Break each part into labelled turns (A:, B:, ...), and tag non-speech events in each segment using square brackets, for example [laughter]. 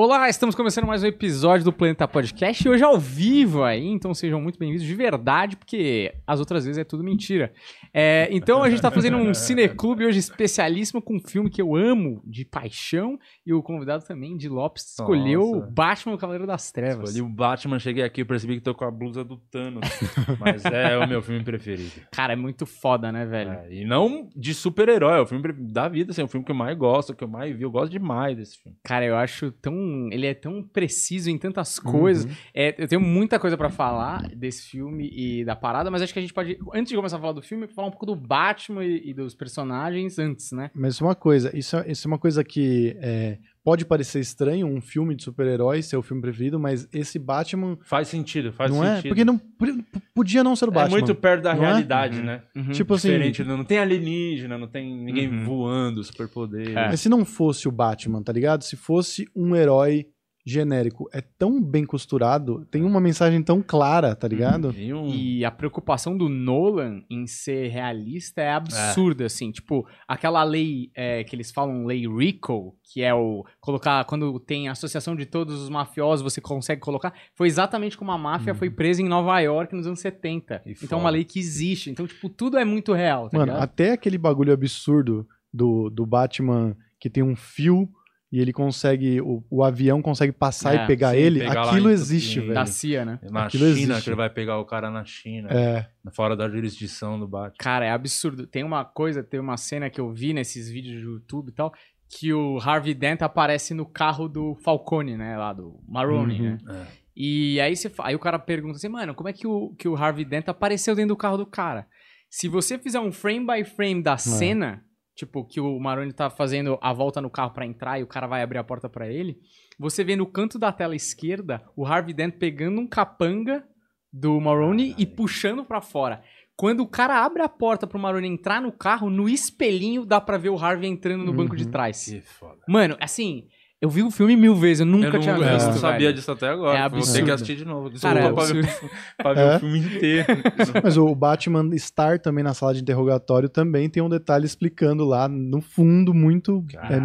A: Olá, estamos começando mais um episódio do Planeta Podcast e hoje ao vivo aí, então sejam muito bem-vindos de verdade, porque as outras vezes é tudo mentira. É, então a gente tá fazendo um cineclube hoje especialíssimo com um filme que eu amo de paixão e o convidado também de Lopes escolheu
B: Nossa.
A: Batman, o Cavaleiro das Trevas.
B: Escolhi o Batman, cheguei aqui e percebi que tô com a blusa do Thanos. [laughs] mas é o meu filme preferido.
A: Cara, é muito foda, né, velho?
B: É, e não de super-herói, é o filme da vida, assim, é o filme que eu mais gosto, que eu mais vi. Eu gosto demais desse filme.
A: Cara, eu acho tão. Ele é tão preciso em tantas coisas. É, eu tenho muita coisa pra falar desse filme e da parada, mas acho que a gente pode. Antes de começar a falar do filme, falar um pouco do Batman e, e dos personagens antes, né?
C: Mas uma coisa, isso é, isso é uma coisa que é, pode parecer estranho, um filme de super-heróis ser o filme preferido, mas esse Batman
B: Faz sentido, faz
C: não
B: sentido.
C: é? Porque não podia não ser o
B: é
C: Batman.
B: muito perto da
C: é?
B: realidade,
A: Uhum.
B: né?
A: Uhum.
C: Tipo assim,
B: Diferente, não, não tem alienígena, não tem ninguém
A: Uhum.
B: voando, superpoder.
A: É.
C: mas se não fosse o Batman, tá ligado? Se fosse um herói genérico, é tão bem costurado, tem uma mensagem tão clara, tá ligado?
B: E um...
A: E a preocupação do Nolan em ser realista é absurda, assim. Tipo, aquela lei é, que eles falam, lei RICO, que é o colocar, quando tem associação de todos os mafiosos, você consegue colocar, foi exatamente como a máfia foi presa em Nova York nos anos 70.
B: Que
A: Então é uma lei que existe. Então, tipo, tudo é muito real, tá
C: Mano,
A: ligado?
C: até aquele bagulho absurdo do, do Batman que tem um fio e ele consegue, o, o avião consegue passar
A: É,
C: e pegar
B: sim,
C: ele,
B: pegar
C: aquilo existe,
B: em-
C: velho.
A: Da CIA, né?
B: Na
C: Aquilo
B: China,
C: existe.
B: que ele vai pegar o cara na China,
C: É,
B: fora da jurisdição do Batman.
A: Cara, é absurdo. Tem uma coisa, tem uma cena que eu vi nesses vídeos do YouTube e tal, que o Harvey Dent aparece no carro do Falcone, né? Lá do Maroni,
C: Uhum.
A: né?
B: É.
A: E aí, você, aí o cara pergunta assim, mano, como é que o, que o Harvey Dent apareceu dentro do carro do cara? Se você fizer um frame by frame da cena, tipo, que o Maroni tá fazendo a volta no carro pra entrar e o cara vai abrir a porta pra ele, você vê no canto da tela esquerda o Harvey Dent pegando um capanga do Maroni e puxando pra fora. Quando o cara abre a porta pro Maroni entrar no carro, no espelhinho dá pra ver o Harvey entrando no banco de
C: Uhum.
A: trás.
B: Que foda.
A: Mano, assim, eu vi o filme mil vezes, eu nunca
B: eu não,
A: tinha
B: eu
A: visto.
B: não sabia
A: velho.
B: disso até agora.
A: É
B: Vou ter que assistir de novo.
A: Cara, é
B: Desculpa pra, ver, pra ver
C: É.
B: o filme inteiro. [laughs]
C: Mas o Batman estar também na sala de interrogatório também tem um detalhe explicando lá no fundo muito é,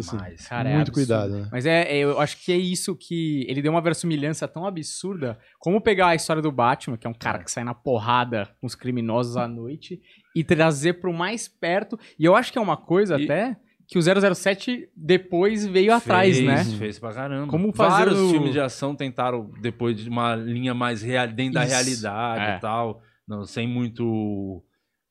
C: assim.
A: Cara, é
C: muito
A: absurdo.
C: cuidado, né?
A: Mas é, é, eu acho que é isso que. Ele deu uma verossimilhança tão absurda. Como pegar a história do Batman, que é um cara que sai na porrada com os criminosos à noite, e trazer pro mais perto. E eu acho que é uma coisa
B: E-
A: até que o 007 depois veio atrás,
B: fez,
A: né?
B: Fez pra caramba.
A: Como fazer
B: Vários
A: o-
B: filmes de ação tentaram, depois de uma linha mais real, dentro da
A: Isso,
B: realidade
A: é.
B: e tal. Não, sem muito.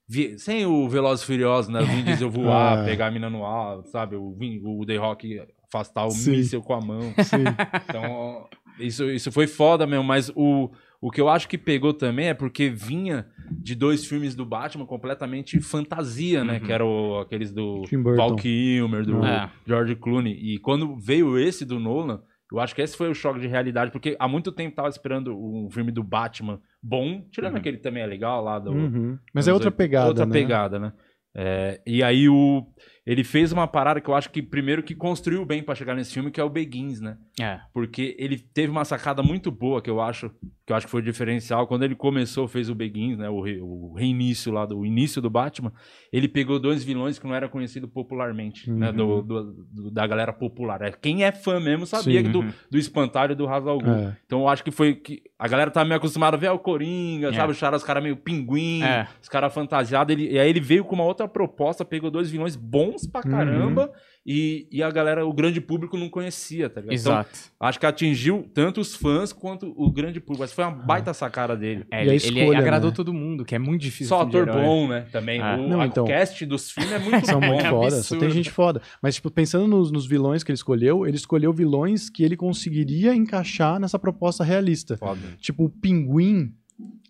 B: vi- Sem o Velozes e Furiosos, né? O Vin Diesel [laughs] voar,
C: Ah.
B: pegar a mina no ar, sabe? O, Vin- o The Rock afastar o
C: Sim.
B: míssel com a mão.
C: Sim.
B: Então, isso, isso foi foda mesmo, mas o, o que eu acho que pegou também é porque vinha de dois filmes do Batman completamente fantasia, né?
A: Uhum.
B: Que eram aqueles do
C: Tim Burton.
B: Val Kilmer, do
A: É.
B: George Clooney. E quando veio esse do Nolan, eu acho que esse foi o choque de realidade, porque há muito tempo tava esperando um filme do Batman bom, tirando
A: Uhum.
B: aquele também é legal lá do...
C: Uhum. Mas é outra
B: 80,
C: pegada,
B: Outra
C: né?
B: pegada, né? É, e aí o, ele fez uma parada que eu acho que primeiro que construiu bem pra chegar nesse filme, que é o Begins, né?
A: É.
B: porque ele teve uma sacada muito boa que eu acho que eu acho que foi o diferencial quando ele começou fez o Begins né o, re- o reinício lá do o início do Batman ele pegou dois vilões que não era conhecido popularmente né
C: Uhum.
B: do, do- do- da galera popular É, quem é fã mesmo sabia
C: Sim.
B: do,
A: Uhum.
B: do espantalho e do Ra's al Ghul.
C: É.
B: então eu acho que foi que a galera tá meio acostumada a ver o Coringa
A: É.
B: sabe os caras os caras meio pinguim
A: É.
B: os caras fantasiados ele, e aí ele veio com uma outra proposta pegou dois vilões bons pra
C: Uhum.
B: E, e a galera o grande público não conhecia tá ligado? Então,
A: Exato.
B: Acho que atingiu tanto os fãs quanto o grande público. Mas foi uma baita sacada dele.
A: É,
C: E
A: ele,
C: a
A: ele
C: escolha,
A: agradou
C: né?
A: todo mundo, que é muito difícil.
B: Só ator
A: herói.
B: bom, né? Também.
A: Ah.
B: O,
C: Não, então.
B: o cast dos filmes é muito [laughs]
C: São
B: bom.
C: muito
A: É
C: foda, só tem gente foda. Mas, tipo, pensando nos, nos vilões que ele escolheu, ele escolheu vilões que ele conseguiria encaixar nessa proposta realista.
B: Foda.
C: Tipo, o pinguim,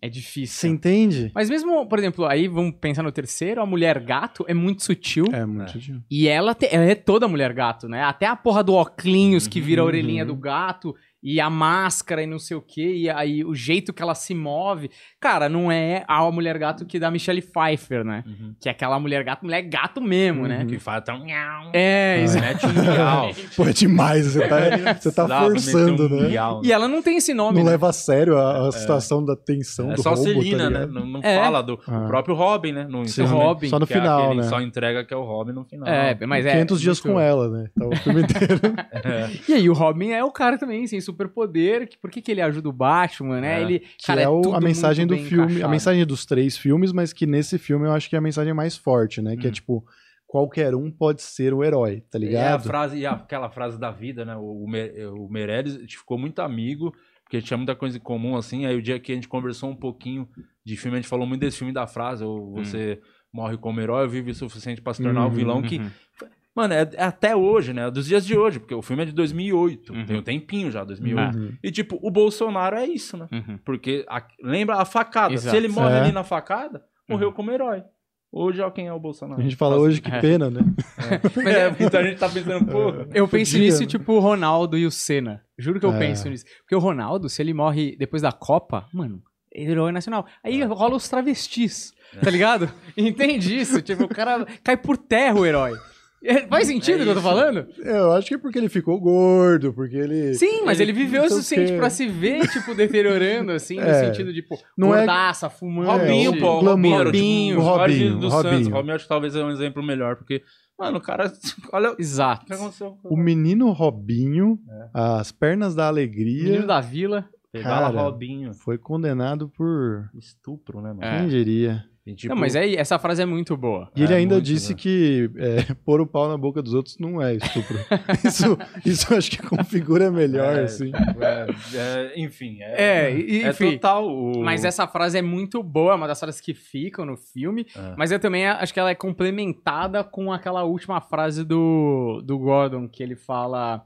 A: É difícil.
C: você entende?
A: Mas mesmo, por exemplo, aí vamos pensar no terceiro, a mulher gato é muito sutil.
C: É muito.
B: É.
A: E ela, te- ela é toda mulher gato, né? Até a porra do óculos que vira a
C: Uhum.
A: orelhinha do gato e a máscara e não sei o quê, e aí o jeito que ela se move. Cara, não é a mulher gato que da Michelle Pfeiffer, né?
B: Uhum.
A: Que é aquela mulher gato, mulher gato mesmo, né?
B: Que faz até um miau.
A: É,
C: Ah.
B: um miau.
C: Pô, é demais, você tá, [laughs] você tá
B: Dá
C: forçando,
B: um
C: né?
B: miau.
A: E ela não tem esse nome,
C: Não
A: né?
C: leva a sério a, a situação da tensão do
B: é só
C: roubo, tá
B: Celina, né?
C: ligado?
B: Não, não
A: É.
B: fala do
C: Ah.
B: próprio Robin, né? No
C: Sim,
A: Robin,
C: só no
B: que é
C: final,
B: aquele
C: né?
B: Só entrega que é o Robin no final.
A: É, mas é.
C: 500 dias
A: muito-
C: com ela, né? Então, o filme [laughs] inteiro.
B: É.
A: E aí, o Robin é o cara também, sem superpoder. que- Por que, que ele ajuda o Batman, né?
B: É.
A: Ele,
C: Que
A: cara,
C: é, o-
A: tudo
C: a mensagem do filme, a
A: encaixado.
C: mensagem dos três filmes, mas que nesse filme eu acho que é a mensagem mais forte, né? Que é
B: Hum.
C: tipo, qualquer um pode ser o herói, tá
B: É a
C: ligado?
B: frase, e aquela frase da vida, né? O, o, Me- o Meirelles a gente ficou muito amigo, porque a gente tinha muita coisa em comum, assim. Aí o dia que a gente conversou um pouquinho de filme, a gente falou muito desse filme da frase, ou você morre como herói, ou vive o suficiente pra se tornar o
C: Uhum,
B: vilão, que. [laughs] mano, é, é até hoje, né? Dos dias de hoje, porque o filme é de 2008,
A: Uhum.
B: tem um tempinho já, 2008.
C: Uhum.
B: E, tipo, o Bolsonaro é isso, né?
A: Uhum.
B: Porque a- lembra a facada.
A: Exato.
B: Se ele morre
C: É.
B: ali na facada, morreu
A: Uhum.
B: como herói. Hoje, ó, quem é o Bolsonaro?
C: A gente fala hoje que
A: É.
C: pena, né?
B: É, então a gente tá pensando, porra.
A: Eu penso
C: Podia,
A: nisso,
C: né?
A: tipo, o Ronaldo e o Senna. Juro que eu
C: É.
A: penso nisso. Porque o Ronaldo, se ele morre depois da Copa, mano, é herói nacional. Aí rola os travestis, tá ligado? [laughs] Entende isso? Tipo, o cara cai por terra o herói. É, [laughs] Faz sentido o que eu tô
B: isso.
A: falando?
C: Eu acho que é porque ele ficou gordo, porque ele.
A: Sim, mas ele,
C: Ele
A: viveu o
C: o
A: suficiente pra se ver, tipo, deteriorando, assim, no [laughs]
C: É.
A: sentido de, pô,
C: Não é-
A: gordaça, fumando.
B: Robinho,
C: o
B: pô,
C: glamour.
B: Robinho,
A: Robinho,
B: tipo,
C: o
B: o Robinho
C: Robinho,
B: do
C: o
B: Santos.
C: Robinho.
B: Robinho acho que talvez é um exemplo melhor, porque, mano, o cara, [laughs] olha o
A: Exato.
B: que aconteceu.
C: O menino Robinho, as pernas da alegria,
A: Menino da vila.
B: Pedala
C: Cara,
B: Robinho.
C: foi condenado por.
B: Estupro, né, mano?
A: É.
C: Quem diria?
B: E, tipo,
A: Não, mas aí, essa frase é muito boa.
C: E ele
B: É,
C: ainda
B: muito,
C: disse
B: né?
C: que é, [laughs] pôr o pau na boca dos outros não é estupro. [laughs] isso, isso acho que configura melhor,
B: é,
C: assim.
B: é, é, enfim, é,
A: É,
B: é
A: enfim.
B: total. O...
A: Mas essa frase é muito boa, é uma das frases que ficam no filme.
B: É.
A: Mas eu também acho que ela é complementada com aquela última frase do, do Gordon, que ele fala.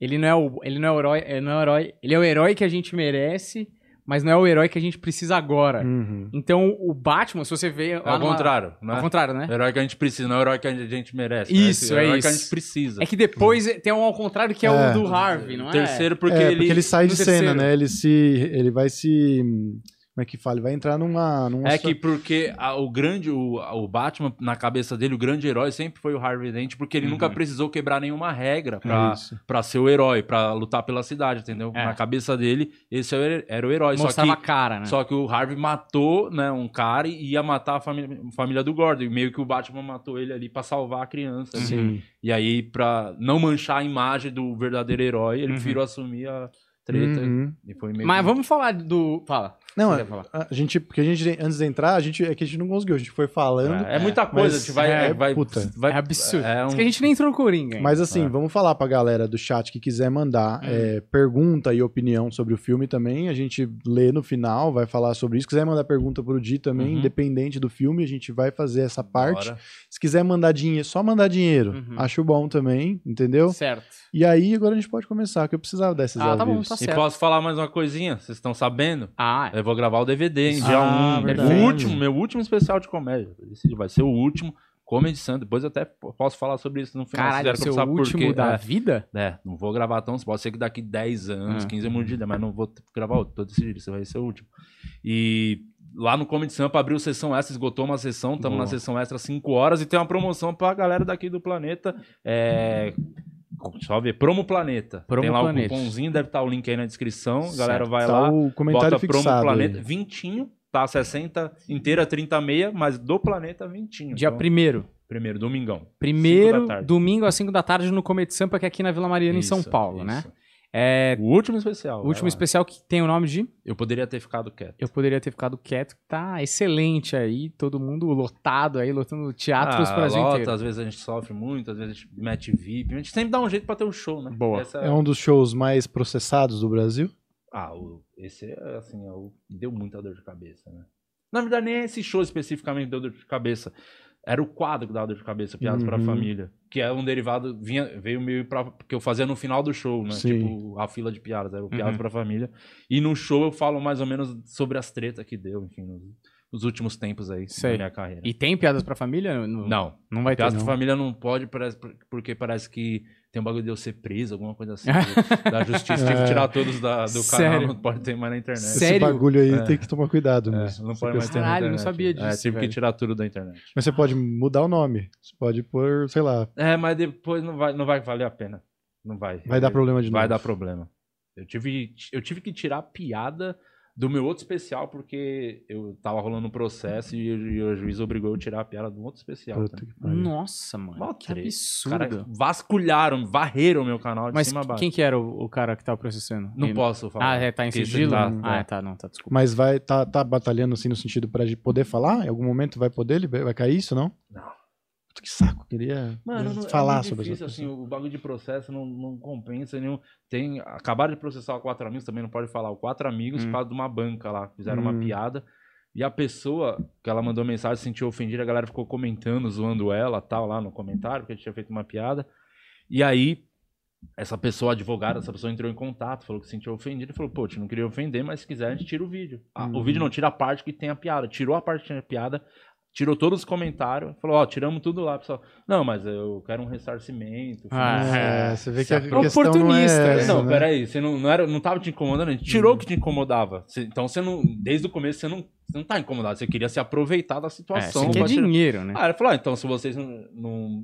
A: Ele não é o, ele não é o herói, ele não é o herói. Ele é o herói que a gente merece, mas não é o herói que a gente precisa agora.
C: Uhum.
A: Então, o Batman, se você vê.
B: É ao
A: numa-
B: contrário, né?
A: Ao contrário, né?
B: O herói que a gente precisa, não é o herói que a gente merece. né?
A: Isso,
B: Esse
A: é
B: herói que a
A: isso.
B: gente precisa.
A: É que depois tem um ao contrário que é,
C: É.
A: o do Harvey, não é?
B: Terceiro, porque,
C: é,
B: ele,
C: porque ele sai
A: no
C: de
A: terceiro.
C: cena, né? Ele se. Ele vai se. Como é que fala? Ele vai entrar numa. numa
B: É que porque a- o grande, o, o Batman, na cabeça dele, o grande herói sempre foi o Harvey Dent, porque ele
A: Uhum.
B: nunca precisou quebrar nenhuma regra
C: É
B: pra,
C: isso.
B: pra ser o herói, pra lutar pela cidade, entendeu?
A: É.
B: Na cabeça dele, esse era era o herói. Só
A: Mostrava a
B: que,
A: cara, né?
B: só que o Harvey matou né, um cara e ia matar a família, família do Gordon. E meio que o Batman matou ele ali pra salvar a criança. né?
C: Sim.
B: E aí, pra não manchar a imagem do verdadeiro herói, ele
A: Uhum.
B: preferiu assumir a treta.
C: Uhum.
B: E foi meio
A: Mas
B: que-
A: vamos falar do. Fala.
C: Não, é,
A: falar?
C: a gente, porque a gente, antes de entrar, a gente, é que a gente não conseguiu, a gente foi falando.
B: É, é muita coisa, a gente vai.
C: é,
B: vai,
C: puta.
B: vai-
A: É absurdo.
B: É um...
A: Que a gente nem entrou no Coringa. hein?
C: Mas assim,
B: É.
C: vamos falar pra galera do chat que quiser mandar
A: Hum.
C: é, pergunta e opinião sobre o filme também. A gente lê no final, vai falar sobre isso. Se quiser mandar pergunta pro Di também,
B: Uhum.
C: independente do filme, a gente vai fazer essa parte.
B: Bora.
C: Se quiser mandar dinheiro, só mandar dinheiro.
A: Uhum.
C: Acho bom também, entendeu?
A: Certo.
C: E aí, agora a gente pode começar, que eu precisava desses
A: Ah, tá bom,
C: avisos.
A: Tá
B: E
A: certo.
B: posso falar mais uma coisinha? Vocês estão sabendo?
A: Ah,
B: Eu vou gravar o DVD em dia
C: Ah,
B: 1.
C: verdade.
B: O último, meu último especial de comédia. Esse vai ser o último. Comedy Sun. Depois eu até posso falar sobre isso no final.
A: caralho, o
B: se
A: seu
B: quiser, pra eu
A: último
B: saber por quê.
A: da
B: É.
A: vida?
B: É, não vou gravar tão. Pode ser que daqui 10 anos,
A: Ah.
B: 15 eu mude de ideia, mas não vou gravar outro. Tô decidido, esse vai ser o último. E lá no Comedy Sampa abriu sessão extra, esgotou uma sessão, estamos na sessão extra 5 horas e tem uma promoção pra galera daqui do planeta. É. Só ver, Promo Planeta.
A: Promo
B: tem lá
A: Planeta.
B: o cupomzinho, deve estar o link aí na descrição. A galera
A: Certo.
B: vai
C: Tá
B: lá,
C: o comentário
B: bota Promo. Planeta,
C: aí.
B: vintinho, tá 60 inteira, 30 meia, mas do planeta vintinho.
A: Dia
B: Então,
A: primeiro.
B: primeiro, domingão.
A: Primeiro, domingo às 5 da tarde no Comedy Sampa, que é aqui na Vila Mariana, em São
B: Isso,
A: Paulo, né? É,
B: O último especial.
A: o último
B: lá.
A: especial que tem o nome de
B: Eu poderia ter ficado quieto.
A: Eu Poderia Ter Ficado Quieto, que tá excelente aí, todo mundo lotado aí, lotando teatros
B: ah,
A: Brasil
B: lota,
A: inteiro.
B: Às vezes a gente sofre muito, às vezes a gente mete VIP. A gente sempre dá um jeito pra ter um show, né?
A: Boa.
B: Essa
C: É um dos shows mais processados do Brasil.
B: Ah, o- esse é assim, é o- deu muita dor de cabeça, né? Na verdade, nem esse show especificamente deu dor de cabeça. Era o quadro que dava dor de cabeça, Piadas
C: Uhum.
B: Família. Que é um derivado, vinha, veio meio pra. que eu fazia no final do show, né?
C: Sim.
B: Tipo, a fila de piadas, era o Piadas
A: Uhum.
B: pra Família. E no show eu falo mais ou menos sobre as tretas que deu, enfim, nos, nos últimos tempos aí
A: Sei.
B: da minha carreira.
A: E tem piadas pra família? No-
B: Não,
A: Não vai ter.
B: Piadas pra Família não pode, parece, porque parece que tem um bagulho de eu ser preso, alguma coisa assim. [laughs] da justiça, tive que tirar todos da- do
A: Sério?
B: canal, não pode ter mais na internet.
A: Sério?
C: Esse bagulho aí
B: É.
C: tem que tomar cuidado
B: É,
C: mesmo.
B: não pode mais ter na
A: Caralho, não sabia
B: É,
A: disso,
B: tive que
A: velho.
B: tirar tudo da internet.
C: Mas você pode mudar o nome. Você pode pôr, sei lá,
B: É, mas depois não vai, não vai valer a pena. Não vai.
C: vai dar problema de novo.
B: Vai dar problema. Eu tive, eu tive que tirar piada do meu outro especial, porque eu tava rolando um processo e, o- e o juiz obrigou eu a tirar a piada do outro especial. Tá?
A: Nossa, mano.
B: Mó
A: que.
B: Os
A: absurdo.
B: caras vasculharam, varreram meu canal de
A: Mas
B: cima a baixo.
A: quem que era o, o cara que tava processando?
B: Não
A: Ele-
B: posso falar.
A: Ah, é, tá em
B: Porque
A: sigilo?
B: tá-
A: ah,
B: é.
A: tá, não, tá, desculpa.
C: Mas vai, tá, tá batalhando assim no sentido pra gente poder falar? Em algum momento vai poder? Ele vai vai cair isso, não?
B: Não.
C: Que saco, queria
B: Mano, não,
C: falar
B: é muito
C: sobre
B: difícil,
C: isso.
B: assim, o bagulho de processo não, não compensa nenhum. Tem, acabaram de processar o Quatro Amigos, também não pode falar, o Quatro Amigos
A: Hum.
B: por causa de uma banca lá, fizeram uma
C: Hum.
B: piada. E a pessoa que ela mandou mensagem se sentiu ofendida, a galera ficou comentando, zoando ela, tal, lá no comentário, porque a gente tinha feito uma piada. E aí, essa pessoa, advogada, essa pessoa entrou em contato, falou que se sentiu ofendida, e falou, pô, te não queria ofender, mas se quiser a gente tira o vídeo. Ah,
C: Uhum.
B: O vídeo não, tira a parte que tem a piada. Tirou a parte que tem a piada, tirou todos os comentários, falou, ó, tiramos tudo lá, pessoal. Não, mas eu quero um ressarcimento.
A: Ah,
C: É,
A: é.
C: você vê que a
B: Se
C: questão não é
A: oportunista,
C: essa,
B: não,
C: né?
B: peraí, você não, não, era, não tava te incomodando, a gente tirou o que te incomodava. Você- então você não, desde o começo você não, você não tá incomodado, você queria se aproveitar da
A: É,
B: situação.
A: você quer
B: pra tirar-
A: dinheiro, né?
B: Ah, ele falou, ah, então se vocês não, não,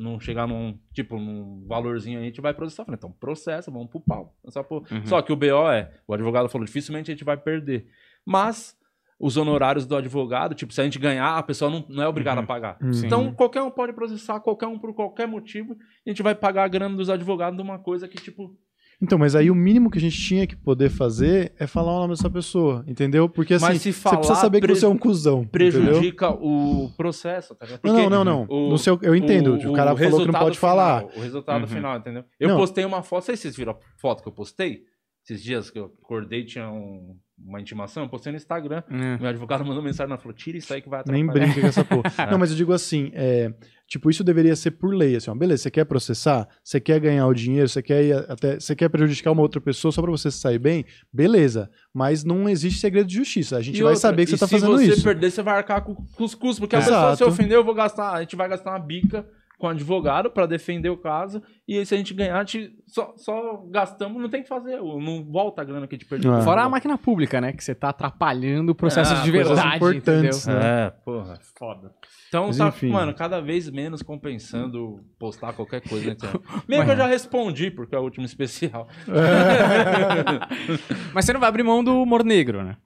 B: não chegar num, tipo, num valorzinho aí, a gente vai processar. Eu falei, então processa, vamos pro pau. É Só, pro-
A: Uhum.
B: só que o BO é, o advogado falou, dificilmente a gente vai perder. Mas os honorários do advogado, tipo, se a gente ganhar, a pessoa não, não é obrigada
A: Uhum.
B: a pagar.
C: Uhum.
B: Então, qualquer um pode processar, qualquer um por qualquer motivo, e a gente vai pagar a grana dos advogados de uma coisa que, tipo,
C: Então, mas aí o mínimo que a gente tinha que poder fazer é falar o nome dessa pessoa, entendeu? Porque assim, você precisa
B: falar,
C: saber que você é um cuzão, entendeu?
B: prejudica o processo, tá ligado?
C: Não,
B: Porque
C: não, não, não.
B: o-
C: No seu, eu entendo. O, cara falou que não pode falar.
B: final, o resultado
A: Uhum.
B: final, entendeu? Eu
C: Não.
B: postei uma foto, não sei se vocês viram a foto que eu postei, esses dias que eu acordei tinha um- uma intimação, eu postei no Instagram,
A: É.
B: meu advogado mandou mensagem, ela falou, tira isso aí que vai
C: Nem
B: atrapalhar.
C: brinca com essa porra. [laughs] Não, mas eu digo assim, é, tipo, isso deveria ser por lei, assim, ó, beleza, você quer processar, você quer ganhar o dinheiro, você quer ir até, você quer prejudicar uma outra pessoa só pra você sair bem, beleza, mas não existe segredo de justiça, a gente
B: E
C: vai
B: outra,
C: saber que você
B: e
C: tá
B: se
C: fazendo
B: você
C: isso.
B: perder, você vai arcar com, com os custos, porque a pessoa se ofender, eu vou gastar, a gente vai gastar uma bica com advogado pra defender o caso, e aí se a gente ganhar, a gente só, só gastamos, não tem que fazer, não volta a grana que a gente perdeu.
C: Ah.
A: Fora a máquina pública, né? Que você tá atrapalhando processos
B: Ah,
A: de
C: coisas
A: verdade,
C: importantes,
A: entendeu?
C: né?
B: É, porra.
A: Foda.
B: Então
C: Mas
B: tá,
C: enfim.
B: mano, cada vez menos compensando postar qualquer coisa na internet. [laughs]
A: Mas-
B: que eu já respondi, porque é o último especial. [laughs] [laughs]
A: Mas você não vai abrir mão do humor negro, né?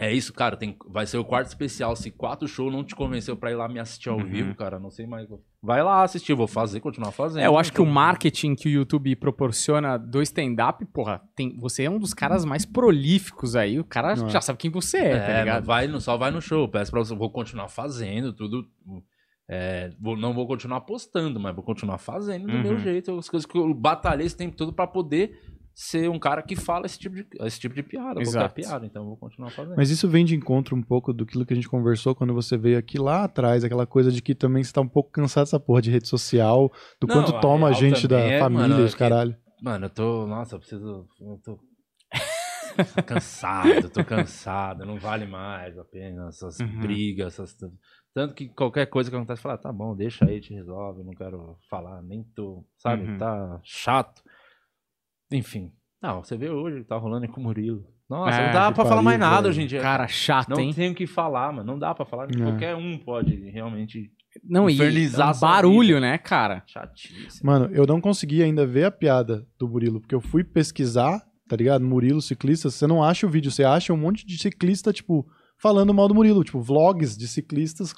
B: É isso, cara, tem, vai ser o quarto especial. Se quatro shows não te convenceu pra ir lá me assistir ao
A: Uhum.
B: vivo, cara, não sei mais. Vai lá assistir, vou fazer, continuar fazendo.
A: É, eu acho que o marketing que o YouTube proporciona do stand-up, porra, tem, você é um dos caras mais prolíficos aí. O cara
C: Não é.
A: já sabe quem você é, tá
B: É,
A: ligado?
B: não vai, não só vai no show. Peço pra você, vou continuar fazendo tudo. é, vou- não vou continuar postando, mas vou continuar fazendo do
A: Uhum.
B: meu jeito. As coisas que eu batalhei esse tempo todo pra poder ser um cara que fala esse tipo de, esse tipo de piada,
A: Exato.
B: qualquer piada. Então eu vou continuar fazendo.
C: Mas isso vem de encontro um pouco do que a gente conversou quando você veio aqui lá atrás, aquela coisa de que também você tá um pouco cansado dessa porra de rede social, do
B: Não,
C: quanto
B: a
C: toma a gente da
B: é,
C: família
B: mano,
C: e os
B: é que-
C: caralho.
B: Mano, eu tô. Nossa, eu preciso. Eu tô. [laughs] cansado, tô cansado, não vale mais a pena essas
A: Uhum.
B: brigas, essas. Tanto que qualquer coisa que acontece, fala, ah, tá bom, deixa aí, te resolve, não quero falar, nem tô, sabe,
A: Uhum.
B: tá chato. Enfim. Não, você vê hoje que tá rolando com o Murilo. Nossa,
A: É,
B: não dá pra falar mais nada
C: velho.
B: hoje em dia.
A: Cara chato,
B: não
A: hein?
B: tem o que falar, mano. Não dá pra falar.
C: É.
B: Qualquer um pode realmente
A: Não, e
B: infernizar
A: um barulho, né, cara?
B: chatíssimo.
C: Mano, eu não consegui ainda ver a piada do Murilo, porque eu fui pesquisar, tá ligado? Murilo ciclista, você não acha o vídeo, você acha um monte de ciclista, tipo, falando mal do Murilo, tipo, vlogs de ciclistas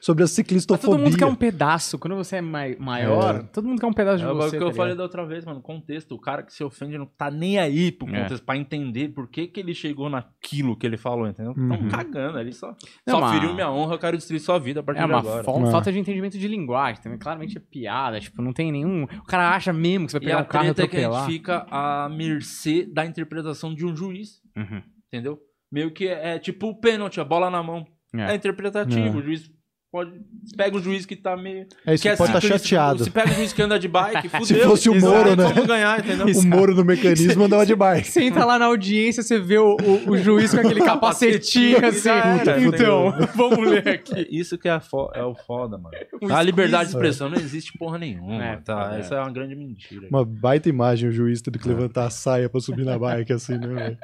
C: sobre a
A: Mas
C: ciclistofobia.
A: todo mundo quer um pedaço. Quando você é mai- maior,
C: É.
A: todo mundo quer um pedaço de
B: É o
A: você.
B: que eu
A: tá
B: falei da outra vez, mano. Contexto. O cara que se ofende não tá nem aí pro
A: É.
B: contexto, pra entender por que, que ele chegou naquilo que ele falou, entendeu?
C: Uhum.
B: Tão cagando ali só.
A: Não,
B: só
A: mas-
B: feriu minha honra, eu quero destruir sua vida a partir
A: É
B: de
A: uma
B: agora.
A: fal-
C: É.
A: falta de entendimento de linguagem também. Claramente é piada. Tipo, não tem nenhum. O cara acha mesmo que você vai pegar
B: a
A: um carro e
B: treta é que a
A: atropelar.
B: gente fica à mercê da interpretação de um juiz,
A: Uhum.
B: entendeu? Meio que é, é tipo o pênalti, a bola na mão.
A: É.
B: É, interpretativo.
C: É.
B: O juiz pode. Pega o juiz que tá meio.
C: É isso,
B: que é
C: pode estar
B: ciclista,
C: chateado.
B: Se pega o juiz que anda de bike, [laughs] fudeu.
C: Se fosse o Moro, né?
B: Vamos ganhar, entendeu?
C: O Moro no [laughs] mecanismo andava de bike.
A: Você entra lá na audiência, você vê o, o- o juiz com aquele capacetinho assim.
B: Era,
A: então, [laughs] vamos ler aqui.
B: Isso que é, fo- é o foda, mano.
A: Um
B: a liberdade de expressão não existe porra nenhuma,
A: É,
B: tá?
A: foda,
B: Essa é uma grande mentira.
C: Uma baita imagem, o juiz tendo que levantar a saia pra subir na bike, assim, né?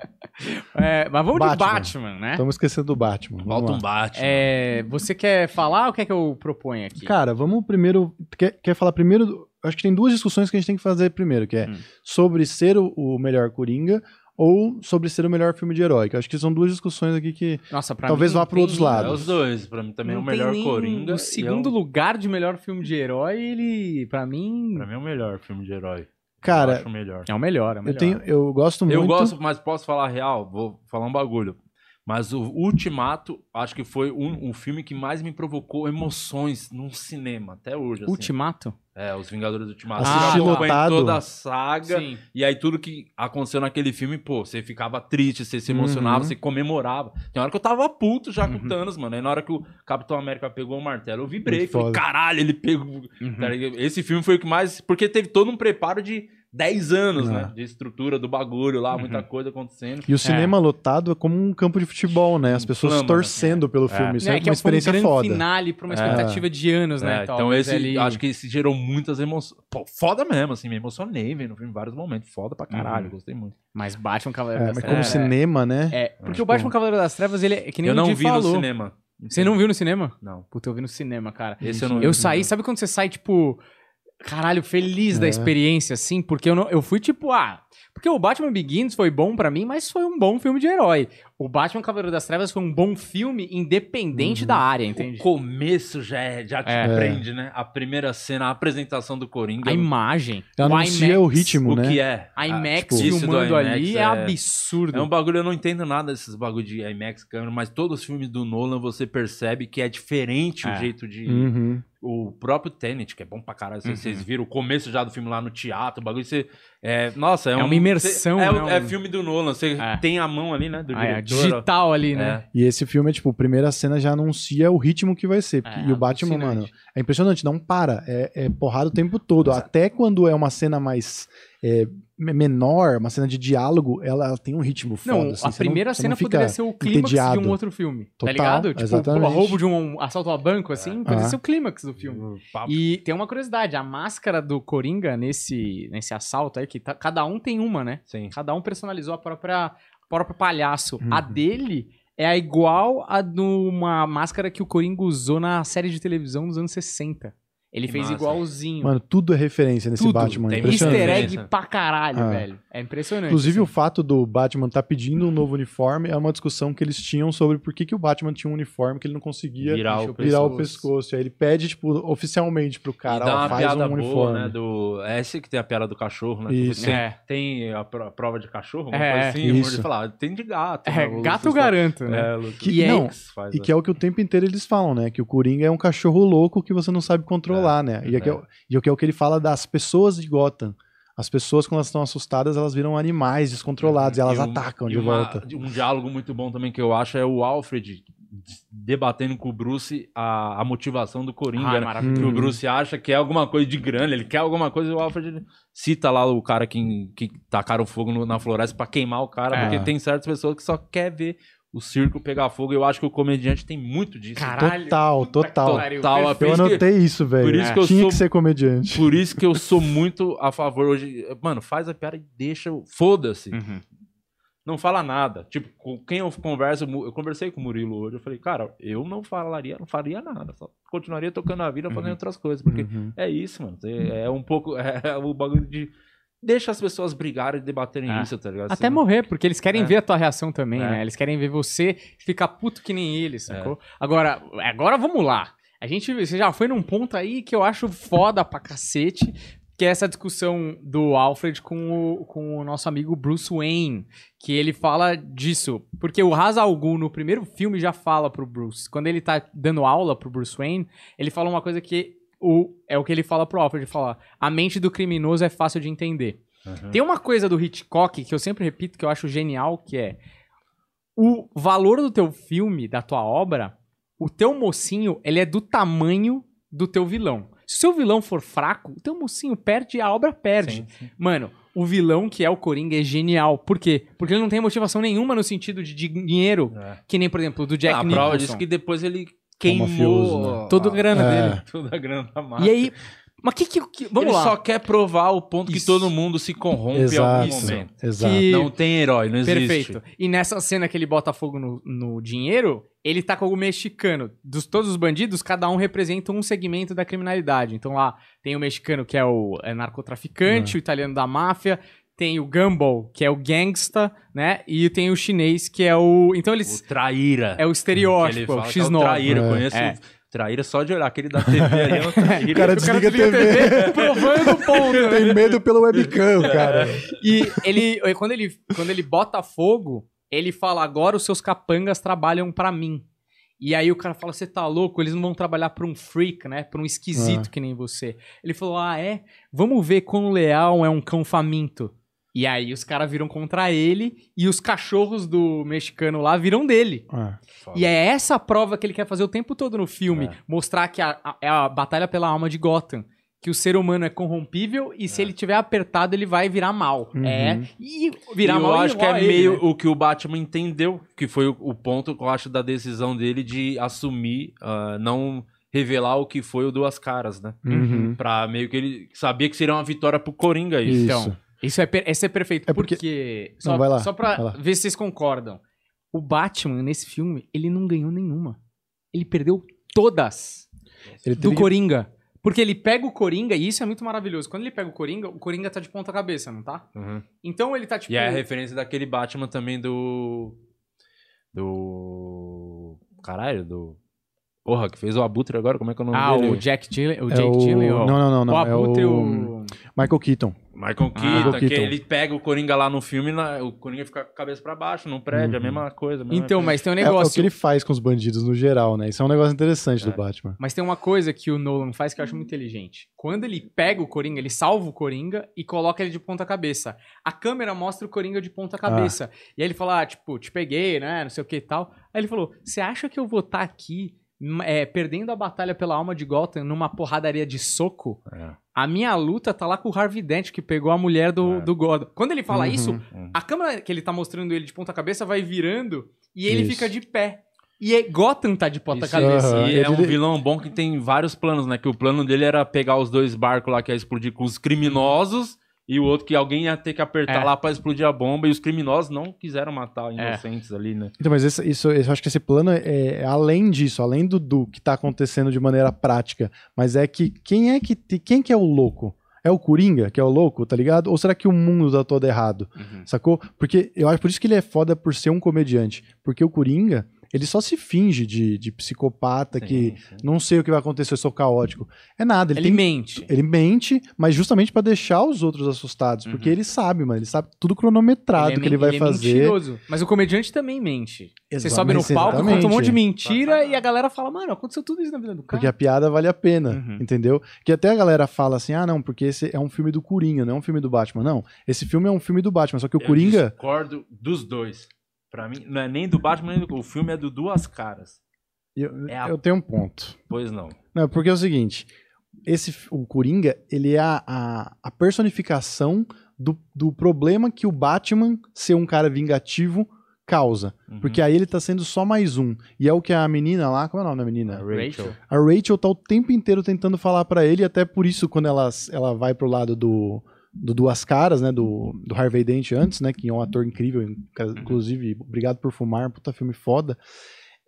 A: É, mas vamos de
C: Batman.
A: Batman, né?
C: Estamos esquecendo do Batman. lá.
B: um bate.
A: É, você quer falar ou quer que eu proponha aqui?
C: Cara, vamos primeiro. Quer, quer falar primeiro? Acho que tem duas discussões que a gente tem que fazer primeiro, que é
A: Hum.
C: sobre ser o, o melhor Coringa ou sobre ser o melhor filme de herói. Que eu acho que são duas discussões aqui que
A: Nossa, pra
C: talvez
A: mim
C: vá
A: tem
C: outros
A: nem-
B: É
C: lados.
B: os dois. Pra mim também é
A: não
B: o
A: tem
B: melhor Coringa.
A: O
B: e
A: segundo
B: é o-
A: lugar de melhor filme de herói, ele, pra mim,
B: Pra mim é o melhor filme de herói. eu
C: Cara,
B: acho o melhor.
A: é o melhor. É o
C: eu,
A: melhor.
C: tenho, eu gosto muito.
B: Eu gosto, mas posso falar a real? Vou falar um bagulho. Mas o Ultimato, acho que foi um, um filme que mais me provocou emoções num cinema, até hoje. assim.
A: Ultimato?
B: É, Os Vingadores do Ultimato.
C: Assistir
B: Você acompanha toda a saga.
A: Sim.
B: E aí tudo que aconteceu naquele filme, pô, você ficava triste, você se emocionava,
C: Uhum.
B: você comemorava. Tem hora que eu tava puto já com
A: Uhum.
B: o Thanos, mano. Aí na hora que o Capitão América pegou o martelo, eu vibrei.
C: Muito
B: Falei,
C: foda.
B: caralho, ele pegou.
A: Uhum.
B: Tá? Esse filme foi o que mais. Porque teve todo um preparo de 10 anos,
C: Ah.
B: né? De estrutura do bagulho lá, muita
A: Uhum.
B: coisa acontecendo.
C: E o cinema lotado é como um campo de futebol, né? As pessoas
B: Inflama,
C: torcendo pelo
B: É.
C: filme. Isso é,
A: É, que
C: uma
A: é foi um
C: experiência
A: grande
C: foda.
A: finale pra uma
C: É.
A: expectativa de anos, né?
B: É, então
A: talvez
B: esse,
A: ali-
B: acho que esse gerou muitas emoções. Pô, foda mesmo, assim, me emocionei vendo o filme em vários momentos. Foda pra caralho,
A: Uhum.
B: gostei muito.
A: Mas Batman Cavaleiro
C: É,
A: das
C: mas como
A: Trevas...
C: cinema, né?
A: É, porque
C: Acho
A: o Batman. Cavaleiro das Trevas, ele é que nem
B: eu
A: o
B: não
A: Di
B: vi
A: falou.
B: no cinema.
A: Você não viu no cinema?
B: Não.
A: Puta, eu vi no cinema, cara.
B: Esse eu não vi
A: Eu saí, sabe quando você sai, tipo, caralho, feliz da
C: É.
A: experiência, assim? Porque eu, não, eu fui, tipo, ah. Porque o Batman Begins foi bom pra mim, mas foi um bom filme de herói. O Batman Cavaleiro das Trevas foi um bom filme, independente
C: Uhum.
A: da área, entende?
B: O começo já, é, já te
A: É.
B: prende, né? A primeira cena, a apresentação do Coringa.
A: A imagem.
C: Ela
A: o
C: anuncia
A: IMAX,
C: o ritmo,
B: o
C: né?
B: que é?
A: A IMAX
C: tipo,
A: filmando
B: IMAX
A: ali é,
B: é-
A: absurdo.
B: É um bagulho, eu não entendo nada desses bagulho de IMAX câmera, mas todos os filmes do Nolan você percebe que é diferente
A: É.
B: o jeito de.
C: Uhum.
B: O próprio Tenet, que é bom pra caralho. Vocês
A: Uhum.
B: vocês viram o começo já do filme lá no teatro, o bagulho você. É, nossa, é,
A: É
B: um-
A: uma imersão,
B: cê- é,
A: né?
B: é
A: Um-
B: filme do Nolan. Você
A: É.
B: tem a mão ali, né? Do
A: Ah, é,
B: diretor. ó.
A: digital ali, né?
B: É.
C: E esse filme é tipo, a primeira cena já anuncia o ritmo que vai ser. porque-
A: É,
C: e o Batman, mano, é impressionante, não para. É, é porrada o tempo todo.
B: Exato.
C: Até quando é uma cena mais é, me- menor, uma cena de diálogo, ela, ela tem um ritmo foda.
A: Não,
C: assim,
A: a
C: não-
A: primeira cena
C: não fica
A: poderia ser o clímax de um
C: entediado.
A: outro filme, tá
C: Total,
A: ligado? Tipo,
C: exatamente.
A: pô, roubo de um assalto a banco, assim, poderia
C: Ah.
A: ser o clímax do filme.
B: O papo-
A: E tem uma curiosidade, a máscara do Coringa nesse, nesse assalto aí, que tá- cada um tem uma, né?
B: Sim.
A: Cada um personalizou a própria, próprio palhaço.
C: Uhum.
A: A dele é igual a de uma máscara que o Coringa usou na série de televisão dos anos 60. Ele
B: Que
A: fez
B: massa.
A: igualzinho.
C: Mano, tudo é referência nesse
A: Tudo.
C: Batman.
B: Tem
C: impressionante.
A: Easter egg pra caralho,
C: Ah.
A: velho. É impressionante.
C: Inclusive, o
A: assim.
C: fato do Batman tá pedindo um novo uniforme é uma discussão que eles tinham sobre por que, que o Batman tinha um uniforme que ele não conseguia
B: Virar o
C: virar o
A: pescoço.
C: pescoço. Aí ele pede, tipo, oficialmente pro cara,
B: e dá
C: ó,
B: uma
C: faz
B: piada
C: um
B: boa,
C: uniforme.
B: né? Do... É esse que tem a piada do cachorro, né?
C: Isso.
B: Você
A: É.
B: tem a pro- prova de cachorro, alguma
A: É,
B: coisa assim.
C: isso.
B: Falar, tem de gato.
A: É,
B: né? O
A: gato eu
B: Lucas
A: garanto, né?
B: É, o
C: Que-
A: E
C: não,
B: faz,
C: E
B: né?
C: que é o que o tempo inteiro eles falam, né? Que o Coringa é um cachorro louco que você não sabe controlar, né? E é, que é, o- e é o que é o que ele fala das pessoas de Gotham. As pessoas, quando elas estão assustadas, elas viram animais descontrolados e elas
B: um-
C: atacam
B: e
C: de
B: uma-
C: volta.
B: Um diálogo muito bom também que eu acho é o Alfred debatendo com o Bruce a, a motivação do Coringa,
A: Ah, é
B: né? Que o. Bruce acha que é alguma coisa de grana, ele quer alguma coisa e o Alfred cita lá o cara que, que tacaram fogo no- na floresta pra queimar o cara,
A: É.
B: porque tem certas pessoas que só quer ver o circo pegar fogo. Eu acho que o comediante tem muito disso.
A: Caralho.
C: Total, total.
B: Total,
A: perfeito.
C: Eu
B: isso que-
C: anotei isso, velho.
B: por isso
A: que eu
C: Tinha
B: sou-
C: que ser comediante.
B: Por isso que eu sou muito a favor hoje. Mano, faz a piada e deixa. o- Foda-se.
A: Uhum.
B: Não fala nada. Tipo, com quem eu converso, eu conversei com o Murilo hoje, eu falei, cara, eu não falaria, não faria nada. Só continuaria tocando a vida, fazendo
A: Uhum.
B: outras coisas. Porque
C: Uhum.
B: é isso, mano. É, é um pouco. [laughs] É, o bagulho de. Deixa as pessoas brigarem e debaterem
A: É.
B: isso, tá ligado?
A: Até morrer, porque eles querem
B: É.
A: ver a tua reação também,
B: É.
A: né? Eles querem ver você ficar puto que nem eles, sacou? Agora, agora vamos lá. A gente você já foi num ponto aí que eu acho foda pra cacete, que é essa discussão do Alfred com o, com o nosso amigo Bruce Wayne, que ele fala disso. Porque o Ra's al Ghul, no primeiro filme, já fala pro Bruce. Quando ele tá dando aula pro Bruce Wayne, ele fala uma coisa que o, é o que ele fala pro Alfred, fala, a mente do criminoso é fácil de entender.
B: Uhum.
A: Tem uma coisa do Hitchcock que eu sempre repito que eu acho genial, que é o valor do teu filme, da tua obra, o teu mocinho, ele é do tamanho do teu vilão. Se o seu vilão for fraco, o teu mocinho perde e a obra perde.
B: Sim, sim.
A: Mano, o vilão que é o Coringa é genial. Por quê? Porque ele não tem motivação nenhuma no sentido de dinheiro,
B: É.
A: que nem, por exemplo, do Jack
B: Ah, a
A: Nicholson.
B: prova disso que depois ele
C: mafioso,
B: queimou
C: né?
A: Toda a grana
C: É.
A: dele.
B: toda a grana da massa.
A: E aí, mas que que... que- vamos
B: ele
A: lá.
B: só quer provar o ponto que
A: Isso.
B: todo mundo se corrompe em
C: Exato.
B: algum momento.
C: Exato.
A: Que-
B: Não tem herói, não existe.
A: Perfeito. E nessa cena que ele bota fogo no, no dinheiro, ele tá com o mexicano. Dos todos os bandidos, cada um representa um segmento da criminalidade. Então lá tem o mexicano que é o é narcotraficante,
C: Uhum.
A: o italiano da máfia, tem o Gumball, que é o gangsta, né? E tem o chinês, que é o. Então eles.
B: O traíra.
A: É o estereótipo, é o
B: fala que é o
A: X9.
B: traíra.
C: É.
B: Eu conheço
A: É.
B: o traíra só de olhar. Aquele da TV ali é um traíra. [laughs]
C: O cara desliga a TV.
A: provando o [laughs] ponto, né?
C: Tem medo pelo webcam, cara.
A: E ele, quando ele, quando ele bota fogo, ele fala: agora os seus capangas trabalham pra mim. E aí o cara fala: você tá louco? Eles não vão trabalhar pra um freak, né? Pra um esquisito
C: Ah.
A: que nem você. Ele falou: ah, é? Vamos ver quão leal é um cão faminto. E aí os caras viram contra ele e os cachorros do mexicano lá viram dele.
C: Ah,
A: E é essa a prova que ele quer fazer o tempo todo no filme.
B: É.
A: Mostrar que a- a- é a batalha pela alma de Gotham. Que o ser humano é corrompível e se ele tiver apertado, ele vai virar mal.
C: Uhum.
A: É. E virar
B: E eu
A: mal
B: acho que é
A: ele,
B: meio
A: né?
B: o que o Batman entendeu, que foi o, o ponto que eu acho da decisão dele de assumir, ah, não revelar o que foi o Duas Caras, né?
C: uhum.
B: Pra meio que ele sabia que seria uma vitória pro Coringa isso.
C: Isso.
A: Então, isso é, per- esse é perfeito.
C: É porque-
A: porque.
C: Não,
A: só,
C: vai lá,
A: só pra
C: vai lá.
A: ver se vocês concordam. O Batman, nesse filme, ele não ganhou nenhuma. Ele perdeu todas.
C: Ele
A: do
C: teve
A: Coringa. Porque ele pega o Coringa, e isso é muito maravilhoso. Quando ele pega o Coringa, o Coringa tá de ponta cabeça, não tá?
B: Uhum.
A: Então ele tá tipo.
B: E é a referência daquele Batman também do. Do. Caralho, do. Porra, que fez o Abutre agora, como é que é o nome
A: ah,
B: dele?
A: o Jack Gillen. O
C: É
A: Jake
C: o...
A: Gyllenhaal.
C: Não, não, não, não.
A: o
C: é
A: Abutre,
C: o
A: o...
C: Michael Keaton.
B: Michael Keaton,
C: Michael
B: que
C: Keaton.
B: ele pega o Coringa lá no filme, na- o Coringa fica com a cabeça pra baixo, no prédio, a
C: Uhum.
B: mesma coisa. a mesma
A: Então,
B: coisa.
A: mas tem um
C: É, é o
A: negócio.
C: que ele faz com os bandidos no geral, né? Isso é um negócio interessante
B: É.
C: do Batman.
A: Mas tem uma coisa que o Nolan faz que eu acho muito inteligente. Quando ele pega o Coringa, ele salva o Coringa e coloca ele de ponta cabeça. A câmera mostra o Coringa de ponta cabeça. E aí ele fala, ah, tipo, te peguei, né? Não sei o que e tal. Aí ele falou: você acha que eu vou estar aqui m- é, perdendo a batalha pela alma de Gotham numa porradaria de soco?
B: É.
A: A minha luta tá lá com o Harvey Dent, que pegou a mulher do,
B: É.
A: do Gotham. Quando ele fala
C: Uhum.
A: isso,
B: Uhum.
A: a câmera que ele tá mostrando ele de ponta cabeça vai virando e ele
C: Isso.
A: fica de pé. E é- Gotham tá de ponta
B: Isso,
A: cabeça.
C: Aham.
B: E é um vilão bom que tem vários planos, né? Que o plano dele era pegar os dois barcos lá que ia explodir com os criminosos e o outro que alguém ia ter que apertar
A: É.
B: lá pra explodir a bomba e os criminosos não quiseram matar inocentes ali, né?
C: Então, mas esse- isso, eu acho que esse plano é, é além disso, além do, do que tá acontecendo de maneira prática. Mas é que quem é que quem que é o louco? É o Coringa que é o louco, tá ligado? Ou será que o mundo tá todo errado?
A: Uhum.
C: Sacou? Porque eu acho por isso que ele é foda por ser um comediante. Porque o Coringa, ele só se finge de, de psicopata que
B: Sim, sim.
C: não sei o que vai acontecer, eu sou caótico. É nada, ele,
A: Ele
C: tem
A: mente.
C: Ele mente, mas justamente pra deixar os outros assustados. Porque ele sabe, mano. Ele sabe tudo cronometrado
A: Ele é
C: que ele vai
A: ele é
C: fazer.
A: mentiroso. Mas o comediante também mente. Você
C: Exa-
A: sobe no palco, conta um
C: exatamente.
A: monte de mentira e a galera fala, mano, aconteceu tudo isso na vida do cara.
C: Porque a piada vale a pena,
A: Uhum.
C: entendeu? Que até a galera fala assim: ah, não, porque esse é um filme do Coringa, não é um filme do Batman. Não, esse filme é um filme do Batman, só que o
B: Eu
C: Coringa.
B: discordo dos dois. Pra mim, não é nem do Batman, nem do... o filme é do Duas Caras.
C: Eu,
B: É a-
C: eu tenho um ponto.
B: Pois não.
C: Não, porque é o seguinte: esse, o Coringa, ele é a, a, a personificação do, do problema que o Batman ser um cara vingativo causa.
B: Uhum.
C: Porque aí ele tá sendo só mais um. E é o que a menina lá, como é o nome da menina?
B: A Rachel.
C: A Rachel tá o tempo inteiro tentando falar pra ele, e até por isso, quando ela, ela vai pro lado do, do Duas Caras, né? Do, do Harvey Dent antes, né? Que é um ator incrível, inclusive, obrigado por fumar, puta filme foda.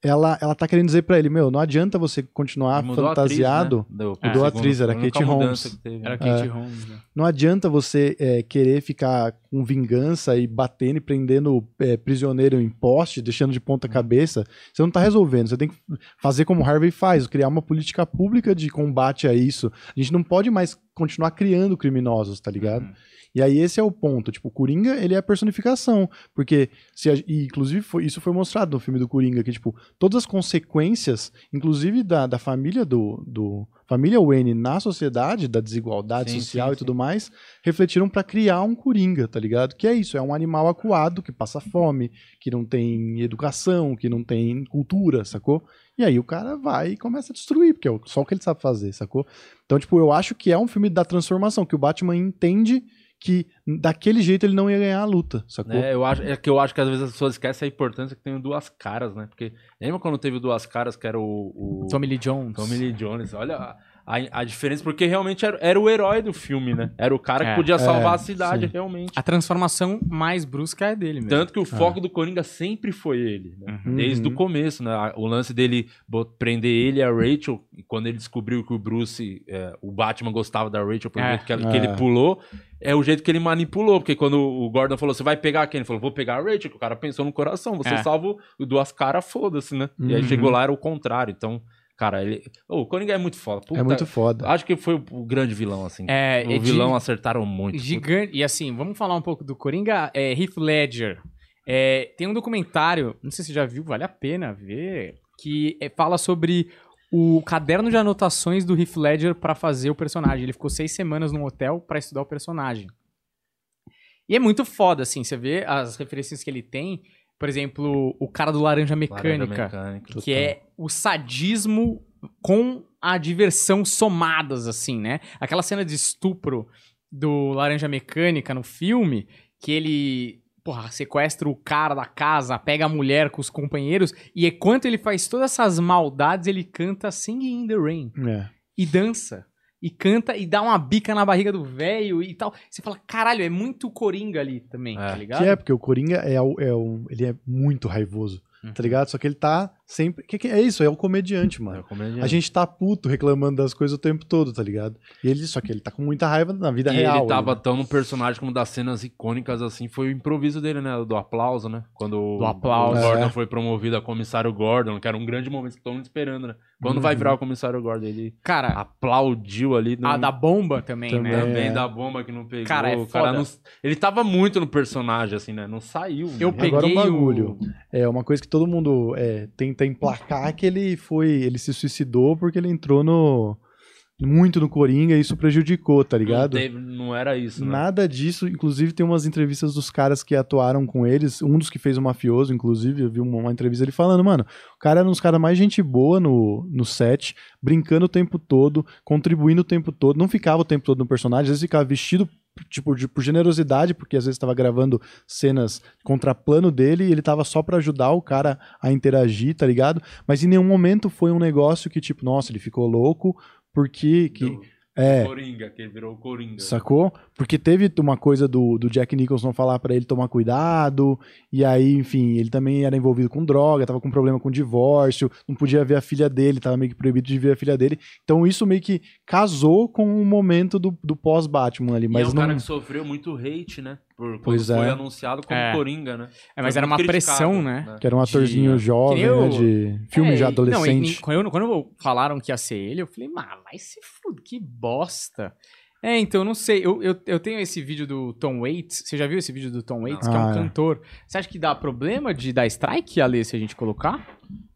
C: Ela, ela tá querendo dizer pra ele, meu, não adianta você continuar
B: Mudou a
C: fantasiado.
B: Atriz, né? Do-
A: Mudou
C: a atriz, era
B: filme, a
C: Kate Holmes.
B: teve.
A: Era
B: É.
A: Kate Holmes, né?
C: Não adianta você é, querer ficar com vingança e batendo e prendendo é, prisioneiro em poste, deixando de ponta cabeça. Você não tá resolvendo. Você tem que fazer como o Harvey faz, criar uma política pública de combate a isso. A gente não pode mais continuar criando criminosos, tá ligado?
B: Uhum.
C: E aí esse é o ponto. Tipo, o Coringa, ele é a personificação. Porque, se a- e, inclusive, foi- isso foi mostrado no filme do Coringa, que, tipo, todas as consequências, inclusive da, da família do, do. Família Wayne na sociedade, da desigualdade
B: Sim,
C: social
B: sim,
C: e tudo mais, refletiram pra criar um Coringa, tá ligado? Que é isso, é um animal acuado que passa fome, que não tem educação, que não tem cultura, sacou? E aí o cara vai e começa a destruir, porque é só o que ele sabe fazer, sacou? Então, tipo, eu acho que é um filme da transformação, que o Batman entende que daquele jeito ele não ia ganhar a luta, sacou?
B: É, eu acho, é que eu acho que às vezes as pessoas esquecem a importância que tem o Duas Caras, né? Porque lembra quando teve o Duas Caras, que era o, o
A: Tommy Lee Jones.
B: Tommy Lee Jones? Olha a, a, diferença, porque realmente era, era o herói do filme, né? Era o cara que
A: É.
B: podia salvar
C: É,
B: a cidade,
C: sim.
B: realmente.
A: A transformação mais brusca é dele mesmo.
B: Tanto que o foco do Coringa sempre foi ele, né?
A: Uhum.
B: Desde o
C: Uhum.
B: começo, né? O lance dele prender ele e a Rachel, e quando ele descobriu que o Bruce, é, o Batman gostava da Rachel pelo
A: É.
B: jeito que, ela-
C: É.
B: que ele pulou, é o jeito que ele manipulou. Porque quando o Gordon falou, você vai pegar quem? Ele falou, vou pegar a Rachel, que o cara pensou no coração. Você
A: É.
B: salva duas caras, foda-se, né? E aí
C: Uhum.
B: chegou lá, era o contrário. Então, cara, ele. Ô, o Coringa é muito foda. Puta,
C: É muito foda.
B: Acho que foi o, o grande vilão, assim.
A: É,
B: o
A: é de-
B: vilão acertaram muito.
A: Gigante. E assim, vamos falar um pouco do Coringa. É, Heath Ledger. É, tem um documentário, não sei se você já viu, vale a pena ver, que é, fala sobre o caderno de anotações do Heath Ledger pra fazer o personagem. Ele ficou seis semanas num hotel pra estudar o personagem. E é muito foda, assim, você vê as referências que ele tem. Por exemplo, o cara do Laranja Mecânica.
B: Laranja Mecânica.
A: que é o sadismo com a diversão somadas, assim, né? Aquela cena de estupro do Laranja Mecânica no filme, que ele, porra, sequestra o cara da casa, pega a mulher com os companheiros, e enquanto ele faz todas essas maldades, ele canta Singing in the Rain
C: É.
A: e dança. E canta e dá uma bica na barriga do velho e tal. Você fala, caralho, é muito coringa ali também,
B: É.
A: tá ligado?
C: Que é, porque o Coringa é, o- é um, ele é muito raivoso,
A: Uhum.
C: tá ligado? Só que ele tá sempre. Que, que é isso? É o comediante,
B: É,
C: mano.
B: o comediante.
C: A gente tá puto reclamando das coisas o tempo todo, tá ligado? E ele, só que ele tá com muita raiva na vida
B: E
C: real.
B: ele tava
C: né?
B: tão no personagem como das cenas icônicas, assim, foi o improviso dele, né? Do aplauso, né? Quando
A: Do aplauso.
B: o Gordon
C: É.
B: foi promovido a comissário Gordon, que era um grande momento que todo mundo esperando, né? Quando
C: Uhum.
B: vai virar o comissário Gordon, ele
A: Cara,
B: aplaudiu ali.
A: a
B: não-
A: da bomba também,
C: Também.
A: né?
B: Também
C: É.
B: da bomba que não pegou.
A: Cara, é
B: o cara
A: foda.
B: não- Ele tava muito no personagem, assim, né? Não saiu.
A: Eu
B: né?
A: peguei
C: Agora
A: o-
C: bagulho. É uma coisa que todo mundo é, tenta emplacar é que ele foi. Ele se suicidou porque ele entrou no. Muito no Coringa e isso prejudicou, tá
B: Não,
C: ligado?
B: teve- não era isso, né?
C: Nada disso, inclusive tem umas entrevistas dos caras que atuaram com eles, um dos que fez o mafioso, inclusive, eu vi uma, uma entrevista dele falando, mano, o cara era um dos caras mais gente boa no, no set, brincando o tempo todo, contribuindo o tempo todo, não ficava o tempo todo no personagem, às vezes ficava vestido tipo de, por generosidade, porque às vezes estava gravando cenas contraplano dele e ele tava só pra ajudar o cara a interagir, tá ligado? Mas em nenhum momento foi um negócio que tipo, nossa, ele ficou louco porque que é
B: Coringa, que ele virou o Coringa.
C: Sacou? Porque teve uma coisa do, do Jack Nicholson falar pra ele tomar cuidado, e aí, enfim, ele também era envolvido com droga, tava com problema com divórcio, não podia ver a filha dele, tava meio que proibido de ver a filha dele. Então isso meio que casou com o momento do, do pós-Batman ali,
B: E é
C: mas
B: um
C: não.
B: cara que sofreu muito hate, né? Por, quando
C: Pois
B: foi
C: é.
B: anunciado como
A: É.
B: Coringa, né?
A: É, mas
B: Foi
A: era uma pressão, né?
C: Que era um atorzinho
B: De-
C: jovem,
A: nem
C: né? De filme
A: É,
C: já
A: e- Não, e-
C: adolescente.
A: e quando, quando falaram que ia ser ele, eu falei, mas vai se fuder, que bosta. É, então, não sei, eu, eu, eu tenho esse vídeo do Tom Waits, você já viu esse vídeo do Tom Waits, que é um
C: Ah, é.
A: cantor. Você acha que dá problema de dar strike, Ale, se a gente colocar?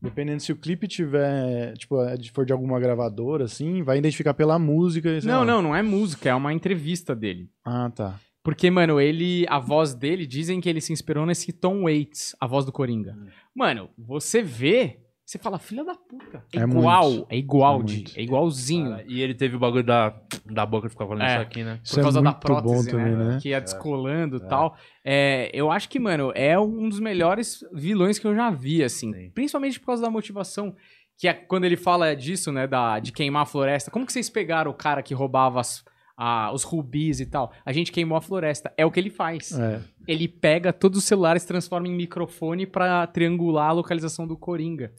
C: Dependendo se o clipe tiver, tipo, é de- for de alguma gravadora, assim, vai identificar pela música. sei
A: Não,
C: lá.
A: não, não é música, é uma entrevista dele.
C: Ah, tá.
A: Porque, mano, ele. A voz dele, dizem que ele se inspirou nesse Tom Waits, a voz do Coringa.
B: Hum.
A: Mano, você vê, você fala, filha da puta. É,
C: É
A: igual,
C: muito.
A: é igual,
C: É
A: de, é igualzinho.
B: Cara, e ele teve o bagulho da, da boca que ficava falando
A: É.
B: isso aqui, né?
C: Isso
A: por causa
C: é
A: da prótese,
C: bom também, né?
A: Que ia descolando e
B: É.
A: tal. É, eu acho que, mano, é um dos melhores vilões que eu já vi, assim.
B: Sim.
A: Principalmente por causa da motivação. Que é quando ele fala disso, né, da, de queimar a floresta. Como que vocês pegaram o cara que roubava as- a- os rubis e tal? A gente queimou a floresta. É o que ele faz.
C: É.
A: Ele pega todos os celulares, transforma em microfone pra triangular a localização do Coringa.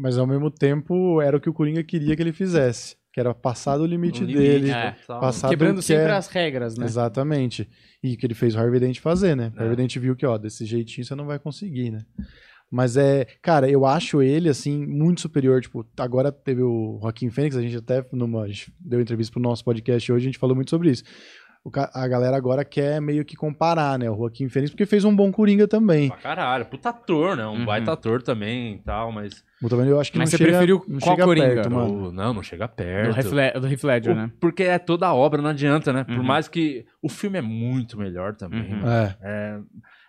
C: Mas ao mesmo tempo era o que o Coringa queria que ele fizesse, que era passar do limite,
B: limite,
C: dele,
A: é.
B: total.
C: passar
A: Quebrando
C: do que
A: sempre
C: é...
A: as regras, né?
C: Exatamente. E que ele fez o Harvey Dent fazer, né? O
B: É.
C: Harvey Dent viu que, ó, desse jeitinho você não vai conseguir, né? Mas é, cara, eu acho ele, assim, muito superior. Tipo, agora teve o Joaquim Fênix, a gente até numa, a gente deu entrevista pro nosso podcast hoje, a gente falou muito sobre isso. O a galera agora quer meio que comparar, né? O Joaquim Fênix, porque fez um bom Coringa também.
B: Pra caralho. Puta ator, né? Um
A: Uhum.
B: baita ator também e tal, mas...
C: Eu também eu acho que
A: Mas
C: não
A: você
C: chega,
A: preferiu
C: não
A: qual
C: chega
A: Coringa?
C: perto, mano.
B: o- Não, não chega perto.
A: Do Heath Ledger,
B: O-
A: né?
B: Porque é toda a obra, não adianta, né? Por
A: Uhum.
B: mais que... O filme é muito melhor também.
A: Uhum.
B: mano.
C: É.
B: É,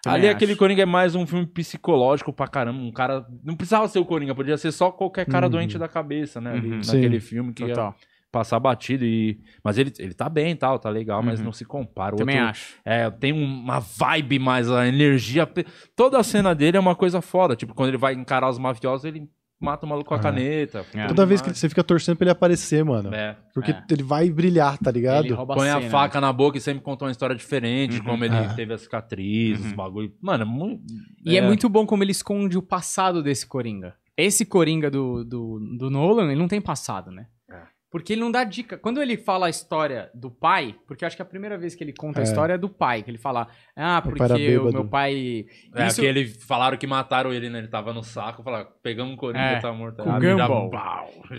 A: Também
B: Ali
A: acho.
B: aquele Coringa é mais um filme psicológico pra caramba. Um cara. Não precisava ser o Coringa, podia ser só qualquer cara
C: Uhum.
B: doente da cabeça, né? ali
A: Uhum.
B: naquele
C: Sim.
B: filme que ia
A: Total.
B: passar batido. E... Mas ele, ele tá bem e tal, tá legal, mas
A: Uhum.
B: não se compara. O
A: Também
B: outro-
A: acho.
B: É, tem uma vibe mais, a energia. Toda a cena dele é uma coisa foda. Tipo, quando ele vai encarar os mafiosos, ele mata o maluco com a
C: Ah.
B: caneta.
A: É.
C: Toda vez que você fica torcendo pra ele aparecer, mano.
B: É.
C: Porque
A: É.
C: ele vai brilhar, tá ligado?
A: Ele rouba
B: Põe a
A: cena,
B: faca na boca e sempre conta uma história diferente,
A: Uhum.
B: como ele
C: Ah.
B: teve a cicatriz, os
A: Uhum.
B: bagulho. Mano, é muito.
A: E é. muito bom como ele esconde o passado desse Coringa. Esse Coringa do, do, do Nolan, ele não tem passado, né? Porque ele não dá dica. Quando ele fala a história do pai, porque eu acho que a primeira vez que ele conta a
C: É.
A: história é do pai, que ele fala, ah,
C: O
A: porque o
C: bêbado.
A: meu pai...
B: É,
A: Isso-
B: que ele falaram que mataram ele, né? Ele tava no saco, falaram, pegamos um Coringa,
A: É,
B: tá morto.
A: com
B: Aí já-
A: Gumball.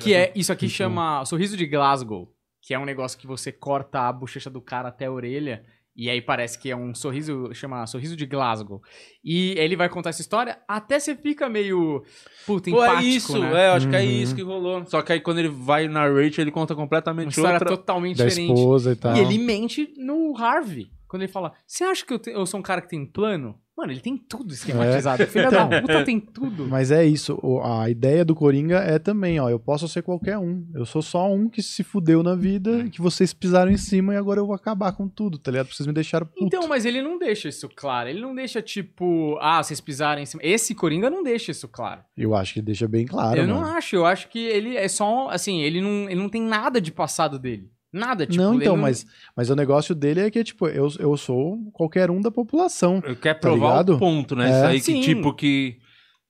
A: Que é, isso aqui
C: Muito
A: chama Sorriso de Glasgow, que é um negócio que você corta a bochecha do cara até a orelha, e aí parece que é um sorriso, chama Sorriso de Glasgow. E ele vai contar essa história, até você fica meio, puta,
B: Pô,
A: empático,
B: é isso,
A: né?
B: é, eu acho que é
C: Uhum.
B: isso que rolou. Só que aí quando ele vai na Rachel, ele conta
A: Uma
B: completamente
A: história
B: outra.
A: totalmente
C: Da
A: diferente.
C: esposa e tal.
A: E ele mente no Harvey. Quando ele fala, você acha que eu, te- eu sou um cara que tem plano? Mano, ele tem tudo esquematizado. Filha da puta tem tudo.
C: Mas é isso, a ideia do Coringa é também, ó, eu posso ser qualquer um. Eu sou só um que se fudeu na vida, que vocês pisaram em cima e agora eu vou acabar com tudo, tá ligado? Vocês me deixaram puto.
A: Então, mas ele não deixa isso claro. Ele não deixa, tipo, ah, vocês pisaram em cima. Esse Coringa não deixa isso claro.
C: Eu acho que deixa bem claro,
A: eu
C: mano.
A: não acho. Eu acho que ele é só, assim, ele não, ele não tem nada de passado dele. Nada, tipo...
C: não, então, mas, mas o negócio dele é que, tipo, eu, eu sou qualquer um da população.
B: Eu quero
C: Tá
B: provar
C: ligado?
B: o ponto, né?
C: É.
B: Isso aí
A: Sim.
B: que, tipo, que.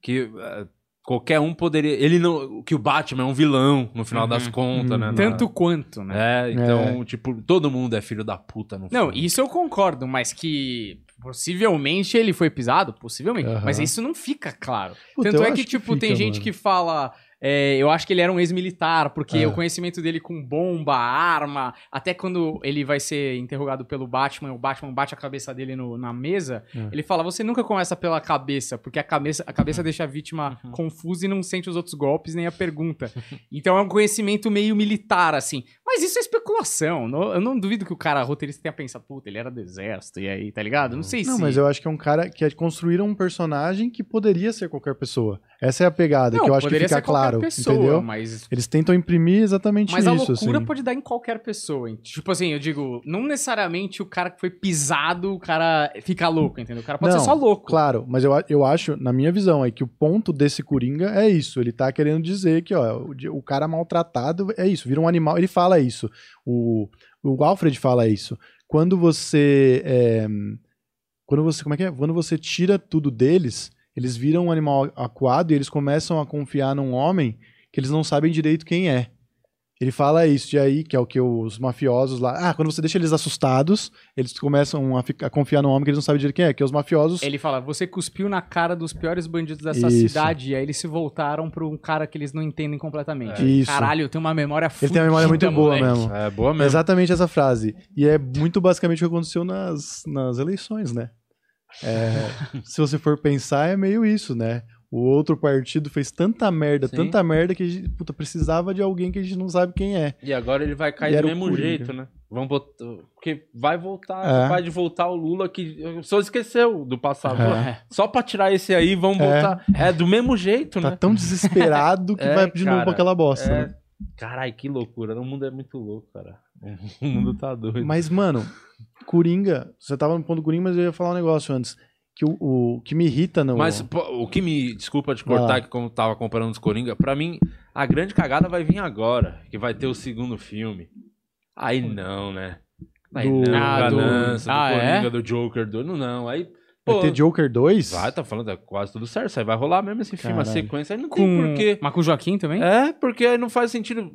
B: que eh, qualquer um poderia. Ele não. Que o Batman é um vilão, no final
A: Uhum.
B: das contas, né?
C: Uhum.
A: Tanto quanto, né?
B: É, então, tipo, todo mundo é filho da puta no
A: Não,
B: filme.
A: isso eu concordo, mas que possivelmente ele foi pisado, possivelmente.
C: Aham.
A: Mas isso não fica claro.
C: Puta,
A: Tanto é que, tipo, tem
C: fica,
A: gente
C: mano.
A: que fala. É, eu acho que ele era um ex-militar, porque
C: É.
A: o conhecimento dele com bomba, arma, até quando ele vai ser interrogado pelo Batman, o Batman bate a cabeça dele no- na mesa,
C: É.
A: ele fala: você nunca começa pela cabeça, porque a cabeça, a cabeça deixa a vítima
B: Uhum.
A: confusa e não sente os outros golpes nem a pergunta. [laughs] Então é um conhecimento meio militar, assim. Mas isso é especulação. não- eu não duvido que o cara roteirista tenha pensado, puta, ele era do exército, e aí, tá ligado? Não sei
C: Não,
A: se.
C: mas eu acho que é um cara que é- construíram um personagem que poderia ser qualquer pessoa. Essa é a pegada,
A: Não,
C: que eu acho que fica claro,
A: pessoa,
C: entendeu?
A: Mas
C: Eles tentam imprimir exatamente
A: Mas a
C: isso,
A: loucura
C: assim.
A: pode dar em qualquer pessoa. hein? Tipo assim, eu digo, não necessariamente o cara que foi pisado, o cara fica louco, entendeu? O cara pode
C: Não,
A: ser só louco.
C: Claro, mas eu, a- eu acho, na minha visão, é que o ponto desse Coringa é isso. Ele tá querendo dizer que, ó, o, o cara maltratado é isso, vira um animal. Ele fala isso. O, o Alfred fala isso. Quando você. é, quando você. Como é que é? Quando você tira tudo deles, eles viram um animal aquado e eles começam a confiar num homem que eles não sabem direito quem é. Ele fala isso de aí, que é o que os mafiosos lá. Ah, quando você deixa eles assustados, eles começam a, ficar- a confiar num homem que eles não sabem direito quem é, que os mafiosos.
A: Ele fala, você cuspiu na cara dos piores bandidos dessa
C: Isso.
A: cidade. E aí eles se voltaram pra um cara que eles não entendem completamente.
C: É. Isso.
A: Caralho, eu tenho uma memória
C: Ele tem uma memória muito boa
A: moleque.
C: mesmo.
B: É boa
C: É
B: mesmo.
C: exatamente essa frase. E é muito basicamente o que aconteceu nas, nas eleições, né? É, se você for pensar, é meio isso, né? O outro partido fez tanta merda,
B: Sim.
C: tanta merda que a gente puta, precisava de alguém que a gente não sabe quem é.
B: E agora ele vai cair do mesmo
C: Coringa.
B: jeito, né? Vamos botar. Porque vai voltar,
C: É.
B: vai de voltar o Lula que só esqueceu do passado.
C: É.
B: Só pra tirar esse aí, vamos
C: É.
B: voltar. É do mesmo jeito,
C: Tá
B: né?
C: tão desesperado que [laughs]
B: É,
C: vai de novo
B: cara,
C: pra aquela bosta.
B: É.
C: né?
B: Caralho, que loucura. O mundo é muito louco, cara. [laughs] O mundo tá doido.
C: Mas, mano, Coringa, você tava no ponto do Coringa, mas eu ia falar um negócio antes. Que o, o que me irrita no.
B: Mas pô, o que me. Desculpa te
C: Vai
B: cortar, que como tava comparando os Coringa, pra mim, a grande cagada vai vir agora, que vai ter o segundo filme. Aí não, né? Aí
C: Do-
B: não,
A: Ah, do-
B: ganância, do,
A: Ah,
B: Coringa,
A: é?
B: do Joker, do. Não, não. Aí.
C: vai
B: Pô,
C: ter Joker 2?
B: vai, tá falando, é quase tudo certo. Aí vai rolar mesmo esse filme, a sequência. Aí não tem
A: Com...
B: porquê.
A: Mas com o Joaquim também?
B: É, porque aí não faz sentido.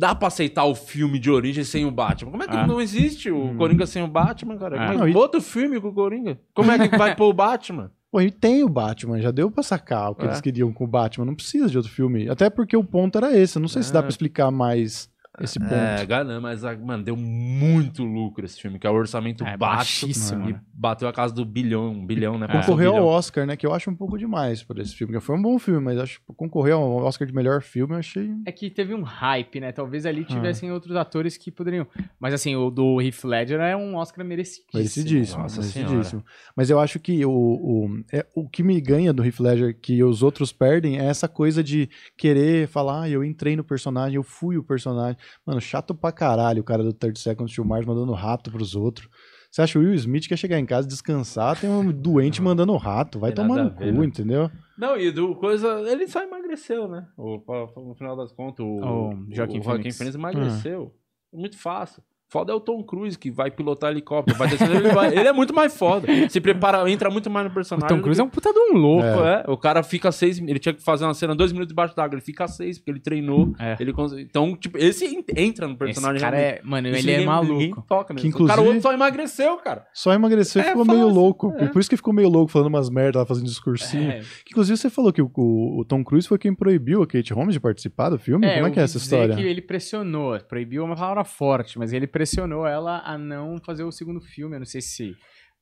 B: Dá pra aceitar o filme de origem sem o Batman. Como é que
A: Ah.
B: não existe o
A: Hum.
B: Coringa sem o Batman, cara?
A: Ah.
B: É
C: Não, e-
B: bota o filme com o Coringa? Como é que vai pôr o Batman? [laughs]
C: Pô, e tem o Batman, já deu pra sacar o que
B: É.
C: eles queriam com o Batman. Não precisa de outro filme. Até porque o ponto era esse. Não sei se dá
B: É.
C: pra explicar mais esse ponto.
B: É, ganha, mas, ah, mano, deu muito lucro esse filme, que é o orçamento
A: É,
B: baixo.
A: baixíssimo,
B: E
A: né?
B: Bateu a casa do bilhão, um bilhão, né?
A: É.
C: Concorreu ao. Oscar, né? Que eu acho um pouco demais por esse filme. que Foi um bom filme, mas acho que concorrer ao Oscar de melhor filme eu achei.
A: É que teve um hype, né? Talvez ali
C: Ah.
A: tivessem outros atores que poderiam. Mas assim, o do Heath Ledger é um Oscar merecidíssimo.
C: Merecidíssimo,
B: Nossa
C: merecidíssimo. Mas eu acho que o, o, é, o que me ganha do Heath Ledger, que os outros perdem, é essa coisa de querer falar, ah, eu entrei no personagem, eu fui o personagem. Mano, chato pra caralho o cara do 30 Seconds to Mars mandando rato pros outros. Você acha que o Will Smith quer chegar em casa, descansar, tem um doente mandando rato, vai tomar no
B: ver,
C: cu,
B: né?
C: entendeu?
B: Não, e do coisa. Ele só emagreceu, né? O, no final das contas, o,
A: O Joaquin
B: o Joaquin
A: Phoenix.
B: Emagreceu. Muito fácil. Foda é o Tom Cruise, que vai pilotar helicóptero. Vai descer, ele, vai- ele é muito mais foda. Se prepara, entra muito mais no
A: O
B: personagem.
A: Tom Cruise é um puta de um louco.
B: É. o cara fica seis. Ele tinha que fazer uma cena dois minutos debaixo d'água. Ele fica seis, porque ele treinou.
A: É.
B: Ele cons- Então, tipo, esse en- entra no
A: Esse
B: personagem.
A: cara
B: realmente.
A: é. Mano, ele é maluco.
B: toca
C: Que
B: nisso. O cara o
C: inclusive-
B: outro só emagreceu, cara.
C: Só emagreceu e
B: É,
C: ficou meio
B: assim,
C: louco.
B: é.
C: Por isso que ficou meio louco falando umas merdas lá, fazendo discursinho.
A: É.
C: Que, inclusive você falou que o, o- o Tom Cruise foi quem proibiu a Kate Holmes de participar do filme? Como é que é essa
A: dizer
C: história?
A: que ele pressionou, proibiu é uma palavra forte, mas ele pressionou ela a não fazer o segundo filme. Eu não sei se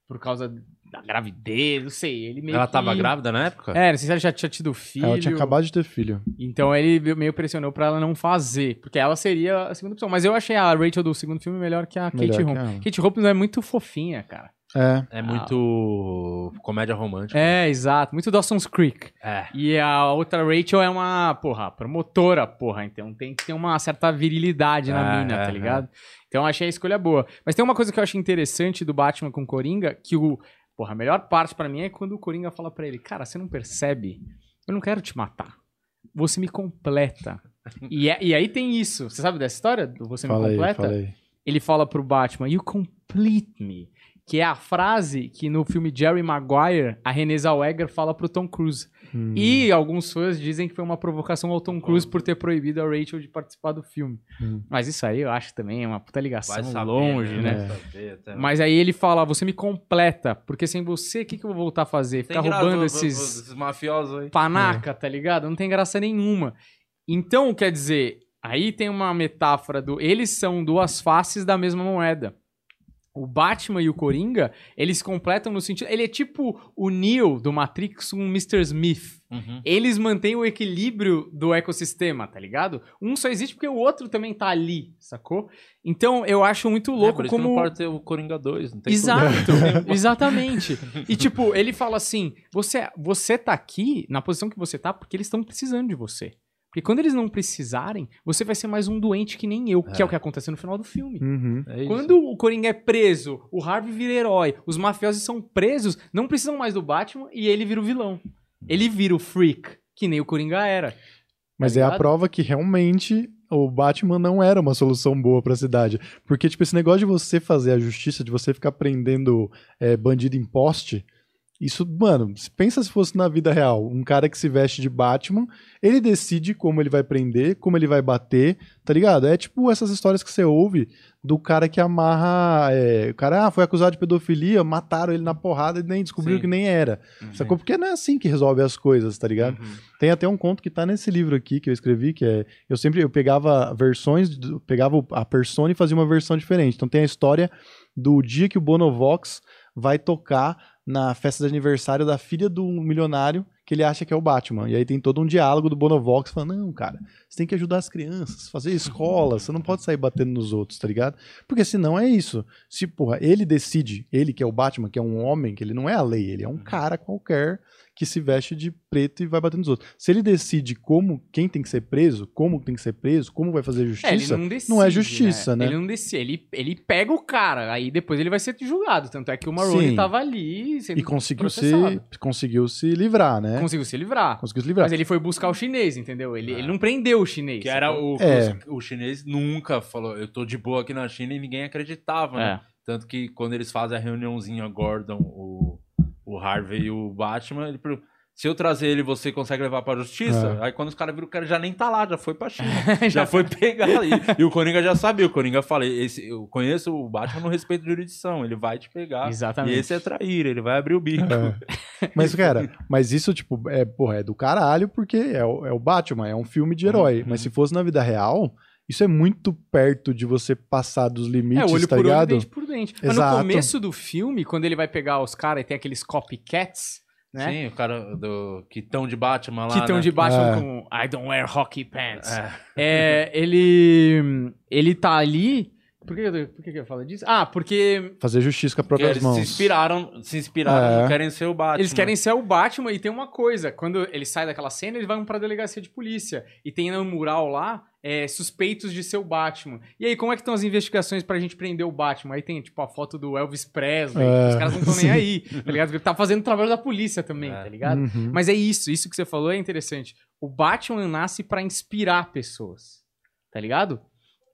A: por causa da gravidez, não sei. Ele meio
B: Ela
A: que...
B: tava grávida na época?
A: É, não sei se ela já tinha tido filho.
C: Ela tinha acabado de ter filho.
A: Então ele meio pressionou pra ela não fazer, porque ela seria a segunda opção. Mas eu achei a Rachel do segundo filme melhor que a
C: Melhor
A: Kate Holmes.
C: ela.
A: Kate Holmes é muito fofinha, cara.
C: É.
B: É muito comédia romântica.
A: É, exato. Muito Dawson's Creek.
B: É.
A: E a outra Rachel é uma, porra, promotora, porra. Então tem que ter uma certa virilidade na
B: É,
A: mina,
B: é,
A: tá ligado? Então eu achei a escolha boa. Mas tem uma coisa que eu acho interessante do Batman com Coringa, que o. Porra, a melhor parte pra mim é quando o Coringa fala pra ele, cara, você não percebe? Eu não quero te matar. Você me completa. e, é- e aí tem isso. Você sabe dessa história? do Você me
C: Falei,
A: completa?
C: falei.
A: ele fala pro Batman, You complete me. Que é a frase que no filme Jerry Maguire, a Renée Zellweger fala pro Tom Cruise.
C: Hum.
A: E alguns fãs dizem que foi uma provocação ao Tom Cruise por ter proibido a Rachel de participar do filme.
C: Hum.
A: Mas isso aí eu acho também é uma puta ligação
B: Vai saber,
A: longe, né?
B: Até.
A: Mas aí ele fala, você me completa, porque sem você, o que, que eu vou voltar a fazer? Ficar
B: graça,
A: roubando esses
B: esses mafiosos aí.
A: panaca, tá ligado? Não tem graça nenhuma. Então, quer dizer, aí tem uma metáfora do. Eles são duas faces da mesma moeda. O Batman e o Coringa, eles completam no sentido. Ele é tipo o Neo do Matrix com o Mr. Smith.
B: Uhum.
A: Eles mantêm o equilíbrio do ecossistema, tá ligado? Um só existe porque o outro também tá ali, sacou? Então eu acho muito
B: É,
A: louco
B: que
A: como.
B: não pode ter o Coringa 2. Não tem
A: Exato, [laughs] exatamente. E tipo, ele fala assim: você, você tá aqui na posição que você tá porque eles estão precisando de você. Porque quando eles não precisarem, você vai ser mais um doente que nem eu, que é o que acontece no final do filme.
C: Uhum.
B: É.
A: Quando o Coringa é preso, o Harvey vira herói, os mafiosos são presos, não precisam mais do Batman e ele vira o vilão. Ele vira o freak, que nem o Coringa era.
C: Mas
A: Tá
C: é a prova que realmente o Batman não era uma solução boa pra cidade. Porque, tipo, esse negócio de você fazer a justiça, de você ficar prendendo é, bandido em poste, isso, mano, se pensa se fosse na vida real. Um cara que se veste de Batman, ele decide como ele vai prender, como ele vai bater, tá ligado? É tipo essas histórias que você ouve do cara que amarra. é, o cara ah, foi acusado de pedofilia, mataram ele na porrada e nem descobriu
B: Sim.
C: que nem era. Sacou? Porque não é assim que resolve as coisas, tá ligado?
B: Uhum.
C: Tem até um conto que tá nesse livro aqui que eu escrevi, que é. Eu sempre eu pegava versões, pegava a persona e fazia uma versão diferente. Então tem a história do dia que o Bonovox vai tocar na festa de aniversário da filha do milionário que ele acha que é o Batman. E aí tem todo um diálogo do Bonovox falando: não, cara, você tem que ajudar as crianças, fazer escola, você não pode sair batendo nos outros, tá ligado? Porque senão é isso. Se, porra, ele decide, ele que é o Batman, que é um homem, que ele não é a lei, ele é um cara qualquer que se veste de preto e vai bater nos outros. Se ele decide como, quem tem que ser preso, como tem que ser preso, como vai fazer
A: É, ele
C: justiça,
A: não decide.
C: não é justiça, né?
A: Ele não decide. Ele, ele pega o cara, aí depois ele vai ser julgado. Tanto é que o Maroni
C: Sim.
A: tava ali sendo
C: e conseguiu se, conseguiu se livrar, né?
A: Conseguiu se livrar.
C: Conseguiu se livrar.
A: Mas ele foi buscar o chinês, entendeu? Ele, ele não prendeu o chinês.
B: Que era o,
C: É.
B: o chinês nunca falou, eu tô de boa aqui na China e ninguém acreditava, né?
A: É.
B: Tanto que quando eles fazem a reuniãozinha Gordon, o, o Harvey e o Batman, ele pergunta, se eu trazer ele, você consegue levar pra justiça?
C: É.
B: Aí quando os caras viram o cara já nem tá lá, já foi pra China. [laughs] já foi pegar ali. [laughs] E o Coringa já sabia. O Coringa falei, esse, eu conheço o Batman no respeito de jurisdição. Ele vai te pegar.
A: Exatamente.
B: E esse é trair, ele vai abrir o bico.
C: É. [laughs] Mas, cara, mas isso, tipo, é, porra, é do caralho, porque é o, é o Batman, é um filme de herói.
B: Uhum.
C: Mas se fosse na vida real, isso é muito perto de você passar dos
A: É,
C: limites,
A: olho
C: tá
A: por olho,
C: ligado?
A: dente por dente. Mas
C: Exato.
A: no começo do filme, quando ele vai pegar os caras e tem aqueles copycats, né?
B: Sim, o cara do, que estão de Batman lá.
A: que estão
B: né?
A: de Batman
C: É.
A: com I don't wear hockey pants.
B: É.
A: É, ele, ele tá ali Por que, eu, por que eu falo disso? Ah, porque
C: Fazer justiça com as próprias
B: eles
C: mãos.
B: se inspiraram, se inspiraram,
C: É.
B: querem ser o Batman.
A: eles querem ser o Batman e tem uma coisa. Quando ele sai daquela cena, eles vão pra delegacia de polícia. E tem no mural lá é, suspeitos de ser o Batman. E aí, como é que estão as investigações pra gente prender o Batman? Aí tem, tipo, a foto do Elvis Presley.
C: É,
A: Os caras não estão nem [laughs] aí, tá ligado? Porque ele tá fazendo o trabalho da polícia também,
B: É.
A: tá ligado?
C: Uhum.
A: Mas é isso, isso que você falou é interessante. O Batman nasce pra inspirar pessoas, tá ligado?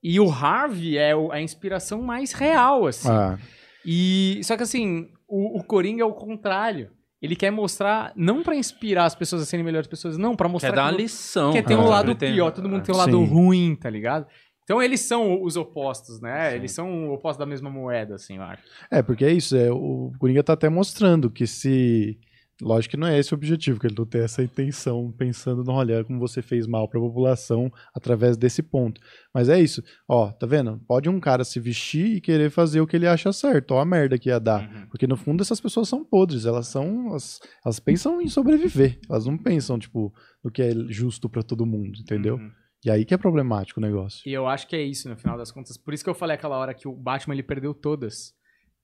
A: E o Harvey é o- a inspiração mais real, assim.
C: Ah,
A: E só que assim, o, o Coringa é o contrário. Ele quer mostrar não pra inspirar as pessoas a serem melhores pessoas, não, pra mostrar
B: Quer dar uma
A: que,
B: lição.
A: que tem um
C: Ah,
A: lado pior, todo mundo tem um lado
C: Sim.
A: ruim, tá ligado? Então eles são os opostos, né?
B: Sim.
A: Eles são o oposto da mesma moeda, assim, eu acho.
C: É, porque é isso, é, o Coringa tá até mostrando que se. Lógico que não é esse o objetivo, que ele não tem essa intenção, pensando no olha como você fez mal pra população através desse ponto. Mas é isso, ó, tá vendo? Pode um cara se vestir e querer fazer o que ele acha certo, ó a merda que ia dar.
A: Uhum.
C: Porque no fundo essas pessoas são podres, elas são. Elas, elas pensam em sobreviver, elas não pensam, tipo, no que é justo pra todo mundo, entendeu?
A: Uhum.
C: E aí que é problemático o negócio.
A: E eu acho que é isso, no final das contas. Por isso que eu falei aquela hora que o Batman ele perdeu todas.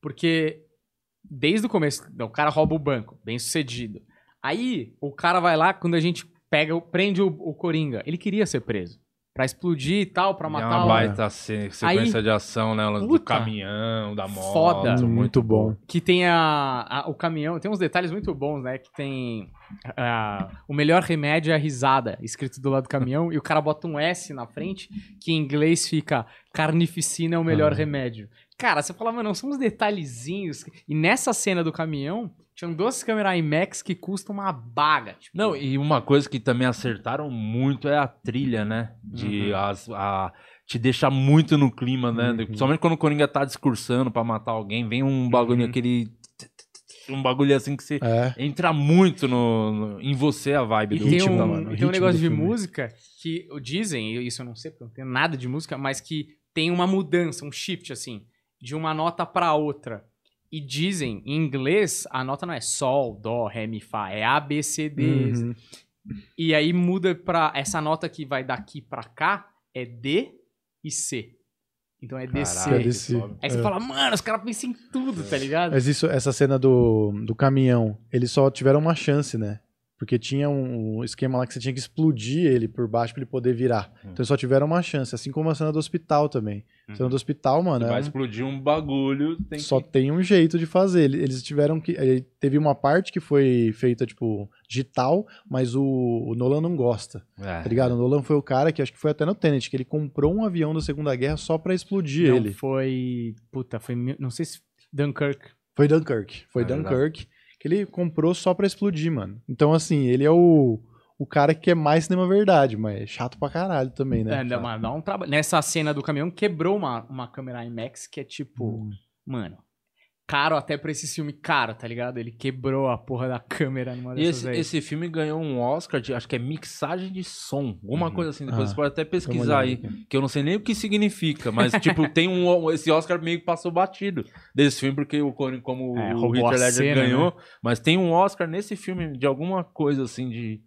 A: Porque desde o começo, o cara rouba o banco, bem sucedido. Aí o cara vai lá, quando a gente pega, o- prende o, o Coringa, ele queria ser preso. Pra explodir e tal, pra
B: É
A: matar
B: uma
A: o.
B: baita se- sequência
A: Aí-
B: de ação, né? Do caminhão, da moto.
A: Foda.
C: Muito, muito bom.
A: Que tem a, a- o caminhão, tem uns detalhes muito bons, né? Que tem. a- o melhor remédio é a risada, escrito do lado do caminhão, e o cara bota um S na frente, que em inglês fica carnificina é o melhor
C: Ah.
A: remédio. Cara, você fala, mano, são uns detalhezinhos. E nessa cena do caminhão, tinham duas câmeras IMAX que custam uma baga. Tipo,
B: Não, e uma coisa que também acertaram muito é a trilha, né? De
A: Uhum.
B: as, a, te deixar muito no clima, né?
C: Uhum.
B: Principalmente quando o Coringa tá discursando pra matar alguém, vem um bagulho,
A: Uhum.
B: aquele. Um bagulho assim que você
C: É.
B: entra muito no, no- em você a vibe
A: E
B: do
A: tem
C: ritmo,
A: um,
C: mano, o
A: tem um negócio de
C: filme.
A: música que dizem, e isso eu não sei porque eu não tenho nada de música, mas que tem uma mudança, um shift assim, de uma nota pra outra. E dizem, em inglês, a nota não é sol, dó, ré, mi, fá, é A, B, C, D.
C: Uhum.
A: E aí muda pra. Essa nota que vai daqui pra cá é D e C. Então é DC.
C: É DC.
A: Aí você
C: É.
A: fala, mano, os caras pensam em tudo, tá ligado?
C: Mas isso, essa cena do, do caminhão, eles só tiveram uma chance, né? Porque tinha um esquema lá que você tinha que explodir ele por baixo pra ele poder virar.
B: Hum.
C: Então eles só tiveram uma chance, assim como a cena do hospital também.
A: Uhum.
C: do hospital, mano, é
B: vai
C: um-
B: explodir um bagulho, tem
C: só
B: que...
C: tem um jeito de fazer. Ele- Eles tiveram que. ele- Teve uma parte que foi feita, tipo, digital, mas o, o Nolan não gosta.
B: É.
C: Tá ligado? O Nolan foi o cara que acho que foi até no Tenet, que ele comprou um avião da Segunda Guerra só pra explodir
A: Não,
C: ele.
A: foi. Puta, foi. Não sei se. Dunkirk.
C: Foi Dunkirk. Foi
B: É verdade.
C: Dunkirk que ele comprou só pra explodir, mano. Então, assim, ele é o, o cara que quer mais cinema verdade, mas é chato pra caralho também, né?
A: É, dá, mas dá um trabalho. Nessa cena do caminhão, quebrou uma, uma câmera IMAX que é tipo.
C: Hum.
A: Mano. Caro até pra esse filme caro, tá ligado? Ele quebrou a porra da câmera numa dessas
B: esse,
A: aí.
B: esse filme ganhou um Oscar de, acho que é mixagem de som, alguma
A: Uhum.
B: coisa assim. Depois
C: Ah,
B: você pode até pesquisar aí,
C: aqui.
B: que eu não sei nem o que significa, mas tipo, tem um esse Oscar meio que passou batido desse filme porque o Corin como
A: É,
B: o
A: a
B: Ledger
A: cena,
B: ganhou, mas tem um Oscar nesse filme de alguma coisa assim de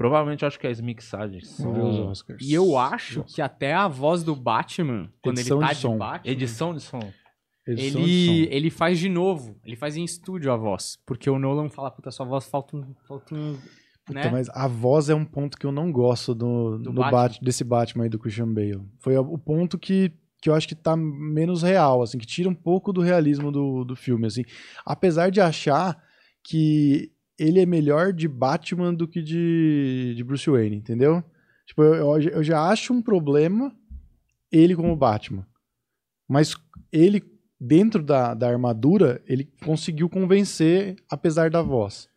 B: provavelmente acho que é as mixagens.
C: Vamos ver os Oscars.
A: E eu acho que até a voz do Batman, quando
C: Edição
A: ele tá
C: de
A: de,
C: som.
A: Batman,
B: edição de som.
C: Edição de
A: ele,
C: som.
A: ele faz de novo. Ele faz em estúdio a voz. Porque o Nolan fala, puta, sua voz falta um. Falta um
C: Puta,
A: né?
C: mas a voz é um ponto que eu não gosto do,
A: Do
C: do
A: Batman.
C: Bat- desse Batman aí do Christian Bale. Foi o ponto que, que eu acho que tá menos real, assim, que tira um pouco do realismo do, do filme, assim. Apesar de achar que ele é melhor de Batman do que de, de Bruce Wayne, entendeu? Tipo, eu, eu já- acho um problema ele como Batman. Mas ele, dentro da, da armadura, ele conseguiu convencer, apesar da voz.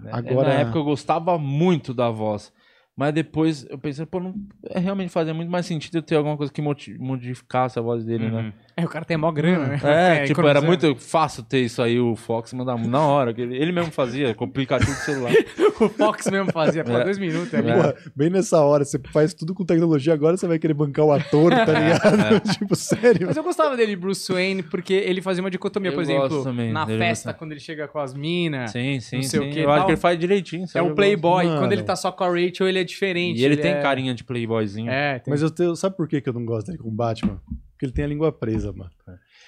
B: né?
C: Agora-
B: Na época eu gostava muito da voz. Mas depois eu pensei, pô, não, é, realmente fazia muito mais sentido eu ter alguma coisa que modificasse a voz dele, né?
A: É, o cara tem mó grana, né? [laughs]
B: É, tipo, era muito fácil ter isso aí, o Fox mandar na hora. que Ele, ele mesmo fazia, com o aplicativo do celular. [laughs]
A: o Fox mesmo fazia, pô,
B: É.
A: dois minutos ali.
B: É.
C: Porra, bem nessa hora, você faz tudo com tecnologia, agora você vai querer bancar o ator, tá [laughs] ligado? tipo, sério.
A: Mas eu gostava dele, Bruce Wayne, porque ele fazia uma dicotomia,
B: Eu
A: por exemplo,
B: também
A: na festa, quando ele chega com as minas.
B: Sim, sim,
A: Não sei o
B: sim.
A: que e
B: eu acho
A: tal.
B: que ele faz direitinho.
A: É
B: sabe?
A: um
B: Eu
A: playboy.
C: Mano.
A: Quando ele tá só com a Rachel, ele é diferente.
B: E ele, tem
A: é...
B: carinha de playboyzinho.
A: É, tem...
C: Mas eu tenho, sabe por que que eu não gosto dele com o Batman? Porque ele tem a língua presa, mano.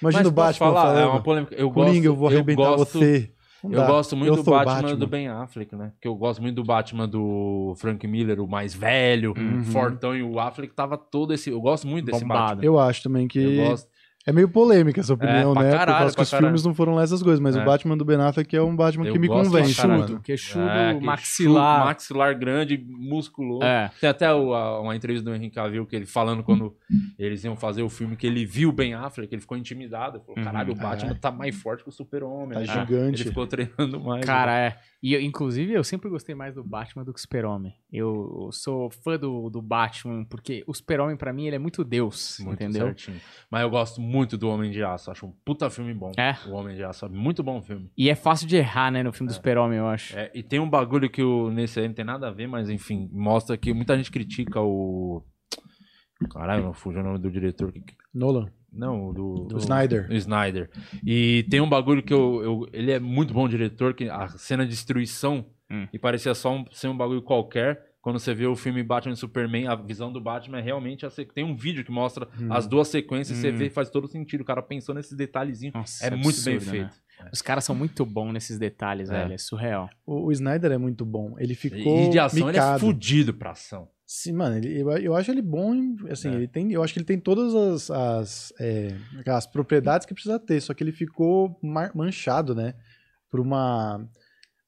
C: Imagina
B: Mas
C: o Batman
B: falar, é
C: falando,
B: uma polêmica. Eu
C: Coringa,
B: gosto,
C: eu vou arrebentar
B: gosto,
C: você. Não
B: Eu
C: dá.
B: gosto muito
C: Eu
B: do Batman,
C: Batman.
B: do Ben Affleck, né? Porque eu gosto muito do Batman do Frank Miller, o mais velho,
C: Uhum.
B: fortão, e o Affleck tava todo esse. Eu gosto muito desse
A: Bombado.
B: Batman.
C: Eu acho também que
B: Eu gosto.
C: É meio polêmica essa opinião,
B: É, pra
C: né? Por
B: caralho,
C: causa que os
B: caralho.
C: filmes não foram lá essas coisas, mas
B: É.
C: o Batman do Ben Affleck é um Batman
B: Eu
C: que me convence,
B: caralho.
C: mano.
A: Queixudo,
B: É, queixudo,
A: maxilar.
B: maxilar grande, musculoso.
A: É.
B: Tem até o- a- uma entrevista do Henrique Cavill que ele falando quando eles iam fazer o filme que ele viu o Ben Affleck, ele ficou intimidado. Ele falou:
A: Uhum.
B: caralho, o Batman
C: É.
B: tá mais forte que o Super-Homem.
C: Tá
B: né?
C: gigante.
B: Ele ficou treinando mais.
A: Cara, é. E eu, inclusive, eu sempre gostei mais do Batman do que o Super-Homem. Eu sou fã do, do Batman, porque o Super-Homem, pra mim, ele é muito Deus,
B: Muito
A: entendeu?
B: certinho. Mas eu gosto muito do Homem de Aço. Acho um puta filme bom.
A: É.
B: O Homem de Aço. Muito bom filme.
A: E é fácil de errar, né, no filme do Super-Homem, eu acho.
B: É, e tem um bagulho que o, nesse aí não tem nada a ver, mas enfim, mostra que muita gente critica o. Caralho, não fugiu o nome do diretor.
C: Nolan.
B: Não, do.
C: O Snyder.
B: O Snyder. E tem um bagulho que eu, eu- Ele é muito bom diretor, que a cena de destruição,
A: Hum.
B: e parecia só um, ser um bagulho qualquer. Quando você vê o filme Batman e Superman, a visão do Batman é realmente. Tem um vídeo que mostra
C: Hum.
B: as duas sequências, você
A: Hum.
B: vê faz todo sentido. O cara pensou nesses detalhezinhos.
A: Nossa,
B: É muito bem
A: absurdo, né?
B: feito.
A: Os caras são muito bons nesses detalhes,
B: É.
A: velho. É surreal.
C: O, o Snyder é muito bom. Ele ficou
B: E de ação ele é
C: micado.
B: fudido pra ação.
C: Sim, mano, ele- eu, eu acho ele bom, assim,
B: É.
C: ele tem, eu acho que ele tem todas as, as, é, as propriedades que precisa ter, só que ele ficou manchado, né, por uma...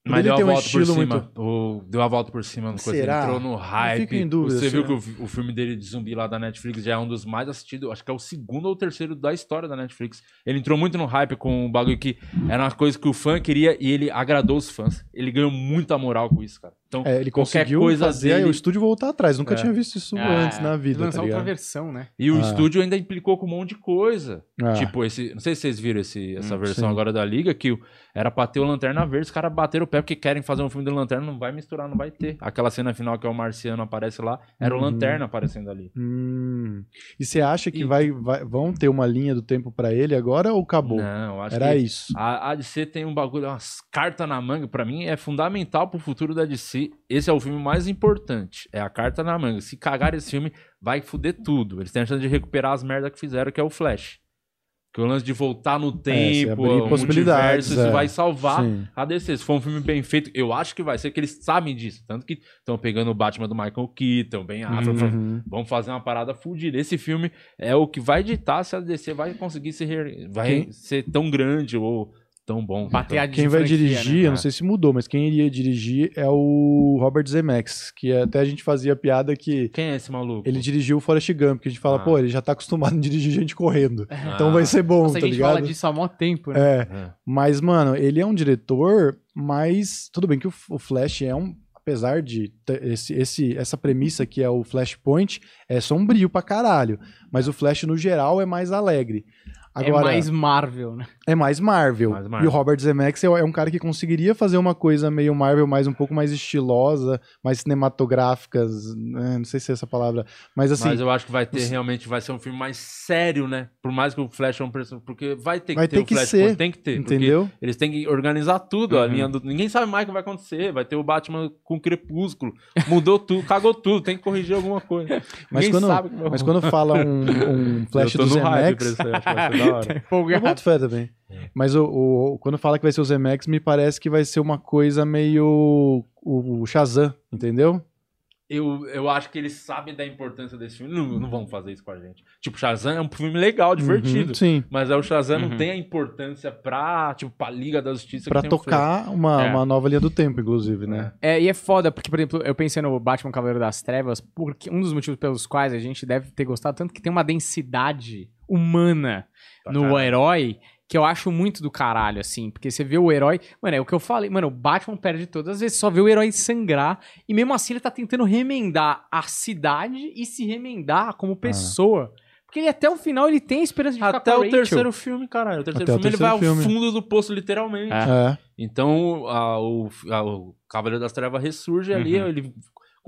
B: Mas deu a
C: um
B: volta por cima.
C: muito-
B: O- deu a volta por cima no coisa.
C: Será?
B: Entrou no hype.
C: dúvida,
B: Você viu
C: será?
B: que o, o filme dele de zumbi lá da Netflix já é um dos mais assistidos. Acho que é o segundo ou terceiro da história da Netflix. Ele entrou muito no hype com um bagulho que era uma coisa que o fã queria e ele agradou os fãs. Ele ganhou muita moral com isso, cara. Então,
C: É, ele
B: qualquer
C: conseguiu
B: coisa
C: fazer
B: dele-
C: o estúdio voltar atrás, nunca
B: É.
C: tinha visto isso
A: É,
C: antes na vida,
A: Lançar
C: tá
A: outra versão, né?
B: E o
C: Ah.
B: estúdio ainda implicou com um monte de coisa.
C: Ah.
B: Tipo, esse. Não sei se vocês viram esse, essa
A: Hum,
B: versão
C: sim.
B: agora da Liga, que era pra ter o Lanterna Verde, os caras bateram o pé porque querem fazer um filme do Lanterna, não vai misturar, não vai ter. Aquela cena final que é o Marciano aparece lá, era o
C: Uhum.
B: Lanterna aparecendo ali.
C: Hum. E você acha que
B: E-
C: vai, vai- vão ter uma linha do tempo pra ele agora ou acabou?
B: Não, eu acho
C: Era
B: que
C: isso.
B: a, a DC tem um bagulho, umas cartas na manga, pra mim é fundamental pro futuro da DC. Esse é o filme mais importante, é a carta na manga. Se cagar esse filme, vai foder tudo. Eles têm a chance de recuperar as merdas que fizeram, que é o Flash. Que o lance de voltar no
C: se
B: tempo, o
C: possibilidades,
B: multiverso, isso
C: é.
B: vai salvar
C: Sim.
B: a DC. Se for um filme bem feito, eu acho que vai ser que eles sabem disso. Tanto que estão pegando o Batman do Michael Keaton, bem falando,
C: Uhum.
B: Vamos fazer uma parada fudida. Esse filme é o que vai ditar se a DC vai conseguir ser, re- vai
C: Quem-
B: ser tão grande ou tão bom.
A: Bater a
C: Quem vai dirigir,
A: né?
C: eu não sei se mudou, mas quem iria dirigir é o Robert Zemeckis, que até a gente fazia piada que
B: Quem é esse maluco?
C: ele dirigiu o Forrest Gump, que a gente fala,
B: Ah.
C: pô, ele já tá acostumado a dirigir gente correndo. [laughs] Então
B: Ah.
C: vai ser bom,
A: Nossa, a
C: tá
A: gente fala
C: ligado?
A: disso há mó tempo, né?
C: É,
B: É.
C: mas, mano, ele é um diretor, mas tudo bem que o, o Flash é um. Apesar de esse, esse, essa premissa que é o Flashpoint, é sombrio pra caralho. Mas o Flash, no geral, é mais alegre. Agora,
A: é mais Marvel, né?
C: É mais Marvel.
B: Mais Marvel.
C: E o Robert Zemeckis é é um cara que conseguiria fazer uma coisa meio Marvel, mais um pouco mais estilosa, mais cinematográficas, né? não sei se é essa palavra, mas assim,
B: Mas eu acho que vai ter
C: os-
B: realmente vai ser um filme mais sério, né? Por mais que o Flash é um personagem, porque vai ter que
C: Vai
B: ter
C: ter
B: o
C: que
B: Flash,
C: ser,
B: tem que ter,
C: entendeu?
B: eles têm que organizar tudo, a
A: Uhum.
B: linha do ninguém sabe mais o que vai acontecer, vai ter o Batman com Crepúsculo, mudou tudo, cagou tudo, tem que corrigir alguma coisa. [laughs]
C: Mas
B: Ninguém
C: quando,
B: sabe o
C: mas quando fala um, um [laughs] Flash
B: eu tô
C: do
B: no hype [laughs] da hora. [laughs]
C: eu
A: Empolgado.
C: boto fé também.
B: É.
C: Mas o, o- quando fala que vai ser o Zemeckis, me parece que vai ser uma coisa meio o, o Shazam, entendeu?
B: Eu, eu acho que eles sabem da importância desse filme. Não, não vão fazer isso com a gente. Tipo, Shazam é um filme legal, divertido.
C: Uhum, sim.
B: Mas é o Shazam
A: Uhum.
B: não tem a importância pra, tipo, pra Liga da Justiça.
C: Pra
B: que tem o
C: tocar uma,
A: É.
C: uma nova linha do tempo, inclusive, né?
A: É, e é foda, porque, por exemplo, eu pensei no Batman Cavaleiro das Trevas, porque um dos motivos pelos quais a gente deve ter gostado tanto que tem uma densidade humana
B: Pra
A: no
B: caralho.
A: herói que eu acho muito do caralho, assim. Porque você vê o herói. Mano, é o que eu falei. Mano, o Batman perde todas as vezes, só vê o herói sangrar. E mesmo assim ele tá tentando remendar a cidade e se remendar como pessoa. Porque ele até o final ele tem a esperança de ficar
B: Até
A: com a
B: o
A: Rachel.
B: terceiro filme, caralho. O terceiro
C: Até o
B: filme ele vai ao
C: terceiro filme.
B: fundo do poço, literalmente.
A: É.
C: É.
B: Então, a- o, a- o Cavaleiro das Trevas ressurge ali,
A: Uhum.
B: ele,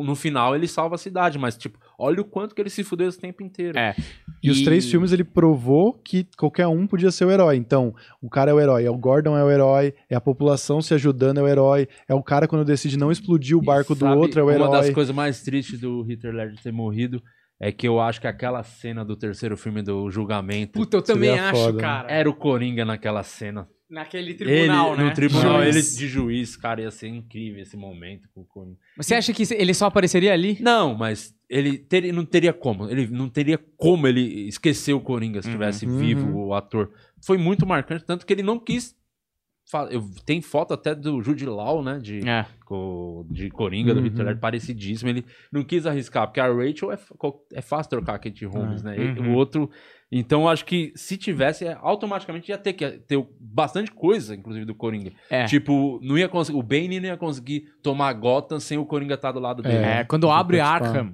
B: no final ele salva a cidade, mas, tipo, olha o quanto que ele se fudeu esse tempo inteiro.
A: É.
C: E, os três filmes ele provou que qualquer um podia ser o herói. Então, o cara é o herói, é o Gordon é o herói, é a população se ajudando é o herói, é o cara quando decide não explodir o
B: E
C: barco do
B: sabe
C: outro é o
B: Uma das
C: herói.
B: coisas mais tristes do Hitler Ledger ter morrido é que eu acho que aquela cena do terceiro filme do julgamento
A: Puta, eu também acho,
C: foda.
A: cara.
B: era o Coringa naquela cena.
A: Naquele tribunal,
B: ele,
A: né?
B: No tribunal,
A: Juiz.
B: ele de juiz, cara, ia ser incrível esse momento com o Coringa.
A: Você acha que ele só apareceria ali?
B: Não, mas ele teria, não teria como. Ele não teria como ele esquecer o Coringa se
A: Uhum.
B: estivesse
C: Uhum.
B: vivo o ator. Foi muito marcante, tanto que ele não quis. Eu, tem foto até do Jude Law, né? De,
A: É.
B: co- de Coringa, do
C: Uhum.
B: Hitler, parecidíssimo. Ele não quis arriscar, porque a Rachel é, é fácil trocar a Kate Holmes, né? E
A: Uhum.
B: O outro. Então, eu acho que se tivesse, é, automaticamente ia ter que ter bastante coisa, inclusive, do Coringa.
A: É.
B: Tipo, não ia conseguir. O Bane não ia conseguir tomar Gotham sem o Coringa estar do lado dele.
A: É, quando abre Arkham,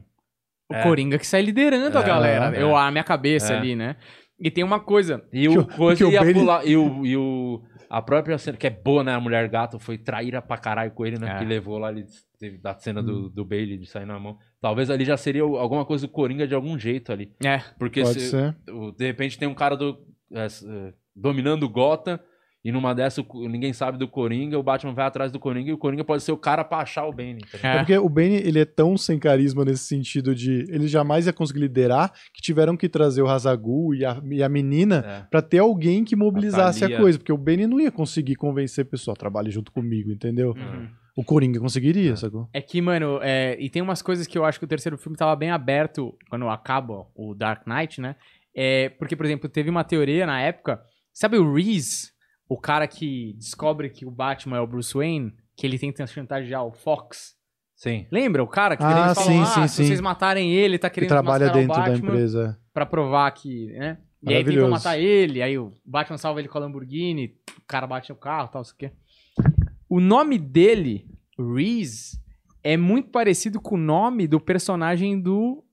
A: o
B: É.
A: Coringa que sai liderando a
B: É,
A: galera.
B: é.
A: Eu, a minha cabeça
B: É.
A: ali, né? E tem uma coisa.
B: E [laughs] o coisa
C: que o
B: ia
C: Bane-
B: pular. E o, e o. A própria cena, que é boa, né? A mulher gato foi traíra pra caralho com ele, né?
A: É.
B: Que levou lá ele teve da cena
C: Hum.
B: do, do Bailey de sair na mão. Talvez ali já seria alguma coisa do Coringa de algum jeito ali.
A: É.
B: Porque
C: Pode
B: se- de repente tem um cara do, é, é, dominando o Gotham. E numa dessa ninguém sabe do Coringa, o Batman vai atrás do Coringa e o Coringa pode ser o cara pra achar o Bane. tá ligado?
C: É porque o Bane, ele é tão sem carisma nesse sentido de... Ele jamais ia conseguir liderar, que tiveram que trazer o Hazagul e a, e a menina
B: É.
C: pra ter alguém que mobilizasse a,
B: Thalia.
C: coisa. Porque o Bane não ia conseguir convencer a pessoa, trabalhe junto comigo, entendeu?
A: Uhum.
C: O Coringa conseguiria, sacou?
A: É que, mano, é, e tem umas coisas que eu acho que o terceiro filme tava bem aberto quando acaba o Dark Knight, né? É, porque, por exemplo, teve uma teoria na época. Sabe o Reese, o cara que descobre que o Batman é o Bruce Wayne, que ele tenta chantagear o Fox?
B: Sim.
A: Lembra o cara que
C: Ah,
A: eles falam,
C: sim,
A: ah,
C: sim,
A: se
C: sim.
A: vocês matarem ele, tá
C: Que
A: querendo
C: trabalha
A: mascarar
C: dentro
A: o
C: da empresa.
A: pra provar que, né? E aí tentam matar ele, aí o Batman salva ele com a Lamborghini, o cara bate no carro, tal, isso aqui. O nome dele, Reese, é muito parecido com o nome do personagem do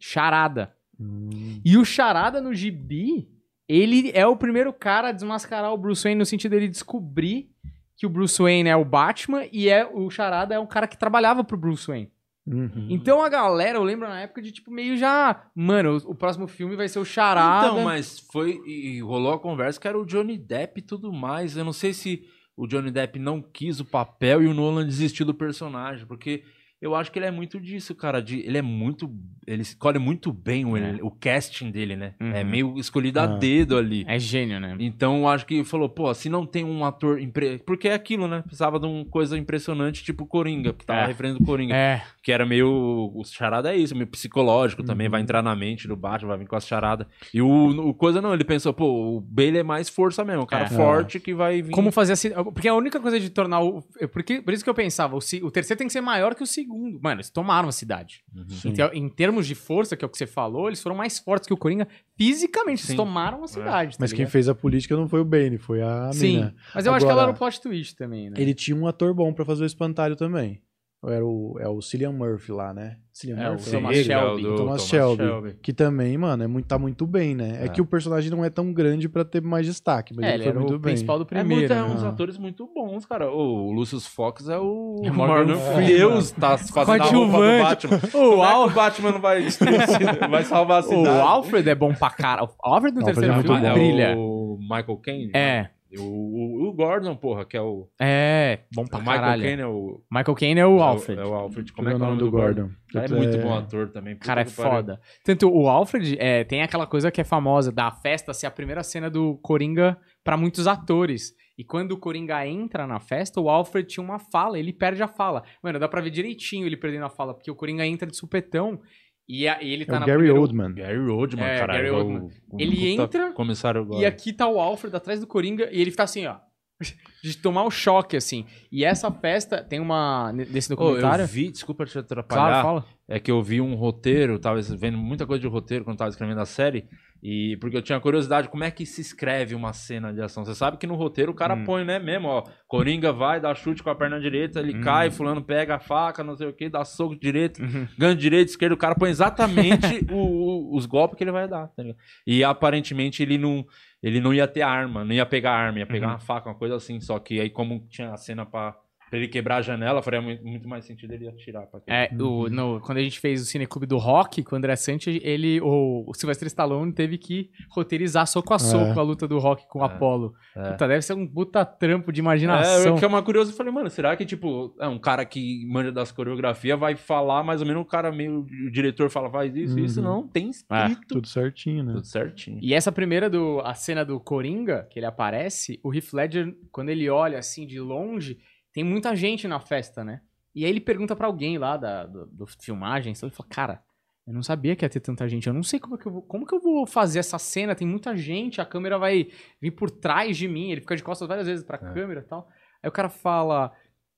A: Charada.
C: Hum.
A: E o Charada no gibi, ele é o primeiro cara a desmascarar o Bruce Wayne no sentido dele descobrir que o Bruce Wayne é o Batman e é o Charada é um cara que trabalhava pro Bruce Wayne.
C: Uhum.
A: Então a galera, eu lembro na época de tipo meio já, mano, o, o próximo filme vai ser o Charada.
B: Então, mas foi. E rolou a conversa que era o Johnny Depp e tudo mais. Eu não sei se o Johnny Depp não quis o papel e o Nolan desistiu do personagem, porque eu acho que ele é muito disso, cara. De, ele é muito. Ele escolhe muito bem o,
A: É.
B: o casting dele, né?
A: Uhum.
B: É meio escolhido a
C: Ah.
B: dedo ali.
A: É gênio, né?
B: Então, eu acho que falou, pô, se não tem um ator. Impre... Porque é aquilo, né? Precisava de uma coisa impressionante, tipo Coringa, que tava
A: É.
B: referendo o Coringa.
A: É.
B: Que era meio. O charada é isso, meio psicológico também.
C: Uhum.
B: Vai entrar na mente do Batman, vai vir com as charadas. E o, o coisa não, ele pensou, pô, o Bale é mais força mesmo. Um cara
A: É.
B: forte que vai vir.
A: Como fazer assim? Porque a única coisa de tornar o. é Porque, por isso que eu pensava, o, o terceiro tem que ser maior que o segundo. Mano, eles tomaram a cidade.
B: Uhum.
C: Sim.
A: Então, em termos de força, que é o que você falou, eles foram mais fortes que o Coringa fisicamente.
B: Sim.
A: Eles tomaram a cidade.
C: Mas
A: tá
C: quem
A: ligado?
C: fez a política não foi o Bane, foi a
A: Sim.
C: mina.
A: Mas eu acho que ela
C: Agora-
A: era o plot twist também, né?
C: Ele tinha um ator bom pra fazer o espantalho também. Era o, é o Cillian Murphy lá, né? Cillian
A: É, o
C: Murphy.
A: Thomas
C: ele?
A: Shelby.
B: é o do
C: Thomas Shelby. Que também, mano, é muito, tá muito bem, né? É.
B: É.
C: que o personagem não é tão grande pra ter mais destaque, mas
A: é,
C: ele,
A: ele
C: foi
A: era
C: muito
A: o
C: bem.
A: principal do
B: É,
A: primeiro.
B: muito, é
A: né?
B: uns
C: Ah.
B: atores muito bons, cara. O Lucius Fox é o
A: É [laughs] o Morgan Freeman.
B: Deus tá [laughs] fazendo a roupa do. Batman. [laughs]
A: O,
B: é que
A: Al...
B: o Batman não vai, destruir a cidade? vai salvar a
A: o
B: cidade?
A: Alfred é bom pra cara. O Alfred no terceiro
C: é muito
A: filme
B: é
A: brilha.
B: o Michael Caine?
A: É,
B: O, o, o Gordon, porra, que é o...
A: é, bom pra
B: o Michael
A: caralho.
B: Caine é o...
A: Michael Caine é o
B: é
A: Alfred.
B: É o Alfred.
C: Como
B: é que é o nome do Gordon? Cara, é muito bom ator também.
A: cara é foda. Tanto o Alfred é, tem aquela coisa que é famosa da festa ser a primeira cena do Coringa pra muitos atores. E quando o Coringa entra na festa, o Alfred tinha uma fala, ele perde a fala. Mano, dá pra ver direitinho ele perdendo a fala, porque o Coringa entra de supetão e, a- e ele
C: É
A: tá
C: o
A: na
C: Gary
A: primeira-
C: Oldman.
B: Gary Oldman,
A: É,
B: caralho.
A: Gary
B: é o-
A: Oldman.
B: o
A: Ele
B: puta
A: entra
B: Comissário
A: E
B: Gordon.
A: aqui tá o Alfred atrás do Coringa e ele fica assim, ó. De tomar o choque, assim. E essa festa tem uma. Desse
B: Ô,
A: documentário.
B: eu vi, desculpa te atrapalhar.
A: claro, fala.
B: É que eu vi um roteiro, tava vendo muita coisa de roteiro quando tava escrevendo a série, e porque eu tinha curiosidade como é que se escreve uma cena de ação. Você sabe que no roteiro o cara
A: Hum.
B: põe, né, mesmo, ó, Coringa vai, dá chute com a perna direita, ele
A: Hum.
B: cai, fulano pega a faca, não sei o que, dá soco direito,
A: Uhum.
B: ganho direito, esquerdo, o cara põe exatamente [laughs] o- o- os golpes que ele vai dar, tá ligado? E aparentemente ele não, ele não ia ter arma, não ia pegar arma, ia pegar
A: Uhum.
B: uma faca, uma coisa assim, só que aí como tinha a cena pra Pra ele quebrar a janela, faria muito, muito mais sentido ele atirar. Pra
A: É, o- no- quando a gente fez o Cineclube do Rock, com o André Santos, ele, o, o Sylvester Stallone teve que roteirizar soco a soco a luta do Rock com o
B: É.
A: Apollo.
B: É.
A: Puta, deve ser um puta trampo de
B: É,
A: imaginação.
B: eu fiquei uma curiosa e falei, mano, será que, tipo, é um cara que manja das coreografias vai falar mais ou menos, o cara meio. O diretor fala, faz isso, isso,
C: Uhum.
B: não, tem
A: É.
B: escrito.
C: Tudo certinho, né?
B: Tudo certinho.
A: E essa primeira do a cena do Coringa, que ele aparece, o Heath Ledger, quando ele olha assim de longe, tem muita gente na festa, né? E aí ele pergunta pra alguém lá da do, do filmagem, ele fala: "Cara, eu não sabia que ia ter tanta gente. Eu não sei como é que eu vou, como que eu vou fazer essa cena, tem muita gente, a câmera vai vir por trás de mim". Ele fica de costas várias vezes pra
B: É.
A: câmera e tal. Aí o cara fala: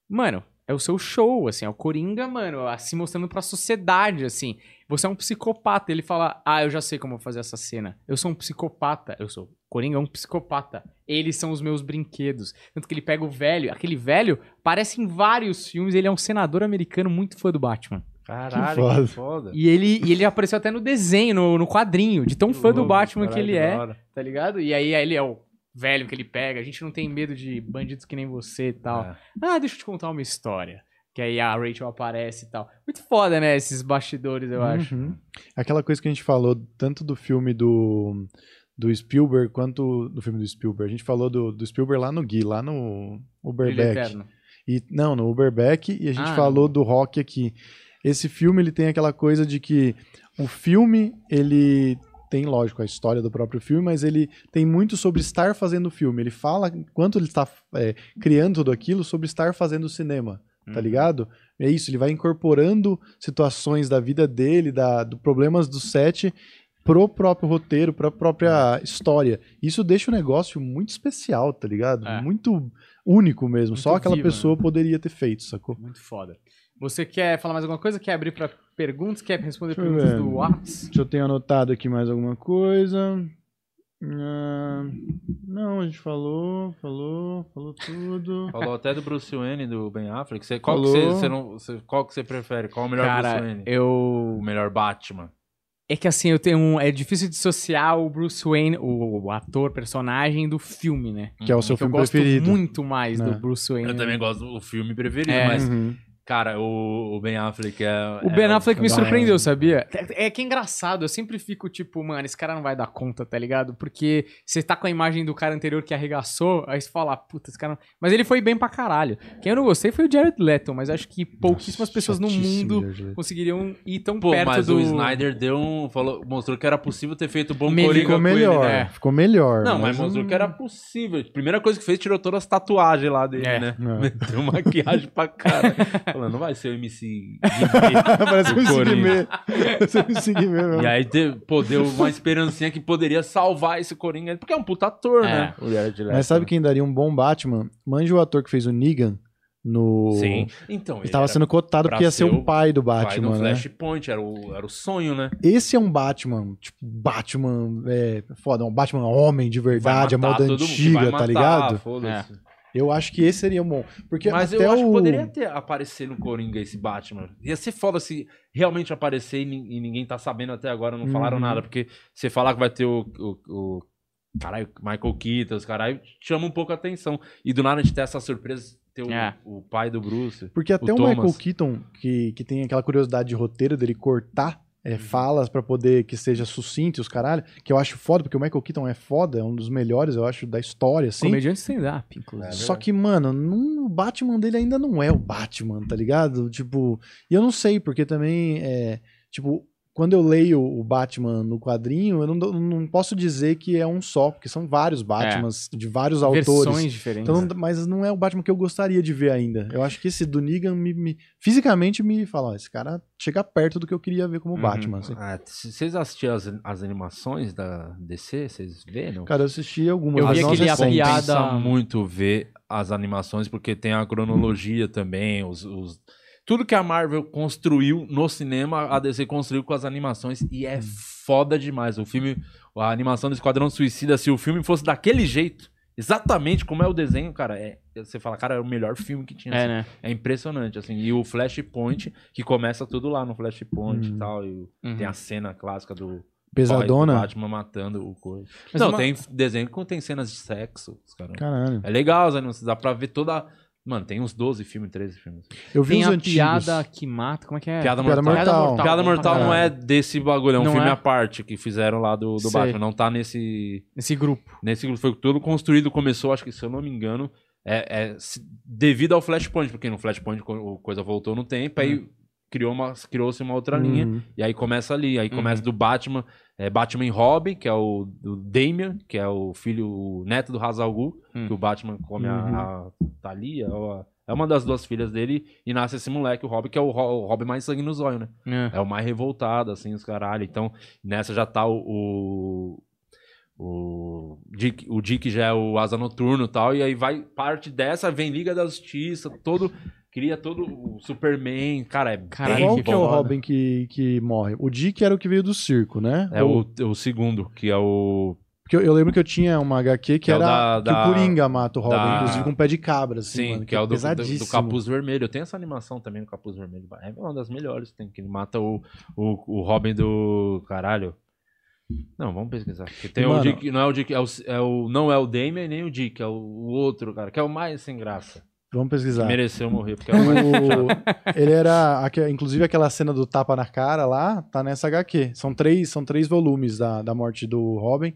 A: "Mano, é o seu show, assim, é o Coringa, mano, se mostrando pra sociedade, assim. Você é um psicopata. Ele fala: Ah, eu já sei como fazer essa cena. Eu sou um psicopata. Eu sou. Coringa é um psicopata. Eles são os meus brinquedos. Tanto que ele pega o velho. Aquele velho aparece em vários filmes. Ele é um senador americano muito fã do Batman.
B: Caralho,
C: foda.
B: que foda.
A: E ele, e ele apareceu até no desenho, no, no quadrinho, de tão fã do
B: Louco,
A: Batman que
B: caralho,
A: ele
B: da
A: é, tá ligado? E aí, aí ele é o velho que ele pega. A gente não tem medo de bandidos que nem você e tal.
B: É.
A: Ah, deixa eu te contar uma história. Que aí a Rachel aparece e tal. Muito foda, né? Esses bastidores, eu acho.
C: Uhum. Aquela coisa que a gente falou, tanto do filme do, do Spielberg quanto do filme do Spielberg. A gente falou do, do Spielberg lá no Gui, lá no Uberbeck. E, não, no Uberbeck, e a gente
A: Ah,
C: falou do rock aqui. Esse filme, ele tem aquela coisa de que o filme, ele tem, lógico, a história do próprio filme, mas ele tem muito sobre estar fazendo o filme. Ele fala, enquanto ele está é, criando tudo aquilo, sobre estar fazendo o cinema, tá
A: Uhum.
C: ligado? É isso, ele vai incorporando situações da vida dele, da, do problemas do set, pro próprio roteiro, pra própria história. Isso deixa o negócio muito especial, tá ligado?
A: É.
C: Muito único mesmo.
A: Muito
C: Só aquela
A: vivo, né?
C: pessoa poderia ter feito, sacou?
A: Muito foda. Você quer falar mais alguma coisa? Quer abrir pra perguntas? Quer responder
C: Deixa
A: perguntas do Whats?
C: Deixa eu ter anotado aqui mais alguma coisa. Ah, não, a gente falou, falou, falou tudo.
B: Falou até do Bruce Wayne, do Ben Affleck. Você, qual, que
C: Falou.
B: você, você não, você- qual que você prefere? Qual o melhor Bruce
A: Cara,
B: Wayne?
A: eu.
B: O melhor Batman?
A: É que assim, eu tenho um. É difícil dissociar o Bruce Wayne, o, o ator, personagem, do filme, né?
C: Que é o seu
A: Que eu
C: filme
A: gosto
C: preferido.
A: muito mais
C: É.
A: do Bruce Wayne.
B: Eu também gosto do filme preferido,
A: É.
B: mas,
C: Uhum.
B: Cara, o, o Ben Affleck é.
A: O Ben
B: é
A: Affleck me
C: da
A: surpreendeu, sabia? É, é que é engraçado, eu sempre fico tipo, mano, esse cara não vai dar conta, tá ligado? Porque você tá com a imagem do cara anterior que arregaçou, aí você fala, "Ah, puta, esse cara não... Mas ele foi bem pra caralho. Quem eu não gostei foi o Jared Leto, mas acho que pouquíssimas
C: Nossa,
A: pessoas no mundo
C: Jared
A: conseguiriam ir tão
B: Pô,
A: perto
B: mas
A: do...
B: o Snyder deu um. Falou, mostrou que era possível ter feito bom
A: Melhor-
B: Coringa
C: Ficou
B: com ele,
C: melhor,
B: né?
C: ficou melhor.
B: Não, mas mostrou
C: não-
B: que era possível. Primeira coisa que fez, tirou todas as tatuagens lá dele,
A: É.
B: né?
C: É.
B: Meteu maquiagem pra cara. [laughs] Falando, não vai ser o MC Guimê. [laughs]
C: Parece
B: do
C: um
B: Coringa.
C: Sigmê. Parece um Sigmê mesmo.
B: E aí, deu, pô, deu uma esperancinha que poderia salvar esse Coringa. Porque é um puta ator,
A: É.
B: né? O Jared Leto,
C: Mas sabe quem daria um bom Batman? Manja o ator que fez o Negan no.
B: Sim. Então,
C: Ele tava sendo cotado porque ia ser o pai do
B: Batman,
C: Batman,
B: no
C: né?
B: Flashpoint, era o, era o sonho, né?
C: Esse é um Batman, tipo, Batman, é, foda, um Batman homem de verdade, a moda antiga, tá ligado?
B: foda-se.
C: Eu acho que esse seria bom. Porque
B: Mas
C: até
B: eu acho
C: o...
B: que poderia ter aparecer no Coringa esse Batman. Ia ser foda se realmente aparecer e, e ninguém tá sabendo até agora, não falaram
C: Uhum.
B: nada. Porque você falar que vai ter o. o, o caralho, Michael Keaton, os caralho, chama um pouco a atenção. E do nada a gente ter essa surpresa, ter o,
A: É.
B: o pai do Bruce.
C: Porque até
B: o
C: o. Michael Keaton, que, que tem aquela curiosidade de roteiro dele cortar
B: Uhum.
C: é, falas pra poder que seja sucinto e os caralho, que eu acho foda, porque o Michael Keaton é foda, é um dos melhores, eu acho, da história, assim.
A: Comediante stand-up, inclusive.
C: Só que, mano, não- o Batman dele ainda não é o Batman, tá ligado? Tipo, e eu não sei, porque também é. Tipo, quando eu leio o Batman no quadrinho, eu não, não posso dizer que é um só, porque são vários Batmans de vários autores.
A: Versões diferentes.
C: Então, não- mas não é o Batman que eu gostaria de ver ainda. Eu acho que esse do Negan me, me- fisicamente me fala, ó, esse cara chega perto do que eu queria ver como
A: Uhum.
C: Batman. assim.
B: Ah, vocês assistiram as, as animações da DC? Vocês viram?
C: Cara, eu assisti algumas,
A: Eu vi aquele a piada-
B: muito ver as animações, porque tem a cronologia também, os, os- Tudo que a Marvel construiu no cinema, a DC construiu com as animações e é foda demais. O filme, a animação do Esquadrão Suicida, se o filme fosse daquele jeito, exatamente como é o desenho, cara, é, você fala, cara, é o melhor filme que tinha.
A: É,
B: assim.
A: né?
B: É impressionante, assim. E o Flashpoint, que começa tudo lá no Flashpoint
C: Hum.
B: e tal. E
A: Uhum.
B: tem a cena clássica do pai do
C: Pesadona.
B: Batman matando o coisa.
A: Mas
B: Não,
A: uma-
B: tem desenho que tem cenas de sexo, os cara.
C: Caralho.
B: É legal animações, dá pra ver toda Mano, tem uns 12 filmes, 13 filmes.
C: Eu vi
A: Tem
C: os
A: a
C: antigos.
A: piada que mata, como é que é?
B: Piada
C: Piada
B: Mortal.
C: Mortal.
B: Piada
A: bom pra
B: Mortal não é desse bagulho, é um
A: Não
B: filme
A: é?
B: à parte que fizeram lá do, do
A: Sei.
B: Batman. Não tá nesse.
A: Nesse grupo.
B: Nesse grupo. Foi todo construído, começou, acho que se eu não me engano, é, é se- devido ao Flashpoint, porque no Flashpoint o coisa voltou no tempo, aí criou uma, criou-se uma outra linha.
C: Uhum.
B: E aí começa ali, aí começa
A: Uhum.
B: do Batman, é, Batman e Robin, que é o do Damian, que é o filho, o neto do Ra's al Ghul,
A: Hum.
B: que o Batman come
C: Uhum.
B: a, a Thalia, ou a- é uma das duas filhas dele, e nasce esse moleque, o Robin, que é o, o Robin mais sangue no zóio, né?
A: É.
B: É o mais revoltado, assim, os caralho. Então, nessa já tá o. o... O Dick, o Dick já é o Asa Noturno e tal, e aí vai parte dessa, vem Liga da Justiça, todo. Cria todo o Superman, cara, é
A: Caralho,
C: Qual
A: que
C: que é o. Robin que, que morre? O Dick era o que veio do circo, né?
B: É
C: Ou-
B: o, o segundo, que é o.
C: Porque eu, eu lembro que eu tinha uma HQ que
B: Que é o
C: era
B: da-
C: que
B: da-
C: o Coringa mata o Robin,
B: da-
C: inclusive com um pé de cabra, assim,
B: Sim,
C: mano,
B: que é o do, do, do Capuz Vermelho. Tem essa animação também do Capuz Vermelho. É uma das melhores que tem, que ele mata o, o, o Robin do. Caralho. Não, vamos pesquisar. Porque tem
C: Mano-
B: o Dick. Não é o Dick, é o, é o, não é o Damian nem o Dick, é o, o outro, cara, que é o mais sem graça.
C: Vamos pesquisar.
B: mereceu morrer, porque é o [laughs]
C: ele era, inclusive aquela cena do tapa na cara lá, tá nessa HQ. São três, são três volumes da, da morte do Robin.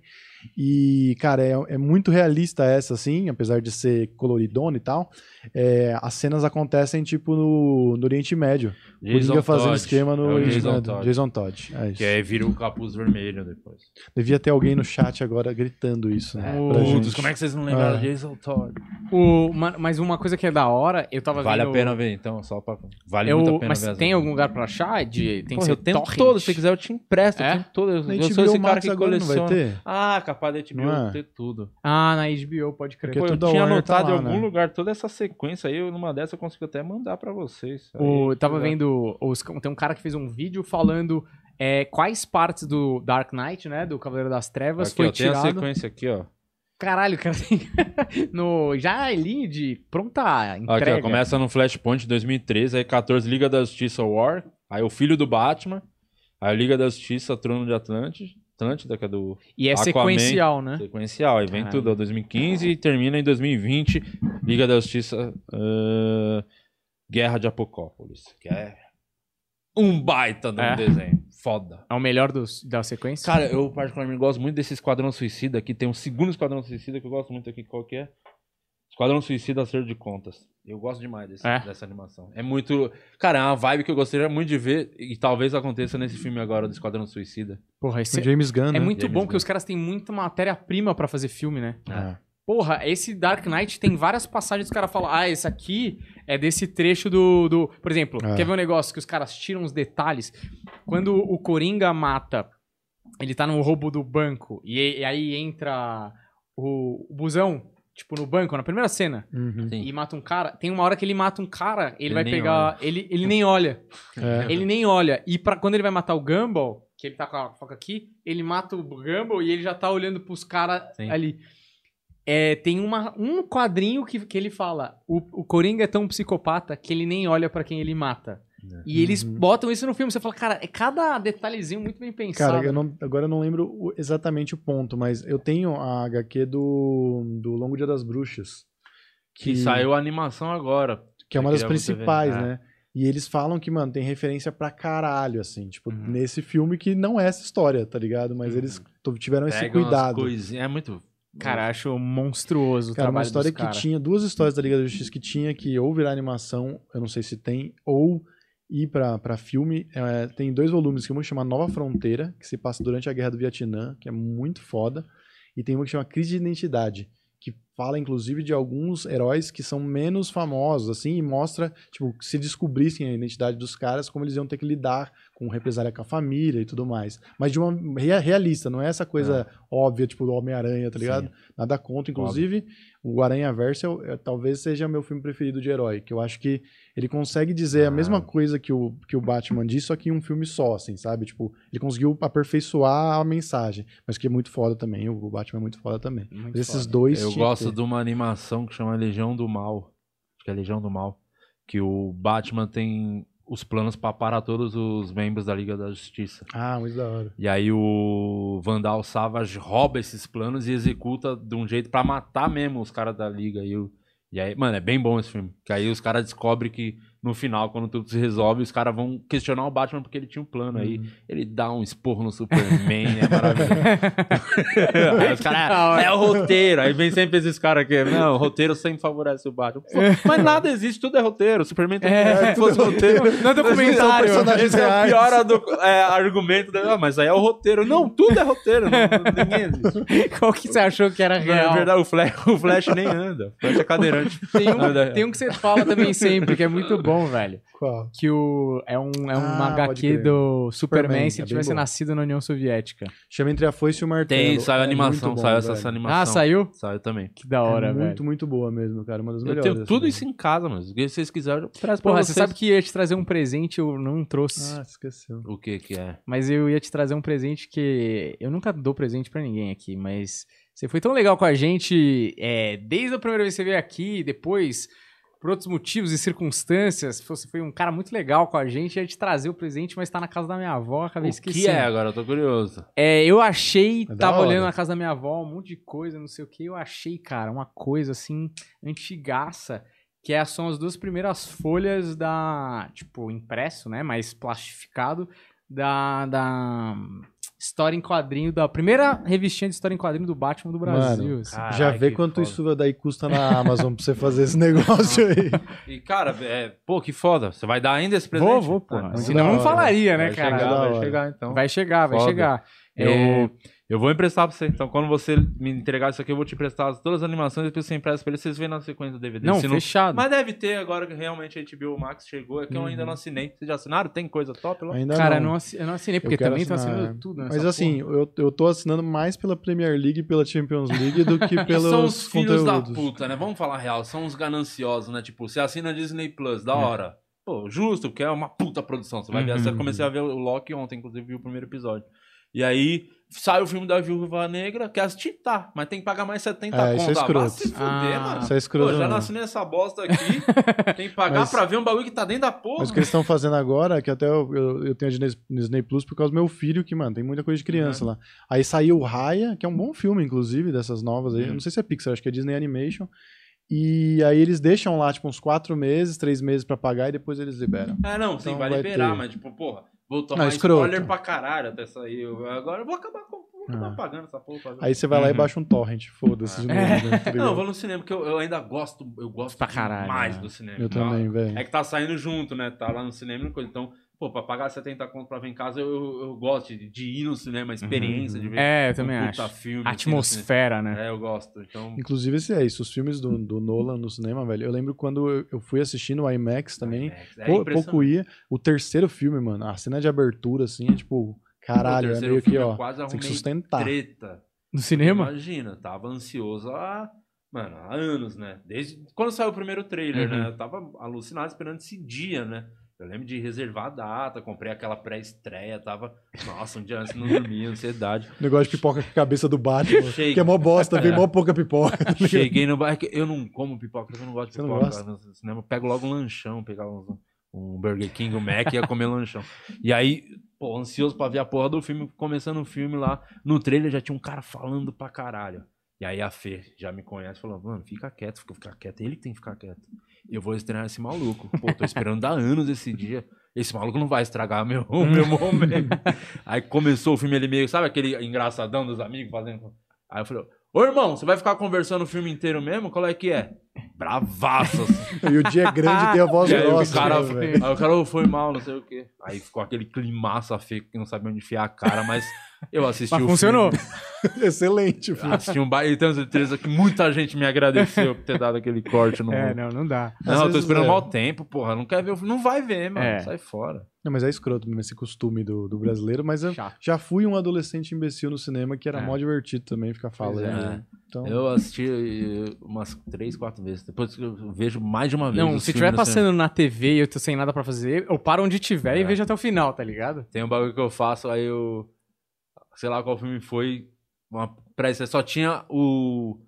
C: E, cara, é, é muito realista essa, assim, apesar de ser coloridona e tal. É, as cenas acontecem, tipo, no, no Oriente Médio. Coringa fazendo esquema no
B: É o
C: Oriente
B: Jason
C: Médio.
B: Todd.
C: Jason Todd. É isso.
B: Que aí vira o capuz vermelho depois.
C: Devia ter alguém no chat agora gritando isso, né?
A: É.
C: pra
A: Putz,
C: gente.
B: como é que vocês não lembraram
C: É.
B: Jason Todd?
A: O, ma- mas uma coisa que é da hora, eu tava
B: Vale
A: vendo...
B: a pena ver, então, só pra. Vale
A: Eu,
B: muito a pena
A: mas
B: ver. as
A: tem algum lugar pra achar? De, tem
B: Porra,
A: que
B: eu
A: ser
B: tenho
A: torrent?
B: todos, se quiser eu te empresto.
A: É?
B: Eu, tenho todos.
C: Na
B: eu
C: HBO
B: sou esse cara
C: Max
B: que
C: agora não vai
B: coleciona.
C: ter?
B: Ah, capaz da HBO
C: é?
B: ter tudo.
A: Ah, na HBO, pode crer.
B: Pô, eu tinha
C: Warner tá
B: anotado
C: lá,
B: em algum
C: né?
B: lugar toda essa sequência aí, eu, numa dessa eu consigo até mandar pra vocês.
A: O,
B: Aí,
A: eu tava
B: legal.
A: vendo. Os, tem um cara que fez um vídeo falando é, quais partes do Dark Knight, né? Do Cavaleiro das Trevas,
B: Aqui,
A: foi
B: ó, tem a
A: tirado.
B: sequência aqui, ó.
A: Caralho, cara, tem. [laughs] no, já é linha de pronta entrega.
B: Aqui, ó, começa no Flashpoint 2013, aí 14 Liga da Justiça War, aí o filho do Batman, aí Liga da Justiça Trono de Atlântida, Atlântida, que é do
A: E é
B: Aquaman.
A: sequencial, né?
B: sequencial, aí vem tudo, ó, 2015 e termina em 2020, Liga da Justiça ah, Guerra de Apocópolis, que é um baita de um
A: É.
B: desenho, foda.
A: É o melhor dos, da sequência?
B: Cara, eu particularmente gosto muito desse Esquadrão Suicida aqui. Tem um segundo Esquadrão Suicida que eu gosto muito aqui, qual que é? Esquadrão Suicida Acerto de Contas. Eu gosto demais desse-
A: É?
B: dessa animação. É muito... Cara, é uma vibe que eu gostaria muito de ver e talvez aconteça nesse filme agora do Esquadrão Suicida.
A: Porra,
C: O
A: esse
C: James Gunn,
A: é
C: né?
A: muito
B: James
A: bom porque
B: Gunn.
A: os caras têm muita matéria-prima pra fazer filme, né?
C: É.
A: Porra, esse Dark Knight tem várias passagens que os caras falam, ah, esse aqui é desse trecho do. do... Por exemplo,
C: É.
A: quer ver um negócio que os caras tiram os detalhes? Quando o Coringa mata, ele tá no roubo do banco, e, e aí entra o, o busão, tipo, no banco, na primeira cena,
C: Uhum.
A: E mata um cara. Tem uma hora que ele mata um cara, ele,
B: Ele
A: vai pegar. Ele, ele nem olha. [laughs]
C: É.
A: Ele nem olha. E pra, quando ele vai matar o Gumball, que ele tá com a foca aqui, ele mata o Gumball e ele já tá olhando pros caras ali. É, tem uma, um quadrinho que, que ele fala: o, o Coringa é tão psicopata que ele nem olha pra quem ele mata.
B: É.
A: E eles
C: Uhum.
A: botam isso no filme. Você fala, cara, é cada detalhezinho muito bem pensado.
C: Cara, eu não- agora eu não lembro exatamente o ponto, mas eu tenho a HQ do, do Longo Dia das Bruxas.
B: Que saiu a animação agora.
C: que é uma das
B: ver,
C: principais,
B: é.
C: né? E eles falam que, mano, tem referência pra caralho, assim, tipo,
A: Uhum.
C: nesse filme que não é essa história, tá ligado? Mas eles to- tiveram esse cuidado.
B: coisinhas- É muito...
A: Cara, acho monstruoso o
C: Cara, uma
A: trabalho
C: história
A: dos
C: que
A: cara.
C: tinha, duas histórias da Liga da Justiça que tinha que ou virar animação, eu não sei se tem, ou ir pra, pra filme. É, tem dois volumes que uma chama Nova Fronteira, que se passa durante a Guerra do Vietnã, que é muito foda, e tem uma que chama Crise de Identidade, que fala inclusive de alguns heróis que são menos famosos, assim, e mostra, tipo, se descobrissem a identidade dos caras, como eles iam ter que lidar com represália com a família e tudo mais. Mas de uma rea- realista, não é essa coisa óbvia, tipo, do Homem-Aranha, tá ligado?
B: Sim.
C: Nada contra, inclusive, o Aranha Verso é o- é- talvez seja meu filme preferido de herói, que eu acho que ele consegue dizer a
B: Ah.
C: mesma coisa que o, que o Batman diz, só que em um filme só, assim, sabe? Tipo, ele conseguiu aperfeiçoar a mensagem, mas que é muito foda também, o, o Batman é muito foda também.
A: Muito
C: Mas esses
A: foda.
C: dois
B: Eu gosto
C: ter.
B: de uma animação que chama Legião do Mal. Acho que é Legião do Mal. Que o Batman tem os planos pra parar todos os membros da Liga da Justiça.
C: Ah, muito da hora.
B: E aí o Vandal Savage rouba esses planos e executa de um jeito pra matar mesmo os caras da Liga. E, o- E aí, mano, é bem bom esse filme. Que aí os caras descobrem que no final, quando tudo se resolve, os caras vão questionar o Batman porque ele tinha um plano. Aí ele dá um esporro no Superman, é maravilhoso. [laughs] aí os caras, é o roteiro. Aí vem sempre esses caras aqui, não, o roteiro sempre favorece o Batman. Pô, [laughs] mas nada existe, tudo é roteiro. Superman tem
A: É,
B: se fosse roteiro. [laughs]
A: Não é documentário.
C: personagens
B: Esse é o pior adu- é, argumento. Da... Ah, mas aí é o roteiro. Não, tudo é roteiro. Não, ninguém existe.
A: Qual que você achou que era
B: Não,
A: real?
B: é verdade, o Flash, o Flash nem anda. O Flash é cadeirante.
A: Tem um, tem um que você fala também sempre, que é muito bom, velho.
C: Qual?
A: Que o, é um, é um
C: Ah,
A: HQ do Superman,
C: Superman,
A: se
C: é
A: ele
C: bem
A: tivesse
C: bom.
A: nascido na União Soviética.
C: Chama Entre a Foice e o Martelo.
B: Tem, saiu a
C: É
B: animação,
C: bom,
B: saiu essa, essa animação.
A: Ah, saiu?
B: Saiu também.
A: Que da hora,
C: é
A: velho.
C: muito, muito boa mesmo, cara. Uma das
B: Eu
C: melhores.
B: tenho
C: assim,
B: tudo
C: velho.
B: isso em casa, mas se vocês quiserem, eu pra
A: Porra,
B: vocês.
A: você sabe que ia te trazer um presente, eu não trouxe.
C: Ah, esqueceu.
B: O que que é?
A: Mas eu ia te trazer um presente que. Eu nunca dou presente pra ninguém aqui, mas você foi tão legal com a gente é, desde a primeira vez que você veio aqui, depois, por outros motivos e circunstâncias. Você foi um cara muito legal com a gente. Ia te trazer o presente, mas tá na casa da minha avó, acabei
B: O
A: esquecendo.
B: que é agora? Eu tô curioso.
A: É, eu achei,
C: É
A: tava olhando na casa da minha avó, um monte de coisa, não sei o que. Eu achei, cara, uma coisa assim, antigaça, que é, são as duas primeiras folhas da, tipo, impresso, né, mais plastificado, da, da história em quadrinho, da primeira revistinha de história em quadrinho do Batman do Brasil.
C: Mano,
A: assim.
B: Caralho,
C: Já vê quanto
B: foda.
C: isso daí custa na Amazon pra você fazer esse [laughs] negócio aí.
B: E, cara, é, pô, que foda. Você vai dar ainda esse presente?
A: Vou, vou, porra.
B: Ah,
A: Senão não falaria, né,
B: vai
A: cara?
B: chegar, vai chegar, então.
A: Vai chegar, vai
B: Foda.
A: chegar.
B: Eu,
A: É,
B: eu vou emprestar pra você. Então, quando você me entregar isso aqui, eu vou te emprestar todas as animações e depois você empresta pra eles, vocês veem na sequência do DVD.
A: não,
B: Se
A: fechado.
B: Mas deve ter agora que realmente a HBO Max chegou. É que eu ainda
A: Uhum.
B: não assinei. Vocês já assinaram? Tem coisa top lá?
C: Ainda
A: Cara,
C: não.
A: eu não assinei, porque também tô
C: assinar,
A: assinando
C: é.
A: tudo
C: Mas assim, eu, eu tô assinando mais pela Premier League e pela Champions League do que [laughs] pelos
B: são os filhos da
C: conteúdos.
B: puta, né? Vamos falar real. São os gananciosos, né? Tipo, você assina Disney Plus,
C: É.
B: da hora. Pô, justo, porque é uma puta produção. Você vai ver.
A: Uhum.
B: Eu comecei a ver o Loki ontem, inclusive, vi o primeiro episódio. E aí, sai o filme da Viúva Negra, quer assistir? Tá, mas tem que pagar mais 70
C: É, isso é
B: conto. Ah, vai
C: escroto.
B: se fuder,
A: Ah,
B: mano.
C: Isso é
B: Pô,
C: escroto.
B: já
C: não.
B: não assinei essa bosta aqui. [laughs] tem que pagar
C: Mas-
B: pra ver um bagulho que tá dentro da porra.
C: Mas o que eles estão fazendo agora, que até eu, eu, eu tenho a Disney, Disney Plus por causa do meu filho, que, mano, tem muita coisa de criança
B: Uhum.
C: lá. Aí saiu o Raya, que é um bom filme, inclusive, dessas novas aí.
B: Uhum.
C: Eu não sei se é Pixar, acho que é Disney Animation. E aí eles deixam lá, tipo, uns quatro meses, três meses pra pagar e depois eles liberam.
B: É, não, sim,
C: Então
B: vai,
C: vai
B: liberar,
C: ter.
B: mas tipo, porra, vou tomar
C: Não,
B: spoiler pra caralho até sair. Agora eu vou acabar, com, vou acabar
C: Ah.
B: pagando essa porra.
C: Aí você vai lá e
A: Uhum.
C: baixa um torrent, foda-se de novo.
A: É.
C: né, tá [laughs]
B: Não, eu vou no cinema, porque eu, eu ainda gosto, eu gosto
A: Pra caralho,
B: mais
A: né?
B: do cinema.
C: Eu
B: tá?
C: também, velho.
B: É que tá saindo junto, né? Tá lá no cinema e coisa. Então, pô, pra pagar 70 conto pra ver em casa, eu, eu, eu gosto de, de ir no cinema, a experiência de ver
A: É, eu
B: um
A: também
B: puta
A: acho.
B: filme. assim, no
A: Atmosfera, né?
B: É, eu gosto. Então,
C: Inclusive, esse é isso. Os filmes do, do Nolan no cinema, velho. Eu lembro quando eu, eu fui assistir no IMAX também.
B: é, é
C: Pou- pouco ia. O terceiro filme, mano, a cena de abertura, assim, é tipo, caralho,
B: o
C: é meio que, ó,
B: quase
C: tem que
B: arrumei
C: sustentar.
B: Treta.
A: No cinema?
B: Imagina, tava ansioso há, mano, há anos, né? Desde quando saiu o primeiro trailer,
A: Uhum.
B: né? Eu tava alucinado esperando esse dia, né? Eu lembro de reservar a data, comprei aquela pré-estreia, tava. Nossa, um dia antes não [laughs] dormia, ansiedade.
C: Negócio de pipoca com a cabeça do Batman, [laughs]
B: Cheguei.
C: que é mó bosta, vem
B: É.
C: mó pouca pipoca. tá?
B: Cheguei no bar, eu não como pipoca, eu não gosto de
C: Você não
B: pipoca
C: gosta?
B: no cinema. Eu pego logo um lanchão, pegava um, um Burger King, um Mac e ia comer lanchão. E aí, pô, ansioso pra ver a porra do filme, começando o filme lá. No trailer já tinha um cara falando pra caralho. E aí a Fê já me conhece, falou, mano, fica quieto, fica, fica quieto. Ele que tem que ficar quieto. Eu vou estrear esse maluco. Pô, tô esperando há anos esse dia. Esse maluco não vai estragar meu, [laughs] o meu momento. Aí começou o filme ele meio, sabe aquele engraçadão dos amigos fazendo. Aí eu falei, ô irmão, você vai ficar conversando o filme inteiro mesmo? Qual é que é? Bravaço, assim.
C: E o dia é grande tem a voz
B: aí,
C: grossa.
B: o cara,
C: né,
B: aí o cara "Ô, foi mal, não sei o quê. Aí ficou aquele climaço feio que não sabia onde enfiar a cara, mas eu assisti
A: Mas
B: o
A: funcionou.
B: filme. [laughs]
C: Excelente, filho.
B: Assisti um baile, tem certeza que muita gente me agradeceu por ter dado aquele corte no.
A: É, não, não dá.
B: Não,
C: Às
B: eu tô esperando
C: é.
B: mau tempo, porra. Não quer ver o filme? Não vai ver, mano.
A: É.
B: Sai fora.
C: Não, mas é escroto mesmo esse costume do, do brasileiro, mas eu
A: Chato.
C: já fui um adolescente imbecil no cinema que era
A: É.
C: mó divertido também ficar falando.
B: é.
C: né? Então,
B: Eu assisti eh, umas três, quatro vezes. Depois eu vejo mais de uma vez.
A: Não, se
B: filmes
A: tiver
B: no cinema.
A: passando na TV e eu tô sem nada pra fazer, eu paro onde tiver e
B: É.
A: vejo até o final, tá ligado?
B: Tem um bagulho que eu faço, aí eu. Sei lá qual filme foi. Uma pré Só tinha o.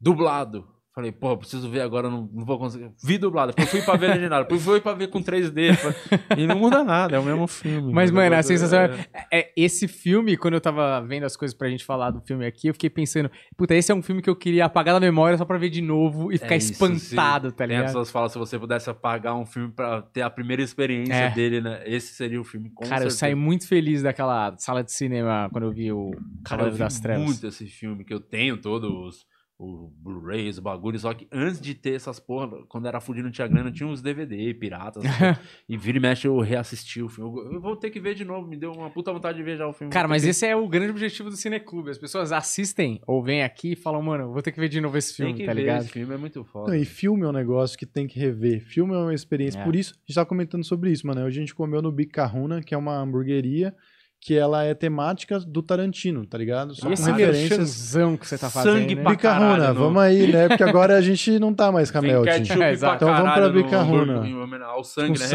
B: Dublado. Falei, pô, preciso ver agora, não, não vou conseguir. Vi dublado, depois fui pra ver legendado, depois fui pra ver com 3D. falei, [laughs] E não muda nada, é o mesmo filme.
A: Mas, mano, a
B: negócio
A: sensação
B: é-
A: é, é- Esse filme, quando eu tava vendo as coisas pra gente falar do filme aqui, eu fiquei pensando, puta, esse é um filme que eu queria apagar da memória só pra ver de novo e ficar
B: É isso,
A: espantado, tá
B: Tem as
A: ligado?
B: pessoas que falam se você pudesse apagar um filme pra ter a primeira experiência
A: É.
B: dele, né? Esse seria o filme, com
A: Cara, eu
B: certeza.
A: saí muito feliz daquela sala de cinema quando eu vi o
B: Cara, eu
A: Cavaleiro
B: vi
A: das Trevas.
B: muito esse filme, que eu tenho todos os, os Blu-rays, o bagulho, só que antes de ter essas porra, quando era fudido não tinha grana, tinha uns DVD, piratas, [laughs] e vira e mexe eu reassisti o filme. Eu, eu vou ter que ver de novo, me deu uma puta vontade de ver já o filme.
A: Cara, mas
B: que-
A: esse é o grande objetivo do Cineclube. As pessoas assistem ou vêm aqui e falam, mano, vou ter que ver de novo esse
B: tem
A: filme,
B: que
A: tá
B: ver,
A: ligado?
B: esse filme é muito
C: Não,
B: foda.
C: e filme é um negócio que tem que rever. Filme é uma experiência.
A: É.
C: Por isso, a gente tava comentando sobre isso, mano. Hoje a gente comeu no Bicarruna, que é uma hamburgueria que ela é temática do Tarantino, tá ligado? Só
A: E esse
C: referências.
A: que você tá fazendo,
B: Sangue
A: né?
B: pra
C: Bicarruna,
B: caralho, no-
C: vamos aí, né? Porque agora a gente não tá mais Camel.
A: É. [laughs]
C: Então vamos pra
B: no
C: Bicarruna.
B: em homenagem ao sangue,
C: com
B: né?